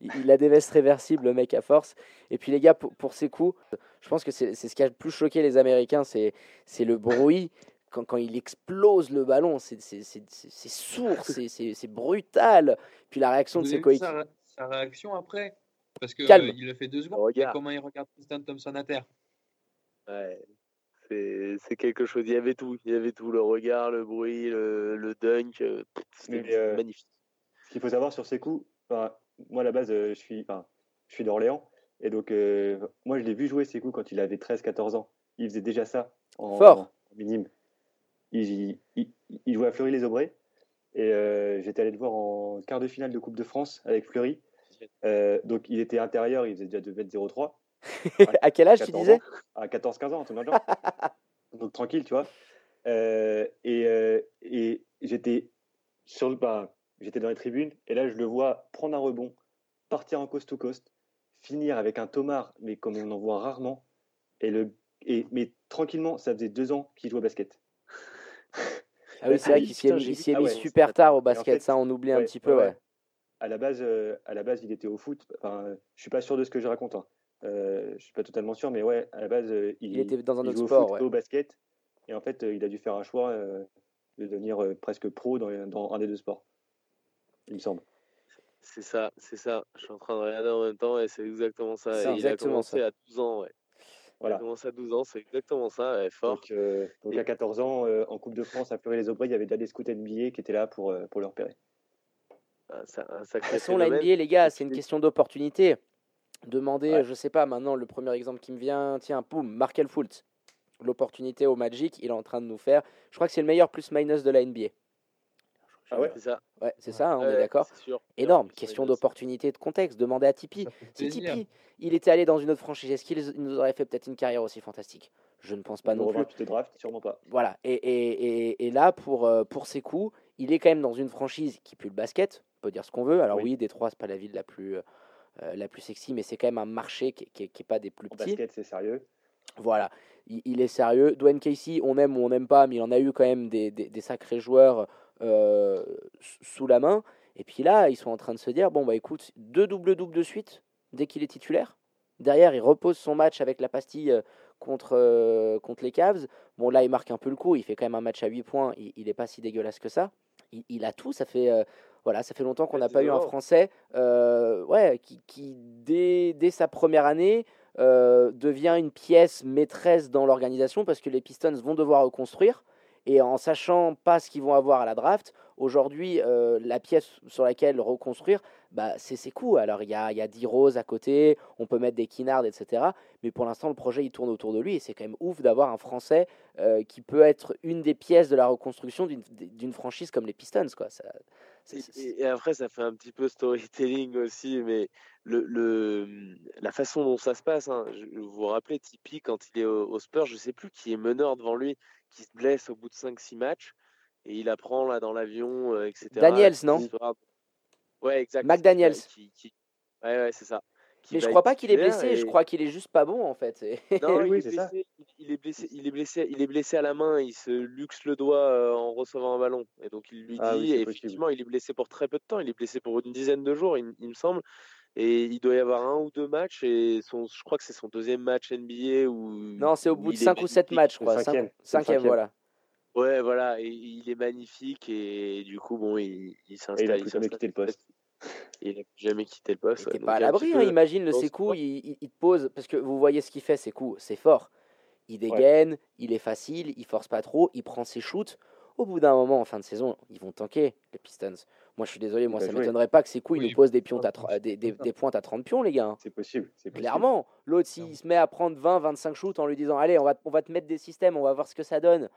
il, a des vestes réversibles, le mec, à force. Et puis, les gars, pour, pour ses coups, je pense que c'est ce qui a le plus choqué les Américains, c'est le bruit. Quand, quand, il explose le ballon, c'est sourd, c'est brutal. Puis la réaction de ses coéquipiers. Sa, réaction après? Parce qu'il il le fait deux secondes. Comment il regarde Tristan Thompson à terre? Ouais, c'est quelque chose. Il y avait tout. Il y avait tout. Le regard, le bruit, le, le dunk. Euh, c'était euh, magnifique. Ce qu'il faut savoir sur ses coups, moi, à la base, euh, je suis, enfin, je suis d'Orléans. Et donc, euh, moi, je l'ai vu jouer ses coups quand il avait 13-14 ans. Il faisait déjà ça en, Fort. minime. Il, il, il, jouait à Fleury-les-Aubrais. Et euh, j'étais allé le voir en quart de finale de Coupe de France avec Fleury. donc, il était intérieur, il faisait déjà 2m03. à quel âge tu disais? À 14-15 ans, tout le monde. donc, tranquille, tu vois. et, et j'étais sur le. Ben, J'étais dans les tribunes et là, je le vois prendre un rebond, partir en coast to coast, finir avec un Tomar, mais comme on en voit rarement. Et le, et, mais tranquillement, ça faisait deux ans qu'il joue au basket. Ah oui, c'est vrai qu'il s'y est, mis, ah super tard au basket, ça on oublie un petit peu. Ouais. À, la base, euh, à la base, il était au foot. Enfin, je suis pas sûr de ce que je raconte. Hein. Euh, je suis pas totalement sûr, mais ouais, à la base, euh, il, était dans un autre au sport. Foot, au basket. Et en fait, il a dû faire un choix de devenir presque pro dans, dans un des deux sports il me semble. C'est ça, c'est ça. Je suis en train de regarder en même temps et c'est exactement ça. exactement il a commencé à 12 ans, ouais. Voilà. Il a commencé à 12 ans, c'est exactement ça, fort. Donc, euh, à 14 ans, euh, en Coupe de France, à Fleury les Aubrais, il y avait déjà des scouts NBA qui étaient là pour, euh, pour le repérer. Ah, ça, de toute façon, la NBA, les gars, c'est une question d'opportunité. Demandez, je sais pas, maintenant, le premier exemple qui me vient, tiens, poum, Markel Fultz. L'opportunité au Magic, il est en train de nous faire. Je crois que c'est le meilleur plus-minus de la NBA. Ah ouais, c'est ça. Ouais, c'est ça, hein, on est d'accord. Énorme. Question d'opportunité, de contexte. Demandez à Tipeee. Si Tipeee, il était allé dans une autre franchise, est-ce qu'il nous aurait fait peut-être une carrière aussi fantastique? Je ne pense pas non plus. Tu te draft, sûrement pas. Voilà. Et, et, et, et, là, pour, euh, pour ses coups, il est quand même dans une franchise qui pue le basket. On peut dire ce qu'on veut. Alors oui, Détroit, c'est pas la ville la plus, euh, la plus sexy, mais c'est quand même un marché qui n'est qui, pas des plus petits. basket, c'est sérieux. Voilà, il, est sérieux. Dwayne Casey, on aime ou on n'aime pas, mais il en a eu quand même des, des, des sacrés joueurs euh, sous la main. Et puis là, ils sont en train de se dire bon, bah écoute, deux doubles-doubles de suite dès qu'il est titulaire. Derrière, il repose son match avec la pastille euh, contre, euh, contre les Cavs. Bon, là, il marque un peu le coup. Il fait quand même un match à 8 points. Il n'est pas si dégueulasse que ça. Il, a tout. Ça fait, voilà, ça fait longtemps qu'on n'a pas eu un Français ouais, qui, qui dès, dès, sa première année, devient une pièce maîtresse dans l'organisation parce que les Pistons vont devoir reconstruire. Et en sachant pas ce qu'ils vont avoir à la draft, aujourd'hui, euh, la pièce sur laquelle reconstruire, bah, c'est ses coups. Alors, il y a, y a 10 roses à côté, on peut mettre des kinards, etc. Mais pour l'instant, le projet, il tourne autour de lui. Et c'est quand même ouf d'avoir un Français euh, qui peut être une des pièces de la reconstruction d'une franchise comme les Pistons. Quoi. Ça, et, après, ça fait un petit peu storytelling aussi, mais le, le la façon dont ça se passe, hein, je, vous vous rappelez, Tipeee, quand il est au, au Spurs, je sais plus qui est meneur devant lui, qui se blesse au bout de 5-6 matchs. et il apprend là dans l'avion, euh, etc. Daniels, non Ouais, exact. McDaniels. Qui, qui- Ouais, ouais, c'est ça. Qui Mais je crois pas qu'il est blessé, je crois qu'il est juste pas bon en fait. Il, est blessé, il- il est blessé, il est blessé, il est blessé à la main. Il se luxe le doigt euh, en recevant un ballon, et donc il lui Ah dit. oui, possible. effectivement, il est blessé pour très peu de temps. Il est blessé pour une dizaine de jours, il, il me semble. Et il doit y avoir un ou deux matchs. Et son, je crois que c'est son deuxième match NBA où. Non, c'est au bout de il est 5 ou 7 magnifique. matchs, je crois. cinquième, Cinquième, cinquième. voilà. Ouais, voilà, et il est magnifique et du coup, bon, il, il il s'installe. a il plus jamais s'installe quitté le poste. Il a plus jamais quitté le poste. Il ouais. pas à l'abri, hein, imagine le Sekou, il, il- il te pose, parce que vous voyez ce qu'il fait, Sekou, c'est fort. Il dégaine, il est facile, il force pas trop, il prend ses shoots. Au bout d'un moment, en fin de saison, ils vont tanker, les Pistons. Moi, je suis désolé, moi, ça jouer. m'étonnerait pas que Sekou, il Oui, nous pose des, pions va à jouer. tr- des, des- des pointes à 30 pions, les gars. hein. C'est possible. Clairement. L'autre, s'il se met à prendre 20, 25 shoots en lui disant Allez, on va, on va te mettre des systèmes, on va voir ce que ça donne.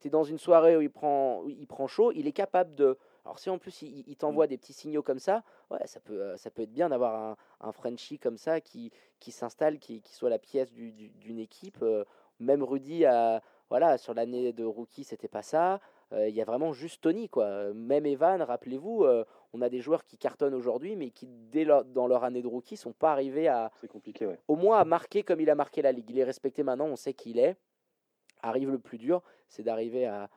Tu es dans une soirée où il prend, où il prend chaud, il est capable de. Alors, si en plus il, il t'envoie des petits signaux comme ça, ouais, ça peut, euh, ça peut être bien d'avoir un, un Frenchie comme ça qui, qui s'installe, qui, qui soit la pièce du- du- d'une équipe. Euh, Même Rudy, a, voilà, sur l'année de rookie, c'était pas ça. Euh, Il y a vraiment juste Tony. Quoi. Même Evan, rappelez-vous, euh, on a des joueurs qui cartonnent aujourd'hui, mais qui, dès leur- dans leur année de rookie, sont pas arrivés à, C'est compliqué, ouais. au moins à marquer comme il a marqué la ligue. Il est respecté maintenant, on sait qui il est. Arrive le plus dur, c'est d'arriver à,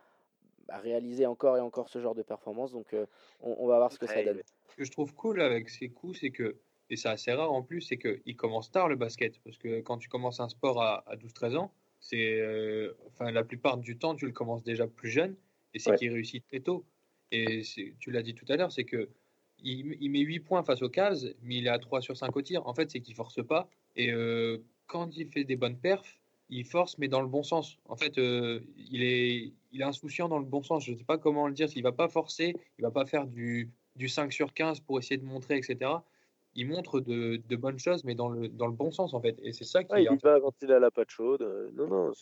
à réaliser encore et encore ce genre de performance. Donc euh, on, on va voir ce que ça Ouais, donne. Ce que je trouve cool avec ces coups, c'est que, et c'est assez rare en plus, c'est qu'il commence tard le basket. Parce que quand tu commences un sport à, à 12-13 ans, c'est, euh, enfin, la plupart du temps, tu le commences déjà plus jeune, et c'est Ouais. qu'il réussit très tôt. Et tu l'as dit tout à l'heure, c'est que il, il met 8 points face aux Cavs, mais il est à 3 sur 5 au tir. En fait, c'est qu'il force pas. Et euh, quand il fait des bonnes perfs, il force, mais dans le bon sens. En fait, euh, il, est, il est insouciant dans le bon sens. Je ne sais pas comment le dire. Il va pas forcer, il va pas faire du, du 5 sur 15 pour essayer de montrer, etc. Il montre de, de bonnes choses, mais dans le, dans le bon sens, en fait. Et c'est ça qui est il va quand il a la patte chaude. euh, Non, non.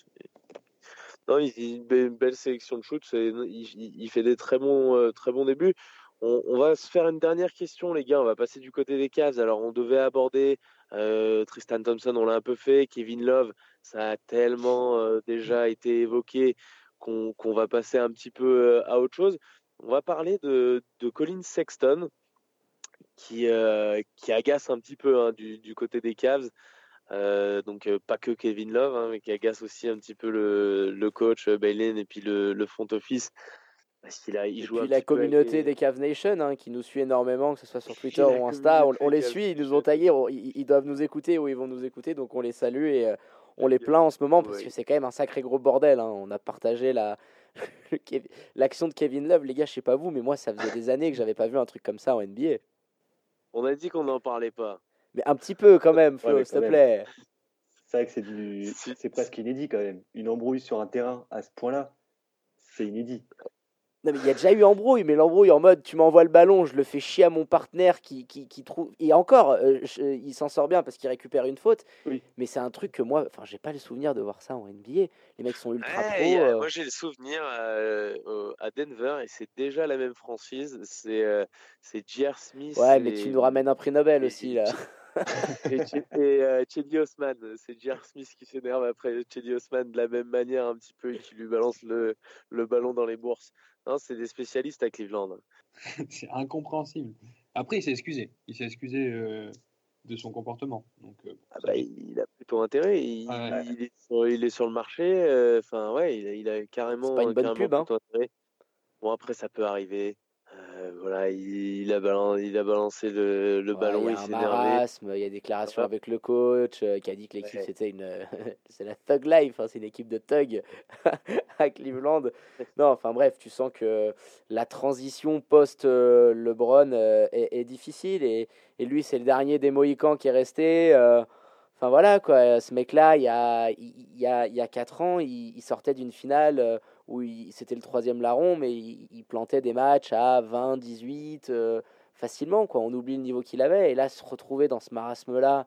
Non, il, il- une belle, une belle sélection de shoot. Il, fait des très bons, euh, très bons débuts. On, va se faire une dernière question, les gars. On va passer du côté des Cavs. Alors, on devait aborder euh, Tristan Thompson, on l'a un peu fait. Kevin Love, ça a tellement euh, déjà été évoqué qu'on va passer un petit peu à autre chose. On va parler de, Colin Sexton, qui, qui agace un petit peu hein, du, du côté des Cavs. Euh, donc euh, pas que Kevin Love, hein, mais qui agace aussi un petit peu le, le coach euh, Bailey et puis le, le front office. Parce qu'il a, il Et joue puis la communauté les- des Cave Nation hein, qui nous suit énormément, que ce soit sur Twitter ou Insta, on, on les suit, ils nous ont tagués, on- ils, ils doivent nous écouter ou ils vont nous écouter, donc on les salue et euh, on les plaint en ce moment parce Ouais. que c'est quand même un sacré gros bordel. hein. On a partagé la l'action de Kevin Love, les gars, je sais pas vous, mais moi ça faisait des années que j'avais pas vu un truc comme ça en NBA. On a dit qu'on n'en parlait pas. Mais un petit peu quand même, Flo, s'il te plaît. C'est vrai que c'est du... C'est presque inédit quand même. Une embrouille sur un terrain à ce point-là, c'est inédit. Non, mais il y a déjà eu embrouille, mais l'embrouille en mode tu m'envoies le ballon, je le fais chier à mon partenaire qui, qui, qui trouve. Et encore, euh, je- il s'en sort bien parce qu'il récupère une faute. Oui. Mais c'est un truc que moi, enfin, j'ai pas le souvenir de voir ça en NBA. Les mecs sont ultra Ouais, pro. a- euh, Moi j'ai le souvenir euh, euh, à Denver et c'est déjà la même franchise. C'est euh, c'est J.R. Smith. Ouais, mais et- tu nous ramènes un prix Nobel et- aussi là. et, et, euh, Osman, c'est J.R. Smith qui s'énerve après Cedi Osman de la même manière un petit peu et qui lui balance le, le ballon dans les bourses. Non, c'est des spécialistes à Cleveland. c'est incompréhensible. Après, il s'est excusé. Il s'est excusé euh, de son comportement. Donc, euh, Ah bah, il a plutôt intérêt. Il, Ouais. il est, sur, il est sur le marché. euh, Enfin, ouais, il a, il a carrément. C'est pas une bonne carrément pub, hein. Bon, après, ça peut arriver. Euh, voilà, il, il a balancé, il a balancé le, le Ouais, ballon, il s'est énervé. marasme, il y a Voilà. avec le coach euh, qui a dit que l'équipe Ouais. c'était une. c'est la Thug Life, hein, c'est une équipe de Thug à Cleveland. Non, enfin bref, tu sens que la transition post-LeBron est, est difficile et, et lui c'est le dernier des Mohicans qui est resté. euh, Enfin voilà quoi, ce mec-là, il y a, il y a, il y a 4 ans, il, il sortait d'une finale euh, où c'était le troisième larron, mais il, il plantait des matchs à 20, 18, euh, facilement. Quoi. On oublie le niveau qu'il avait. Et là, se retrouver dans ce marasme-là,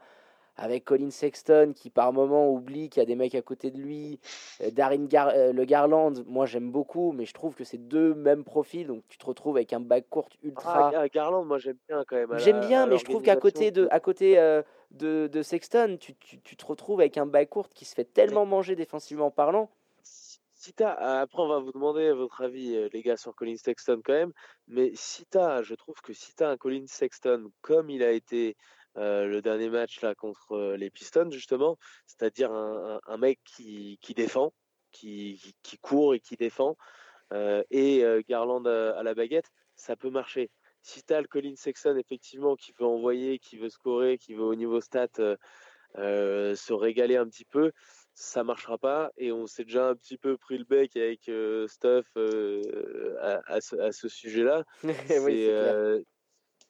avec Colin Sexton qui par moment oublie qu'il y a des mecs à côté de lui, euh, Darin Gar- euh, le Garland, moi j'aime beaucoup, mais je trouve que c'est deux mêmes profils, donc tu te retrouves avec un bac court ultra. Ah, Gar- Garland, moi j'aime bien quand même. J'aime bien, mais je trouve qu'à côté de, à côté euh, de, de Sexton, tu, tu, tu te retrouves avec un bac court qui se fait tellement manger défensivement parlant. Si t'as, après on va vous demander votre avis, euh, les gars, sur Colin Sexton quand même, mais si t'as, je trouve que si t'as un Colin Sexton comme il a été euh, le dernier match là contre euh, les Pistons justement, c'est-à-dire un, mec qui, défend, qui, court et qui défend, et Garland à, la baguette, ça peut marcher. Si tu as le Colin Sexton effectivement qui veut envoyer, qui veut scorer, qui veut au niveau stat se régaler un petit peu, ça marchera pas. Et on s'est déjà un petit peu pris le bec avec euh, Stuff à, à, ce, à, ce, sujet-là. oui,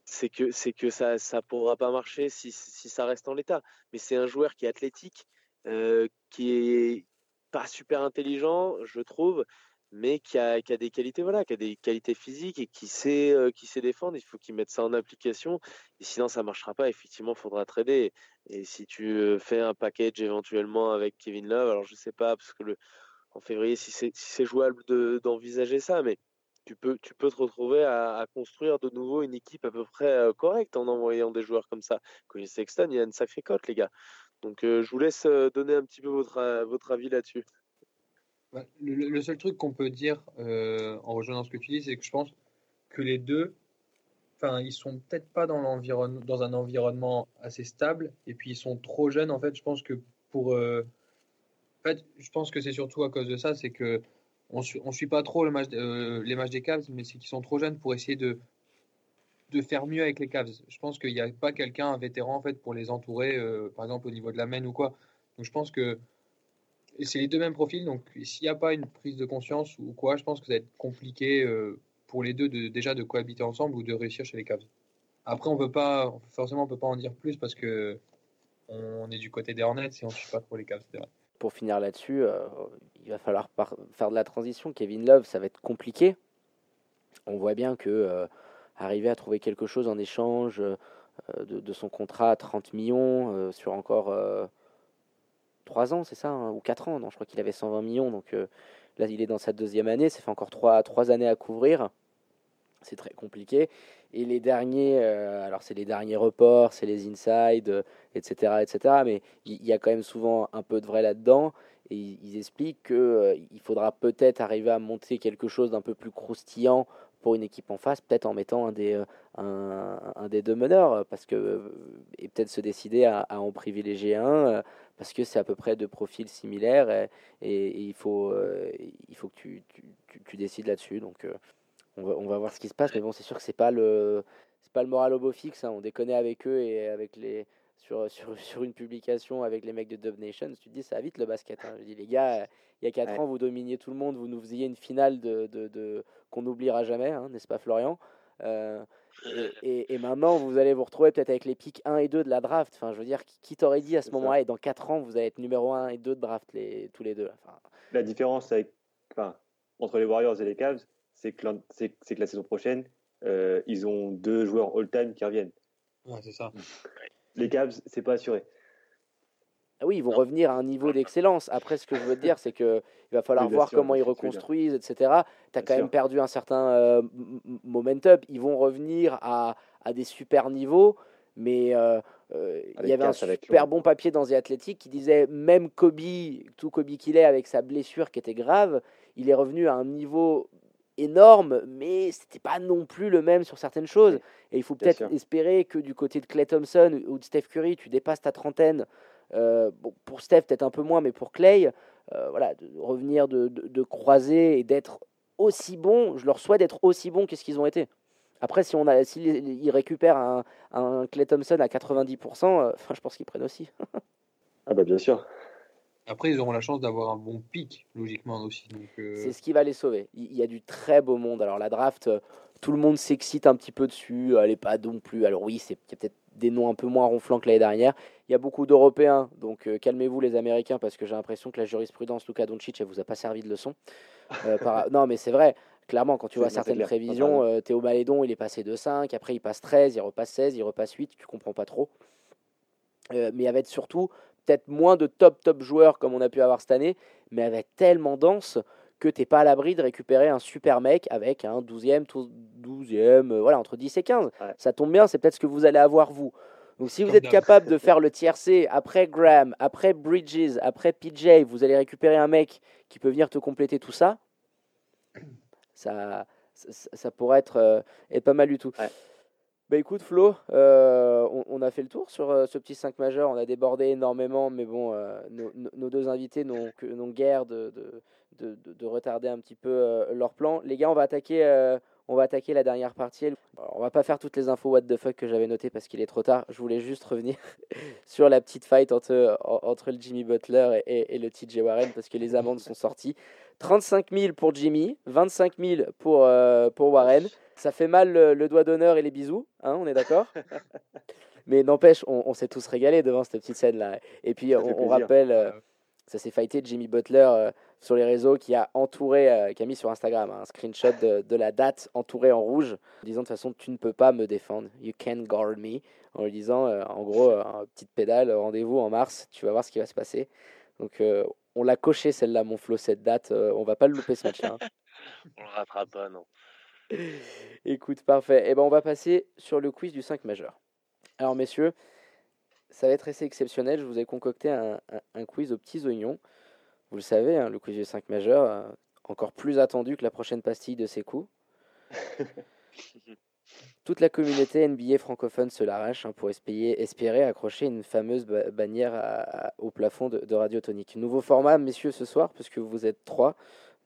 c'est que c'est que ça ça pourra pas marcher si, si ça reste en l'état. Mais c'est un joueur qui est athlétique, qui est pas super intelligent, je trouve, mais qui a, des qualités voilà qui a des qualités physiques et qui sait euh, qui sait défendre. Il faut qu'il mette ça en application sinon ça marchera pas. Effectivement faudra trader et si tu fais un package éventuellement avec Kevin Love alors je sais pas parce que en février si c'est jouable d'envisager ça mais tu peux tu peux te retrouver à, construire de nouveau une équipe à peu près euh, correcte en envoyant des joueurs comme ça. Colin Sexton il y a une sacrée cote les gars. Donc euh, je vous laisse donner un petit peu votre votre avis là-dessus le, seul truc qu'on peut dire euh, en rejoignant ce que tu dis, c'est que je pense que les deux, enfin, ils sont peut-être pas dans un environnement assez stable, et puis ils sont trop jeunes. En fait, je pense que pour, euh, en fait, je pense que c'est surtout à cause de ça, c'est que on suit, pas trop euh, les matchs des Cavs, mais c'est qu'ils sont trop jeunes pour essayer de de faire mieux avec les Cavs. Je pense qu'il n'y a pas quelqu'un, un vétéran en fait, pour les entourer, par exemple au niveau de la main ou quoi. Donc je pense que c'est les deux mêmes profils, donc s'il n'y a pas une prise de conscience ou quoi, je pense que ça va être compliqué euh, pour les deux de, déjà de cohabiter ensemble ou de réussir chez les Cavs. Après, on peut pas, forcément, on peut pas en dire plus parce que on est du côté des Hornets et on ne suit pas trop les Cavs. Pour finir là-dessus, euh, il va falloir faire de la transition. Kevin Love, ça va être compliqué. On voit bien que euh, arriver à trouver quelque chose en échange de, son contrat à 30 millions sur encore 3 ans, c'est ça, hein, ou 4 ans, non, je crois qu'il avait 120 millions, donc euh, là il est dans sa deuxième année, ça fait encore 3, 3 années à couvrir, c'est très compliqué. Et les derniers, euh, alors c'est les derniers reports, c'est les inside, etc., etc., mais il y, a quand même souvent un peu de vrai là-dedans, et ils, expliquent qu'il euh, faudra peut-être arriver à monter quelque chose d'un peu plus croustillant pour une équipe en face, peut-être en mettant un des, un, des deux meneurs, parce que, et peut-être se décider à en privilégier un, parce que c'est à peu près de profils similaires, et, et, et il, faut, euh, il faut que tu, tu, tu, tu décides là-dessus. Donc, euh, on, va, on va voir ce qui se passe, mais bon, c'est sûr que c'est pas le c'est pas le moral au beau fixe, hein. on déconne avec eux et avec les sur, sur, sur, une publication avec les mecs de Dub Nation, tu te dis ça va vite le basket. Hein. Je dis les gars, il y a 4 ouais. ans vous dominiez tout le monde, vous nous faisiez une finale de, de, de qu'on n'oubliera jamais, hein, n'est-ce pas Florian? Euh, et, et, et, maintenant vous allez vous retrouver peut-être avec les pics 1 et 2 de la draft. Enfin, je veux dire, qui, qui t'aurait dit à ce moment-là, et dans 4 ans vous allez être numéro 1 et 2 de draft les, tous les deux. Enfin, la différence avec, enfin, entre les Warriors et les Cavs, c'est que, que la saison prochaine, euh, ils ont deux joueurs all-time qui reviennent. Ouais, c'est ça. Les Cavs, c'est pas assuré. Ah oui, ils vont revenir à un niveau d'excellence. Après, ce que je veux te dire, c'est qu'il va falloir voir sûr, comment ils reconstruisent, etc. Tu as quand sûr. même perdu un certain euh, momentum. Ils vont revenir à, à des super niveaux, mais euh, euh, il y avait un super bon papier dans The Athletic qui disait même Kobe, tout Kobe qu'il est, avec sa blessure qui était grave, il est revenu à un niveau énorme, mais c'était pas non plus le même sur certaines choses. Et il faut peut-être espérer que du côté de Clay Thompson ou de Steph Curry, tu dépasses ta trentaine. Euh, bon, pour Steph, peut-être un peu moins, mais pour Clay, euh, voilà, de revenir de, de, de croiser et d'être aussi bon. Je leur souhaite d'être aussi bons qu'est-ce qu'ils ont été. Après, si on a, s'ils si récupèrent un, un Clay Thompson à 90%, euh, je pense qu'ils prennent aussi. ah bah bien sûr. Après, ils auront la chance d'avoir un bon pic, logiquement aussi. Euh... C'est ce qui va les sauver. Il y a du très beau monde. Alors la draft, tout le monde s'excite un petit peu dessus. Elle n'est pas non plus. Alors oui, c'est peut-être des noms un peu moins ronflants que l'année dernière. Il y a beaucoup d'Européens, donc euh, calmez-vous les Américains, parce que j'ai l'impression que la jurisprudence Luka Doncic, elle vous a pas servi de leçon. Euh, par... non, mais c'est vrai. Clairement, quand tu vois certaines prévisions, euh, Théo Malédon, il est passé de 5, après il passe 13, il repasse 16, il repasse 8, tu comprends pas trop. mais être surtout peut-être moins de top top joueurs comme on a pu avoir cette année, mais être tellement dense que tu n'es pas à l'abri de récupérer un super mec avec un 12e, 12e, euh, voilà, entre 10 et 15. Ouais. Ça tombe bien, c'est peut-être ce que vous allez avoir vous. Donc si vous êtes capable de faire le tiercé après Graham, après Bridges, après PJ, vous allez récupérer un mec qui peut venir te compléter tout ça, ça, ça, ça pourrait être, euh, être pas mal du tout. Ouais. Bah écoute Flo, euh, on, on a fait le tour sur euh, ce petit 5 majeur, on a débordé énormément, mais bon, euh, nos, deux invités n'ont que- n'ont guère de, de, de, de- de retarder un petit peu euh, leur plan. Les gars, on va attaquer, euh, on va attaquer la dernière partie. Alors, on va pas faire toutes les infos what the fuck que j'avais notées parce qu'il est trop tard. Je voulais juste revenir sur la petite fight entre, en- entre le Jimmy Butler et, et- et le TJ Warren parce que les amendes sont sorties. 35 000 pour Jimmy, 25 000 pour, euh, pour Warren. Ça fait mal le, le doigt d'honneur et les bisous, hein, on est d'accord? Mais n'empêche, on, on s'est tous régalés devant cette petite scène-là. Et puis, on, rappelle, euh, ça s'est fighté Jimmy Butler euh, sur les réseaux qui a entouré, euh, qui a mis sur Instagram hein, un screenshot de, de la date entourée en rouge, en disant de toute façon, tu ne peux pas me défendre. You can't guard me. En lui disant, euh, en gros, euh, un petite pédale, rendez-vous en mars, tu vas voir ce qui va se passer. Donc, euh, on l'a coché celle-là, mon flow, cette date. euh, on va pas le louper ce match-là. hein. On le rattrape pas, non. Écoute, parfait. Et ben, on va passer sur le quiz du 5 majeur. Alors, messieurs, ça va être assez exceptionnel. Je vous ai concocté un, un- un quiz aux petits oignons. Vous le savez, hein, le quiz du 5 majeur, encore plus attendu que la prochaine pastille de ses coups. Toute la communauté NBA francophone se l'arrache hein, pour espérer, espérer accrocher une fameuse ba- bannière à- à- au plafond de, de Radio Tonique. Nouveau format, messieurs, ce soir, parce que vous êtes trois.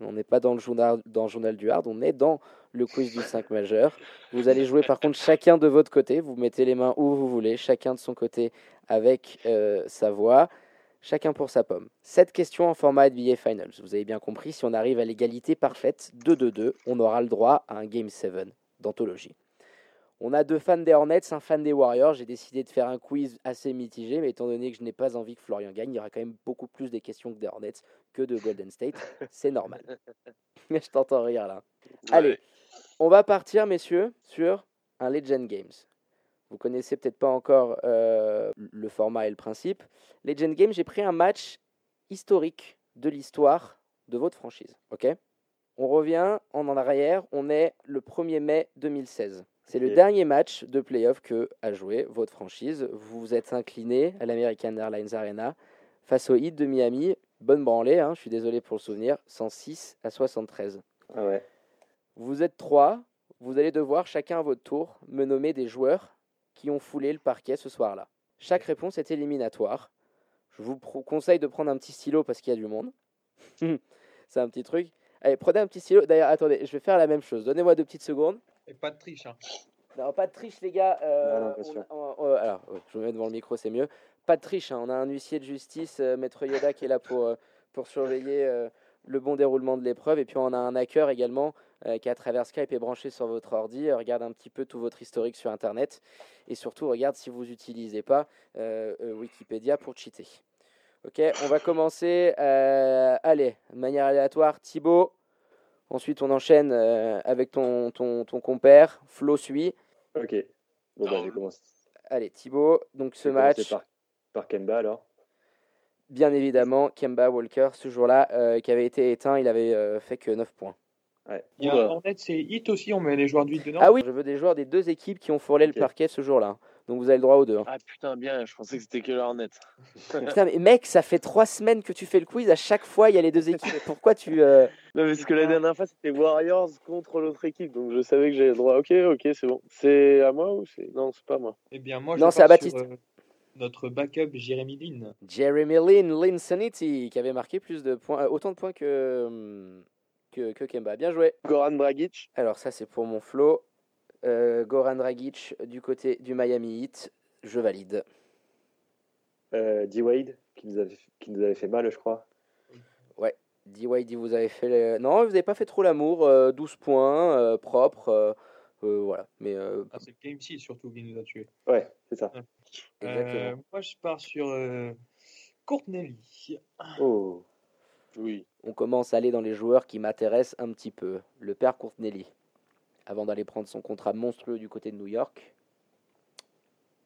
On n'est pas dans le, journal, dans le journal du hard, on est dans le quiz du 5 majeur. Vous allez jouer par contre chacun de votre côté. Vous mettez les mains où vous voulez, chacun de son côté avec euh, sa voix, chacun pour sa pomme. Cette question en format NBA Finals. Vous avez bien compris, si on arrive à l'égalité parfaite, 2-2-2, on aura le droit à un Game 7 d'anthologie. On a deux fans des Hornets, un fan des Warriors. J'ai décidé de faire un quiz assez mitigé, mais étant donné que je n'ai pas envie que Florian gagne, il y aura quand même beaucoup plus des questions que des Hornets que de Golden State. C'est normal. je t'entends rire là. Allez, on va partir, messieurs, sur un Legend Games. Vous connaissez peut-être pas encore euh, le format et le principe. Legend Games, j'ai pris un match historique de l'histoire de votre franchise. Ok? On revient en arrière. On est le 1er mai 2016. C'est le dernier match de playoff que a joué votre franchise. Vous vous êtes incliné à l'American Airlines Arena face au Heat de Miami. Bonne branlée, hein, je suis désolé pour le souvenir. 106 à 73. Ah ouais. Vous êtes trois, vous allez devoir chacun à votre tour me nommer des joueurs qui ont foulé le parquet ce soir-là. Chaque réponse est éliminatoire. Je vous conseille de prendre un petit stylo parce qu'il y a du monde. C'est un petit truc. Allez, prenez un petit stylo. D'ailleurs, attendez, je vais faire la même chose. Donnez-moi deux petites secondes. Et pas de triche. Hein. Non, pas de triche, les gars. Euh, Non, non, bien on- sûr. on- on- alors, ouais, je me mets devant le micro, c'est mieux. Pas de triche. hein, On a un huissier de justice, euh, Maître Yoda, qui est là pour, euh, pour surveiller euh, le bon déroulement de l'épreuve. Et puis, on a un hacker également euh, qui, à travers Skype, est branché sur votre ordi. euh, regarde un petit peu tout votre historique sur Internet. Et surtout, regarde si vous n'utilisez pas euh, Wikipédia pour cheater. Ok, on va commencer. allez, de manière aléatoire, Thibaut. Ensuite, on enchaîne avec ton, ton, ton compère. Flo suit. Ok. Bon, bah, je commence. Allez, Thibaut, donc ce match, Par, par Kemba alors. bien évidemment, Kemba Walker, ce jour-là, euh, qui avait été éteint, il avait euh, fait que 9 points. Ouais. Il y a hit aussi, on met les joueurs du 8 dedans. Ah oui, je veux des joueurs des deux équipes qui ont fourré Ok. le parquet ce jour-là. Donc vous avez le droit aux deux. hein. Ah putain, bien, je pensais que c'était que l'Hornet. Putain, mais mec, ça fait trois semaines que tu fais le quiz, à chaque fois il y a les deux équipes. Pourquoi tu. euh, Non, parce que la dernière fois c'était Warriors contre l'autre équipe, donc je savais que j'avais le droit. Ok, ok, c'est bon. C'est à moi ou c'est. Non, c'est pas moi. Eh bien, moi, je Non, c'est à sur, Baptiste. euh, notre backup, Jeremy Lin. Jeremy Lin, Linsanity, qui avait marqué plus de points, euh, autant de points que, hum, que, que Kemba. Bien joué. Goran Dragic, Alors ça c'est pour mon flow. Euh, Goran Dragic du côté du Miami Heat, je valide. Euh, D-Wade, qui, nous avait- qui nous avait fait mal, je crois. D-Wade, vous avez fait... le- Non, vous n'avez pas fait trop l'amour. euh, 12 points, euh, propre. euh, euh, voilà. Mais euh, Ah, c'est le Game 6 surtout qui nous a tués. Ouais, c'est ça. exactement. Euh, moi, je pars sur euh, Courtney. Oh. Oui. On commence à aller dans les joueurs qui m'intéressent un petit peu. Le père Courtnelly, avant d'aller prendre son contrat monstrueux du côté de New York.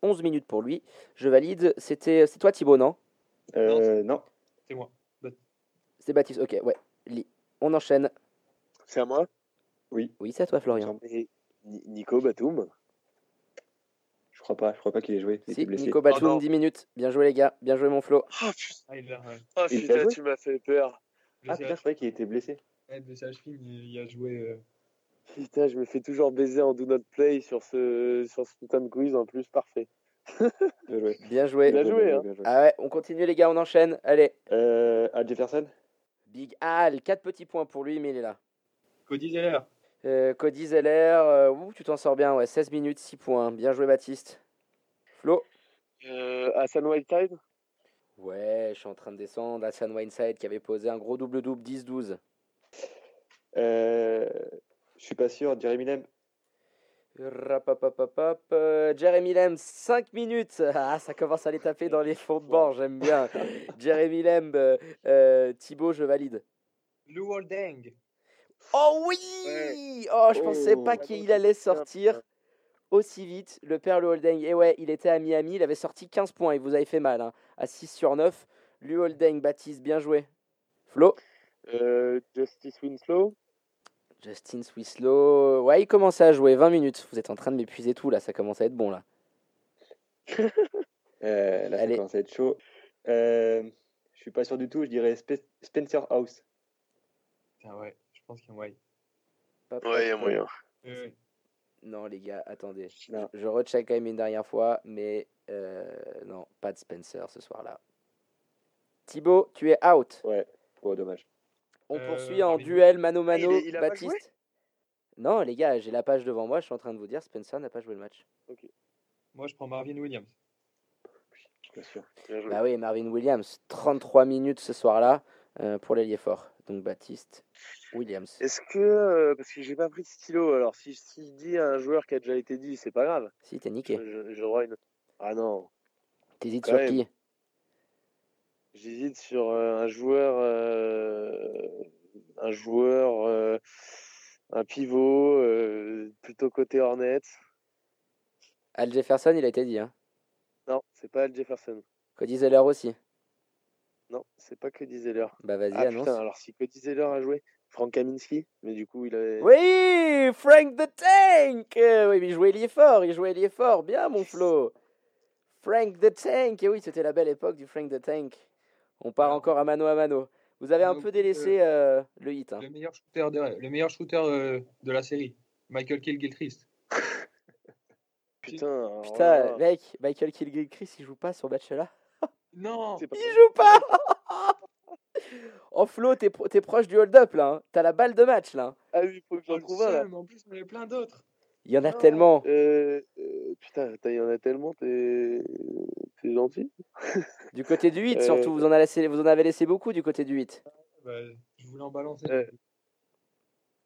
11 minutes pour lui. Je valide. C'était, c'est toi Thibaut, non? Euh, non. C'est moi. C'est Baptiste. Ok, ouais. Lee. On enchaîne. C'est à moi? Oui, c'est à toi Florian. Nico Batum. Je crois pas, je crois pas qu'il ait joué. Il Si, était blessé. Nico Batum, Oh non. 10 minutes. Bien joué les gars, bien joué mon Flo. Ah putain, Ah, il a, ouais. ah, putain, joué tu m'as fait peur. Ah putain, à- je croyais qu'il était blessé. ouais, blessé à la cheville, il, a joué. euh, Putain, je me fais toujours baiser en do not play sur ce, sur ce putain de quiz en plus, parfait. Bien joué. Bien joué. Bien joué, hein. bien joué. Ah ouais, on continue les gars, on enchaîne. Allez, Euh, Al Jefferson Big Al, 4 petits points pour lui, mais il est là. Cody Zeller. Euh, Cody Zeller, euh, ouh, tu t'en sors bien, ouais, 16 minutes, 6 points. Bien joué Baptiste. Flo Euh, Hassan Whiteside? Ouais, je suis en train de descendre. Hassan Whiteside qui avait posé un gros double-double 10-12. euh, Je suis pas sûr. Jeremy Rapapapapap, euh, Jeremy Lamb, 5 minutes. Ah, ça commence à les taper dans les fonds de bord, j'aime bien. Jeremy euh, euh, Thibaut, je valide. Lou Holding. Oh oui Ouais. Oh, je pensais Oh. pas Ah, qu'il allait sortir aussi vite. Le père Le Holding, et ouais, il était à Miami, il avait sorti 15 points, il vous avait fait mal, hein, à 6 sur 9. Le Holding, Baptiste, bien joué. Flo? Euh, Justice Winslow Justin Swislow, ouais, il commençait à jouer 20 minutes. Vous êtes en train de m'épuiser tout là, ça commence à être bon là. Euh, là, Allez. ça commence à être chaud. Euh, je suis pas sûr du tout. Je dirais Spe- Spencer House. Putain, ouais, pense qu'il y a moyen. Ouais, il y a hop, moyen. Euh, Non, les gars, attendez. Non. Je, recheck quand même une dernière fois, mais euh, non, pas de Spencer ce soir-là. Thibaut, tu es out. Ouais, oh, dommage. On Euh, poursuit en duel mano-mano. Ah, Baptiste Non, les gars, j'ai la page devant moi. Je suis en train de vous dire, Spencer n'a pas joué le match. moi, je prends Marvin Williams. Sûr. Bien joué. Bah oui, Marvin Williams, 33 minutes ce soir-là euh, pour l'ailier fort. Donc Baptiste, Williams. Est-ce que, euh, parce que j'ai pas pris de stylo, alors si, si je dis à un joueur qui a déjà été dit, c'est pas grave. Si, t'es niqué. je, j'aurai une- Ah non, T'hésites sur même. qui? J'hésite sur euh, un joueur, euh, un joueur, euh, un pivot, euh, plutôt côté Hornets. Al Jefferson, il a été dit. Hein. Non, c'est pas Al Jefferson. Cody Zeller aussi. Non, c'est pas Cody Zeller. Bah vas-y, Ah annonce. putain, alors si Cody Zeller a joué, Frank Kaminski, mais du coup il a. Oui, Frank the Tank Euh, Oui, mais il jouait ailier fort, il jouait ailier fort. Bien, mon Flo. Frank the Tank. Et oui, c'était la belle époque du Frank the Tank. On part encore à mano à mano. Vous avez un Donc, peu délaissé euh, le hit. hein. Le meilleur shooter de, le meilleur shooter euh, de la série. Michael Kill-Gilchrist. Putain, Putain, là, mec, Michael Kilgrew-Chris, il joue pas sur match-là Non c'est pas Il joue pas Oh Flo, t'es pro- t'es proche du hold-up là. hein. T'as la balle de match là. Ah oui, faut que j'en Oh, trouve un là. mais en plus, il y en avait plein d'autres. Il y en a Non. tellement. Euh, euh, putain, il y en a tellement, t'es t'es gentil. Du côté du 8, Euh, surtout. Vous en, avez laissé, vous en avez laissé beaucoup du côté du 8. Bah, je voulais en balancer. Euh,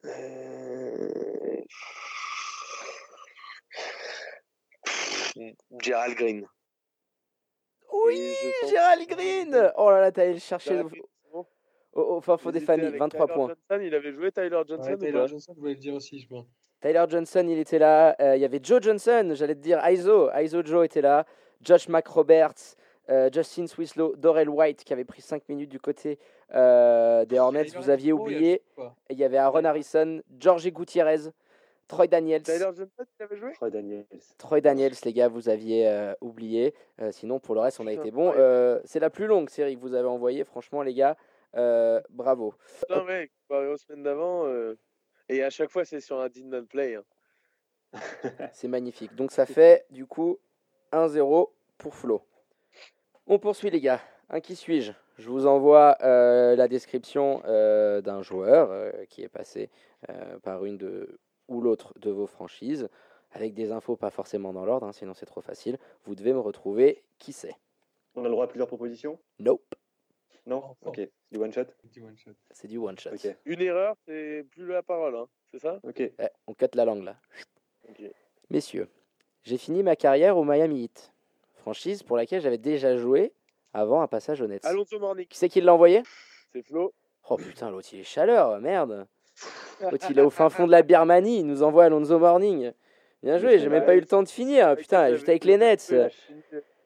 Euh... Gerald Green. Oui, Gérald Green Oh là là, t'as allé le chercher Gerald au, fin fond des familles. avec 23 Tyler points. Johnson, il avait joué Tyler Johnson Ouais, pas Johnson, je voulais le dire aussi, je pense. Tyler Johnson, il était là. Euh, Il y avait Joe Johnson, j'allais te dire Iso. Iso Joe était là. Josh McRoberts, euh, Justin Swislow, Dorel White qui avait pris 5 minutes du côté euh, des Hornets. Vous aviez oublié. il y avait Aaron Harrison, George Gutiérrez, Troy Daniels. Tyler Johnson, il avait joué Troy Daniels. Troy Daniels, les gars, vous aviez euh, oublié. Euh, sinon, pour le reste, on a été bon. Euh, c'est la plus longue série que vous avez envoyée. Franchement, les gars, euh, bravo. Non, mec, comparé aux semaines d'avant. euh, Et à chaque fois, c'est sur un did not play. hein. C'est magnifique. Donc, ça fait du coup 1-0 pour Flo. On poursuit, les gars. Un qui suis-je? Je vous envoie euh, la description euh, d'un joueur euh, qui est passé euh, par une de, ou l'autre de vos franchises, avec des infos pas forcément dans l'ordre, hein, sinon c'est trop facile. Vous devez me retrouver qui c'est. On a le droit à plusieurs propositions? Nope, Non. Ok. Du one shot c'est du one shot. Ok. Une erreur, c'est plus la parole, hein. c'est ça? Ok. Ouais, on cut la langue là. Ok. Messieurs, j'ai fini ma carrière au Miami Heat, franchise pour laquelle j'avais déjà joué avant un passage au Nets. Alonso Morning, Qui c'est qui l'a envoyé? C'est Flo. Oh putain, l'autre il est chaleur, merde. L'autre il est au fin fond de la Birmanie, il nous envoie Alonso Morning. Bien joué, j'ai même pas eu le temps de finir. Putain, j'étais avec les Nets.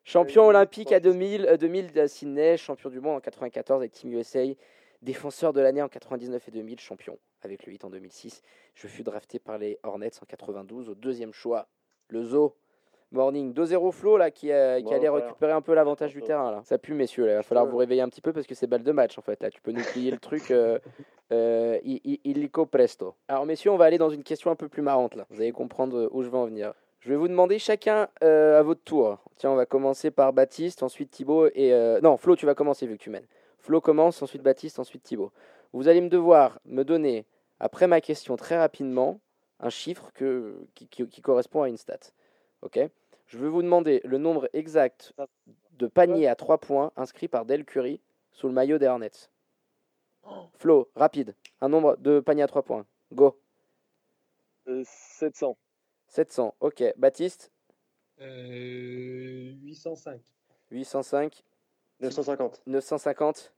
Champion Ouais, olympique à ouais. 2000, euh, 2000 à Sydney, champion du monde en 94 avec Team USA, défenseur de l'année en 99 et 2000, champion avec le 8 en 2006. Je fus drafté par les Hornets en 92 au deuxième choix. Le Zoo, Morning 2-0 Flo là qui, euh, allait récupérer un peu l'avantage du terrain là. Ça pue messieurs là. Il va falloir vous réveiller un petit peu parce que c'est balle de match en fait là. Tu peux nous plier le truc euh, euh, illico presto. Alors messieurs on va aller dans une question un peu plus marrante là. Vous allez comprendre où je veux en venir. Je vais vous demander chacun euh, à votre tour. Tiens on va commencer par Baptiste, ensuite Thibaut et... euh, Non Flo tu vas commencer vu que tu mènes. Flo commence, ensuite Baptiste, ensuite Thibaut. Vous allez me devoir me donner après ma question très rapidement un chiffre qui, correspond à une stat. Ok? Je vais vous demander le nombre exact de paniers à 3 points inscrits par Del Curry sous le maillot des Hornets. Flo, rapide. Un nombre de paniers à 3 points. Go. Euh, 700. 700. Ok. Baptiste, Euh, 805. 805. 950. 950.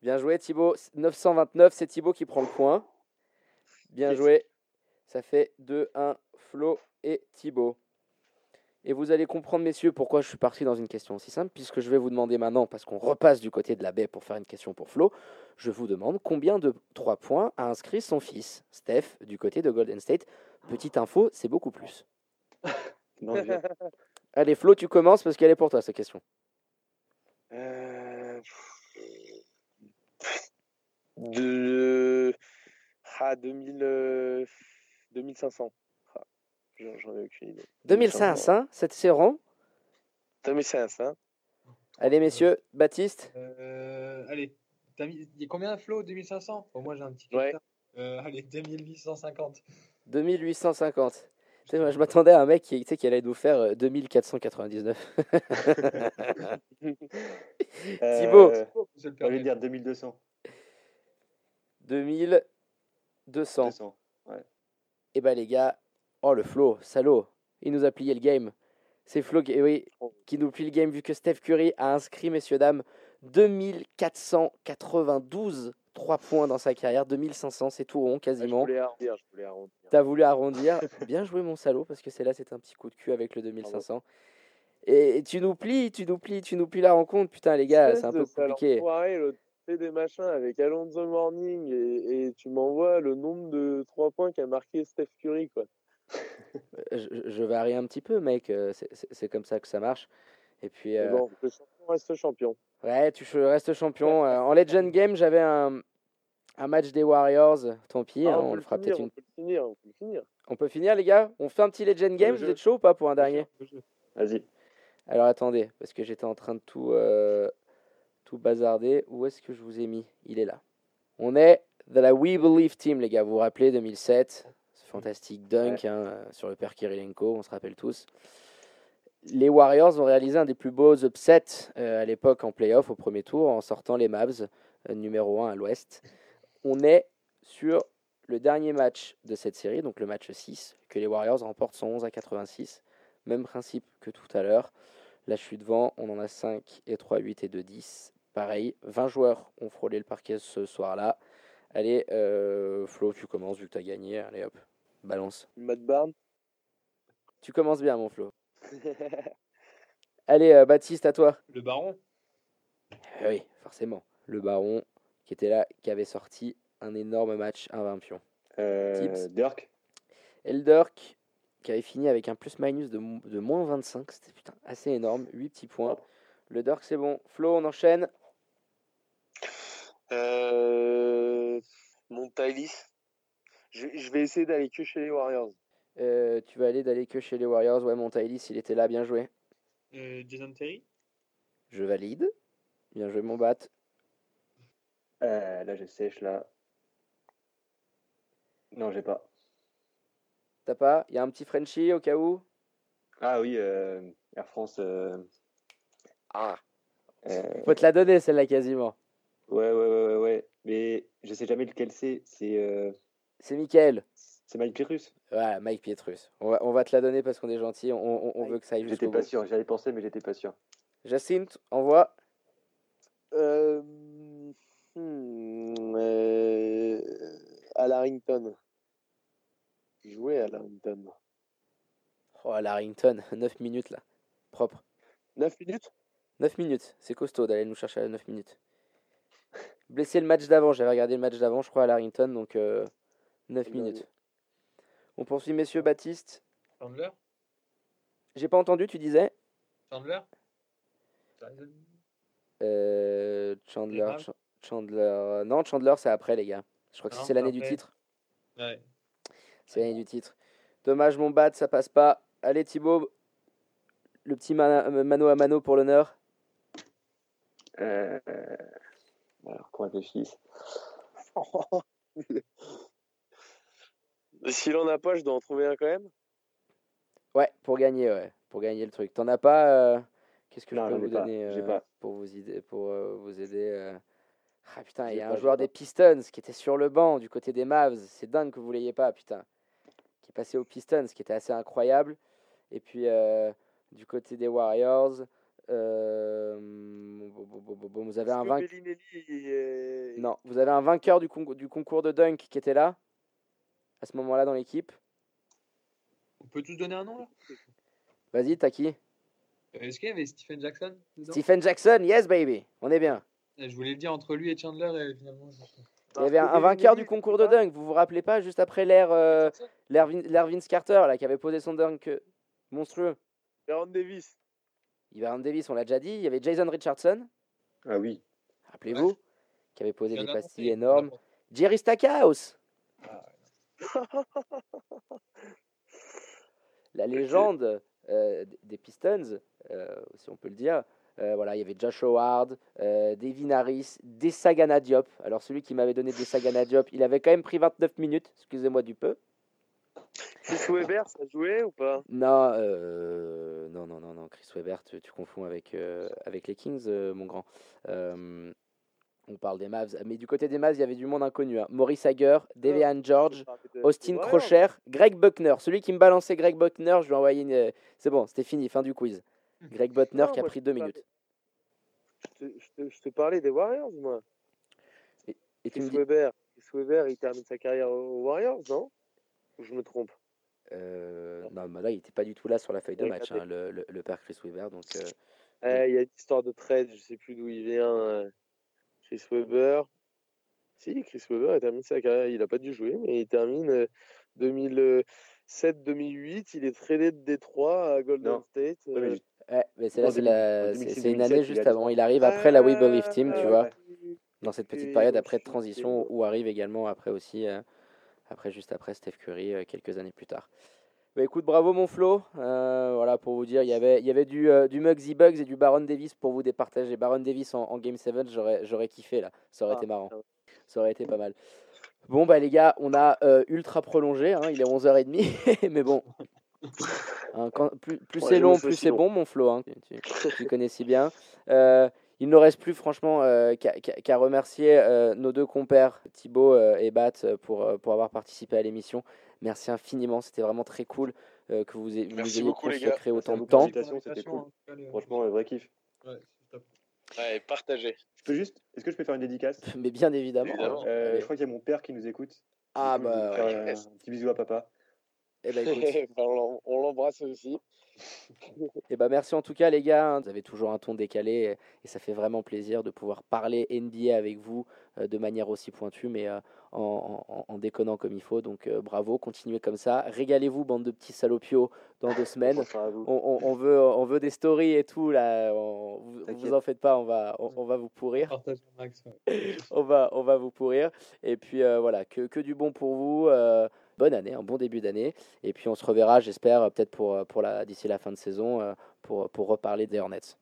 Bien joué, Thibaut. 929, c'est Thibaut qui prend le point. Bien Yes. joué. Ça fait 2-1, Flo et Thibaut. Et vous allez comprendre, messieurs, pourquoi je suis parti dans une question aussi simple, puisque je vais vous demander maintenant, parce qu'on repasse du côté de la baie pour faire une question pour Flo, je vous demande combien de 3 points a inscrit son fils, Steph, du côté de Golden State. Petite info, c'est beaucoup plus. Non, Allez, Flo, tu commences parce qu'elle est pour toi, cette question. Euh, De. Ah, 2000, euh, 2500. Ah, j'en j'en ai aucune idée. 2500, c'est rond. 2500. Allez, messieurs, Baptiste Euh, allez, il y a combien Flo 2500 Bon, Moi j'ai un petit Ouais. Euh, allez, 2850. 2850. Tu sais, moi, je m'attendais à un mec qui, tu sais, qui allait nous faire euh, 2499. Thibaut. Euh, Je de dire 2200. 2200. 200. Et bah les gars, oh le Flo, salaud, il nous a plié le game. C'est Flo qui, eh oui, qui nous plie le game vu que Steph Curry a inscrit, messieurs, dames, 2492 3 points dans sa carrière, 2500, c'est tout rond Ah, quasiment. arrondir, je voulais arrondir. T'as voulu arrondir. Bien joué, mon salaud, parce que c'est là, c'est un petit coup de cul avec le 2500. Et tu nous plies, tu nous plies, tu nous plies la rencontre. Putain, les gars, c'est un peu compliqué. Soirée, fait des machins avec Alonso Morning et, et tu m'envoies le nombre de 3 points qu'a marqué Steph Curry, quoi. Je, je varie un petit peu, mec. euh, c'est- comme ça que ça marche. Et puis, euh, bon, reste champion. ouais, tu restes champion. Euh, en Legend Game, j'avais un, un match des Warriors. Tant pis, Ah, hein, on, on, le fera peut-être on une. peut le finir, on peut le finir. On peut finir, les gars? On fait un petit Legend Game Vous êtes chaud ou pas pour un dernier? Vas-y. Alors attendez, parce que j'étais en train de tout, euh, tout bazarder. Où est-ce que je vous ai mis? Il est là. On est de la We Believe Team, les gars. Vous vous rappelez 2007 Ce fantastique dunk hein, sur le père Kirilenko, on se rappelle tous. Les Warriors ont réalisé un des plus beaux upsets euh, à l'époque en playoff au premier tour en sortant les Mavs euh, numéro 1 à l'ouest. On est sur le dernier match de cette série, donc le match 6, que les Warriors remportent 111 à 86. Même principe que tout à l'heure. Là, je suis devant. On en a 5 et 3, 8 et 2, 10. Pareil, 20 joueurs ont frôlé le parquet ce soir-là. Allez, euh, Flo, tu commences vu que tu as gagné. Allez hop, balance. Matt Barnes? Tu commences bien, mon Flo. Allez, euh, Baptiste, à toi. Le baron? Eh oui, forcément. Le baron qui était là, qui avait sorti un énorme match, un 20 pions. Euh. Dirk? Elderk qui avait fini avec un plus-minus de, mo- de moins 25. C'était putain assez énorme. 8 petits points. Le Dirk, c'est bon. Flo, on enchaîne. Euh, Montailis. Je, je vais essayer d'aller que chez les Warriors. Euh, tu vas aller d'aller que chez les Warriors. Ouais, Montailis, il était là, bien joué. Euh, Jason Terry? Je valide. Bien joué, mon bat. Euh, là, je sèche, là. Non, j'ai pas. T'as pas? Il y a un petit Frenchie au cas où? Ah oui, euh, Air France. euh, Ah. euh, Faut te la donner, celle-là, quasiment. ouais, ouais, ouais, ouais, ouais. Mais je sais jamais lequel c'est. C'est euh, C'est Michael. c'est Mike Pyrrhus. Ouais, Mike Pietrus. On va, on va te la donner parce qu'on est gentil. On, on- on veut que ça aille J'étais pas bout. sûr. J'avais pensé, mais j'étais pas sûr. Jacinthe, envoie. Euh, hmm, euh, à Larrington. Jouait à Larrington. Oh, Larrington, 9 minutes là. Propre. 9 minutes? 9 minutes, c'est costaud d'aller nous chercher à 9 minutes. Blessé le match d'avant, j'avais regardé le match d'avant, je crois, à Larrington, donc euh, 9 Ouais. minutes. On poursuit, messieurs Baptiste. Chandler? J'ai pas entendu, tu disais? Chandler? Euh, Chandler. Ch- Chandler. Non, Chandler, c'est après, les gars. Je crois que c'est l'année du titre. Ouais. C'est l'année du titre. Dommage, mon bat, ça passe pas. Allez, Thibaut, le petit euh, mano à mano pour l'honneur. Euh, alors qu'on réfléchisse. S'il en a pas, je dois en trouver un quand même? Ouais, pour gagner, ouais. Pour gagner le truc. T'en as pas euh, Qu'est-ce que Non, je peux vous donner euh, pas. pour vous aider, pour euh, vous aider euh. Ah putain, il y a pas, un joueur des Pistons qui était sur le banc du côté des Mavs. C'est dingue que vous l'ayez pas, putain. Qui est passé aux Pistons, ce qui était assez incroyable. Et puis du côté des Warriors, euh, vous avez un vainqueur. Est- Non, vous avez un vainqueur du concours de dunk qui était là? À ce moment-là dans l'équipe. On peut tous donner un nom là? Vas-y, t'as qui? Euh, Est-ce qu'il y avait Stephen Jackson Stephen Jackson, yes baby, on est bien. Eh, Je voulais le dire entre lui et Chandler et finalement. je- Il y avait un, un vainqueur du concours de dunk, vous vous rappelez pas, juste après l'ère euh, Vince Carter, là, qui avait posé son dunk euh, monstrueux. Baron Davis. Ivan Davis, on l'a déjà dit. Il y avait Jason Richardson, Ah oui. rappelez-vous, qui avait posé des pastilles énormes. Jerry Stackhouse, la légende euh, des Pistons, euh, si on peut le dire. Euh, voilà, il y avait Josh Howard, euh, Devin Harris, Desagana Diop. Alors celui qui m'avait donné Desagana Diop, il avait quand même pris 29 minutes, excusez-moi du peu. Chris Weber, ça jouait ou pas? Non, euh, non, non, non, non, Chris Webber, tu, tu confonds avec, avec les Kings, mon grand. On parle des Mavs, mais du côté des Mavs, il y avait du monde inconnu. hein. Maurice Hager, Devian George, Austin Crocher, Greg Buckner. Celui qui me balançait Greg Buckner, je lui ai envoyé une. euh, C'est bon, c'était fini, fin du quiz. Greg Buckner qui a pris deux te minutes. Je te, je te- je te parlais des Warriors, moi. Et tu me Chris dis. Weber. Chris Weber, il termine sa carrière aux Warriors, non? Ou je me trompe? Euh, non, mais là, il n'était pas du tout là sur la feuille de match, hein, le, le- le père Chris Weber. Donc, euh, Eh, Il y a une histoire de trade, je sais plus d'où il vient. Euh, Chris Weber. Si, Chris Weber, il termine sa carrière. Il n'a pas dû jouer, mais il termine euh, 2007-2008. Il est tradé de Détroit à Golden Non. State. Euh, ouais, mais c'est En là, c'est 2000, la- en c'est- 2006, c'est une année 2007, juste avant. Il arrive après la We Believe Team, tu ah, vois. dans cette petite Et période après de transition où arrive également après aussi euh, après juste après Steph Curry euh, quelques années plus tard. Bah, écoute, bravo mon Flo. Euh, voilà pour vous dire, il y avait il y avait du euh, du Muggsy Bugs et du Baron Davis pour vous départager. Baron Davis en, en Game 7, j'aurais kiffé là. Ça aurait Ah, été marrant. Ça aurait été pas mal. Bon bah les gars, on a euh, ultra prolongé, hein, il est 11h30 mais bon. Hein, quand- plus plus Ouais, c'est long, plus c'est bon mon Flo. hein. Tu, tu- tu connais si bien. Il ne reste plus franchement qu'à remercier nos deux compères, Thibaut et Bat, pour, pour avoir participé à l'émission. Merci infiniment, c'était vraiment très cool euh, que vous, ayez- vous Merci nous ayez beaucoup, consacré autant de temps. C'était cool. Franchement, un vrai kiff. Ouais, c'est top. Ouais, partagez. Je peux juste. Est-ce que je peux faire une dédicace? Mais bien évidemment. Évidemment. Euh. Je crois qu'il y a mon père qui nous écoute. Ah bah ouais. un petit bisou à papa. Eh ben, écoute, Bah, on l'embrasse aussi. Eh ben merci en tout cas les gars, vous avez toujours un ton décalé et, et ça fait vraiment plaisir de pouvoir parler NBA avec vous euh, de manière aussi pointue mais euh, en, en- en déconnant comme il faut. Donc euh, bravo, continuez comme ça. Régalez-vous bande de petits salopios dans deux semaines. On veut, on veut des stories et tout là. On, vous, en faites pas, on va, on, on va vous pourrir. On va, on va vous pourrir. Et puis euh, voilà, que, que du bon pour vous. euh, bonne année, un bon début d'année. Et puis on se reverra, j'espère, euh, peut-être pour, pour la, d'ici la fin de saison, euh, pour, pour reparler des Hornets.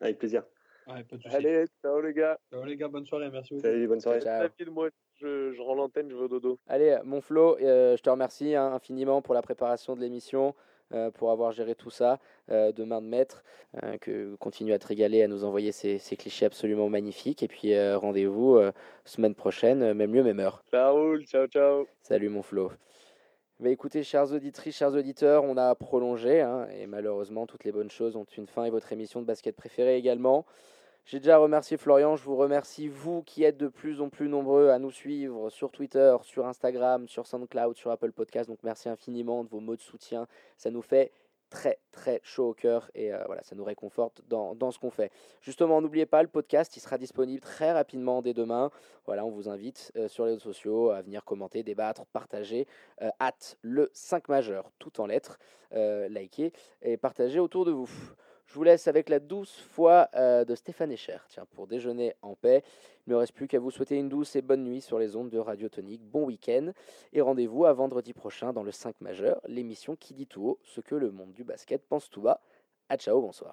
Avec plaisir. Ouais. Allez, ciao les gars. Ciao, les gars, bonne soirée, merci beaucoup. Salut, bonne soirée. Ciao. Moi, je, je rends l'antenne, je vais au dodo. Allez, mon Flo, euh, je te remercie hein, infiniment pour la préparation de l'émission, euh, pour avoir géré tout ça euh, de main de maître, euh, que continue à te régaler, à nous envoyer ces, ces clichés absolument magnifiques. Et puis euh, rendez-vous euh, semaine prochaine, euh, même lieu, même heure. Ciao, ciao, ciao. Salut mon Flo. Bah, écoutez, chers auditrices, chers auditeurs, on a prolongé, hein, et malheureusement, toutes les bonnes choses ont une fin, et votre émission de basket préférée également. J'ai déjà remercié Florian, je vous remercie, vous qui êtes de plus en plus nombreux à nous suivre sur Twitter, sur Instagram, sur SoundCloud, sur Apple Podcast, donc merci infiniment de vos mots de soutien, ça nous fait très très chaud au cœur et euh, voilà, ça nous réconforte dans, dans ce qu'on fait. Justement, n'oubliez pas, le podcast, il sera disponible très rapidement dès demain. Voilà, on vous invite euh, sur les réseaux sociaux à venir commenter, débattre, partager. Euh, hâte le 5 majeur, tout en lettres, liker et partager autour de vous. Je vous laisse avec la douce foi de Stéphane Echer, tiens, pour déjeuner en paix. Il ne me reste plus qu'à vous souhaiter une douce et bonne nuit sur les ondes de Radio Tonique. Bon week-end et rendez-vous à vendredi prochain dans le 5 majeur, l'émission qui dit tout haut ce que le monde du basket pense tout bas. A ciao, bonsoir.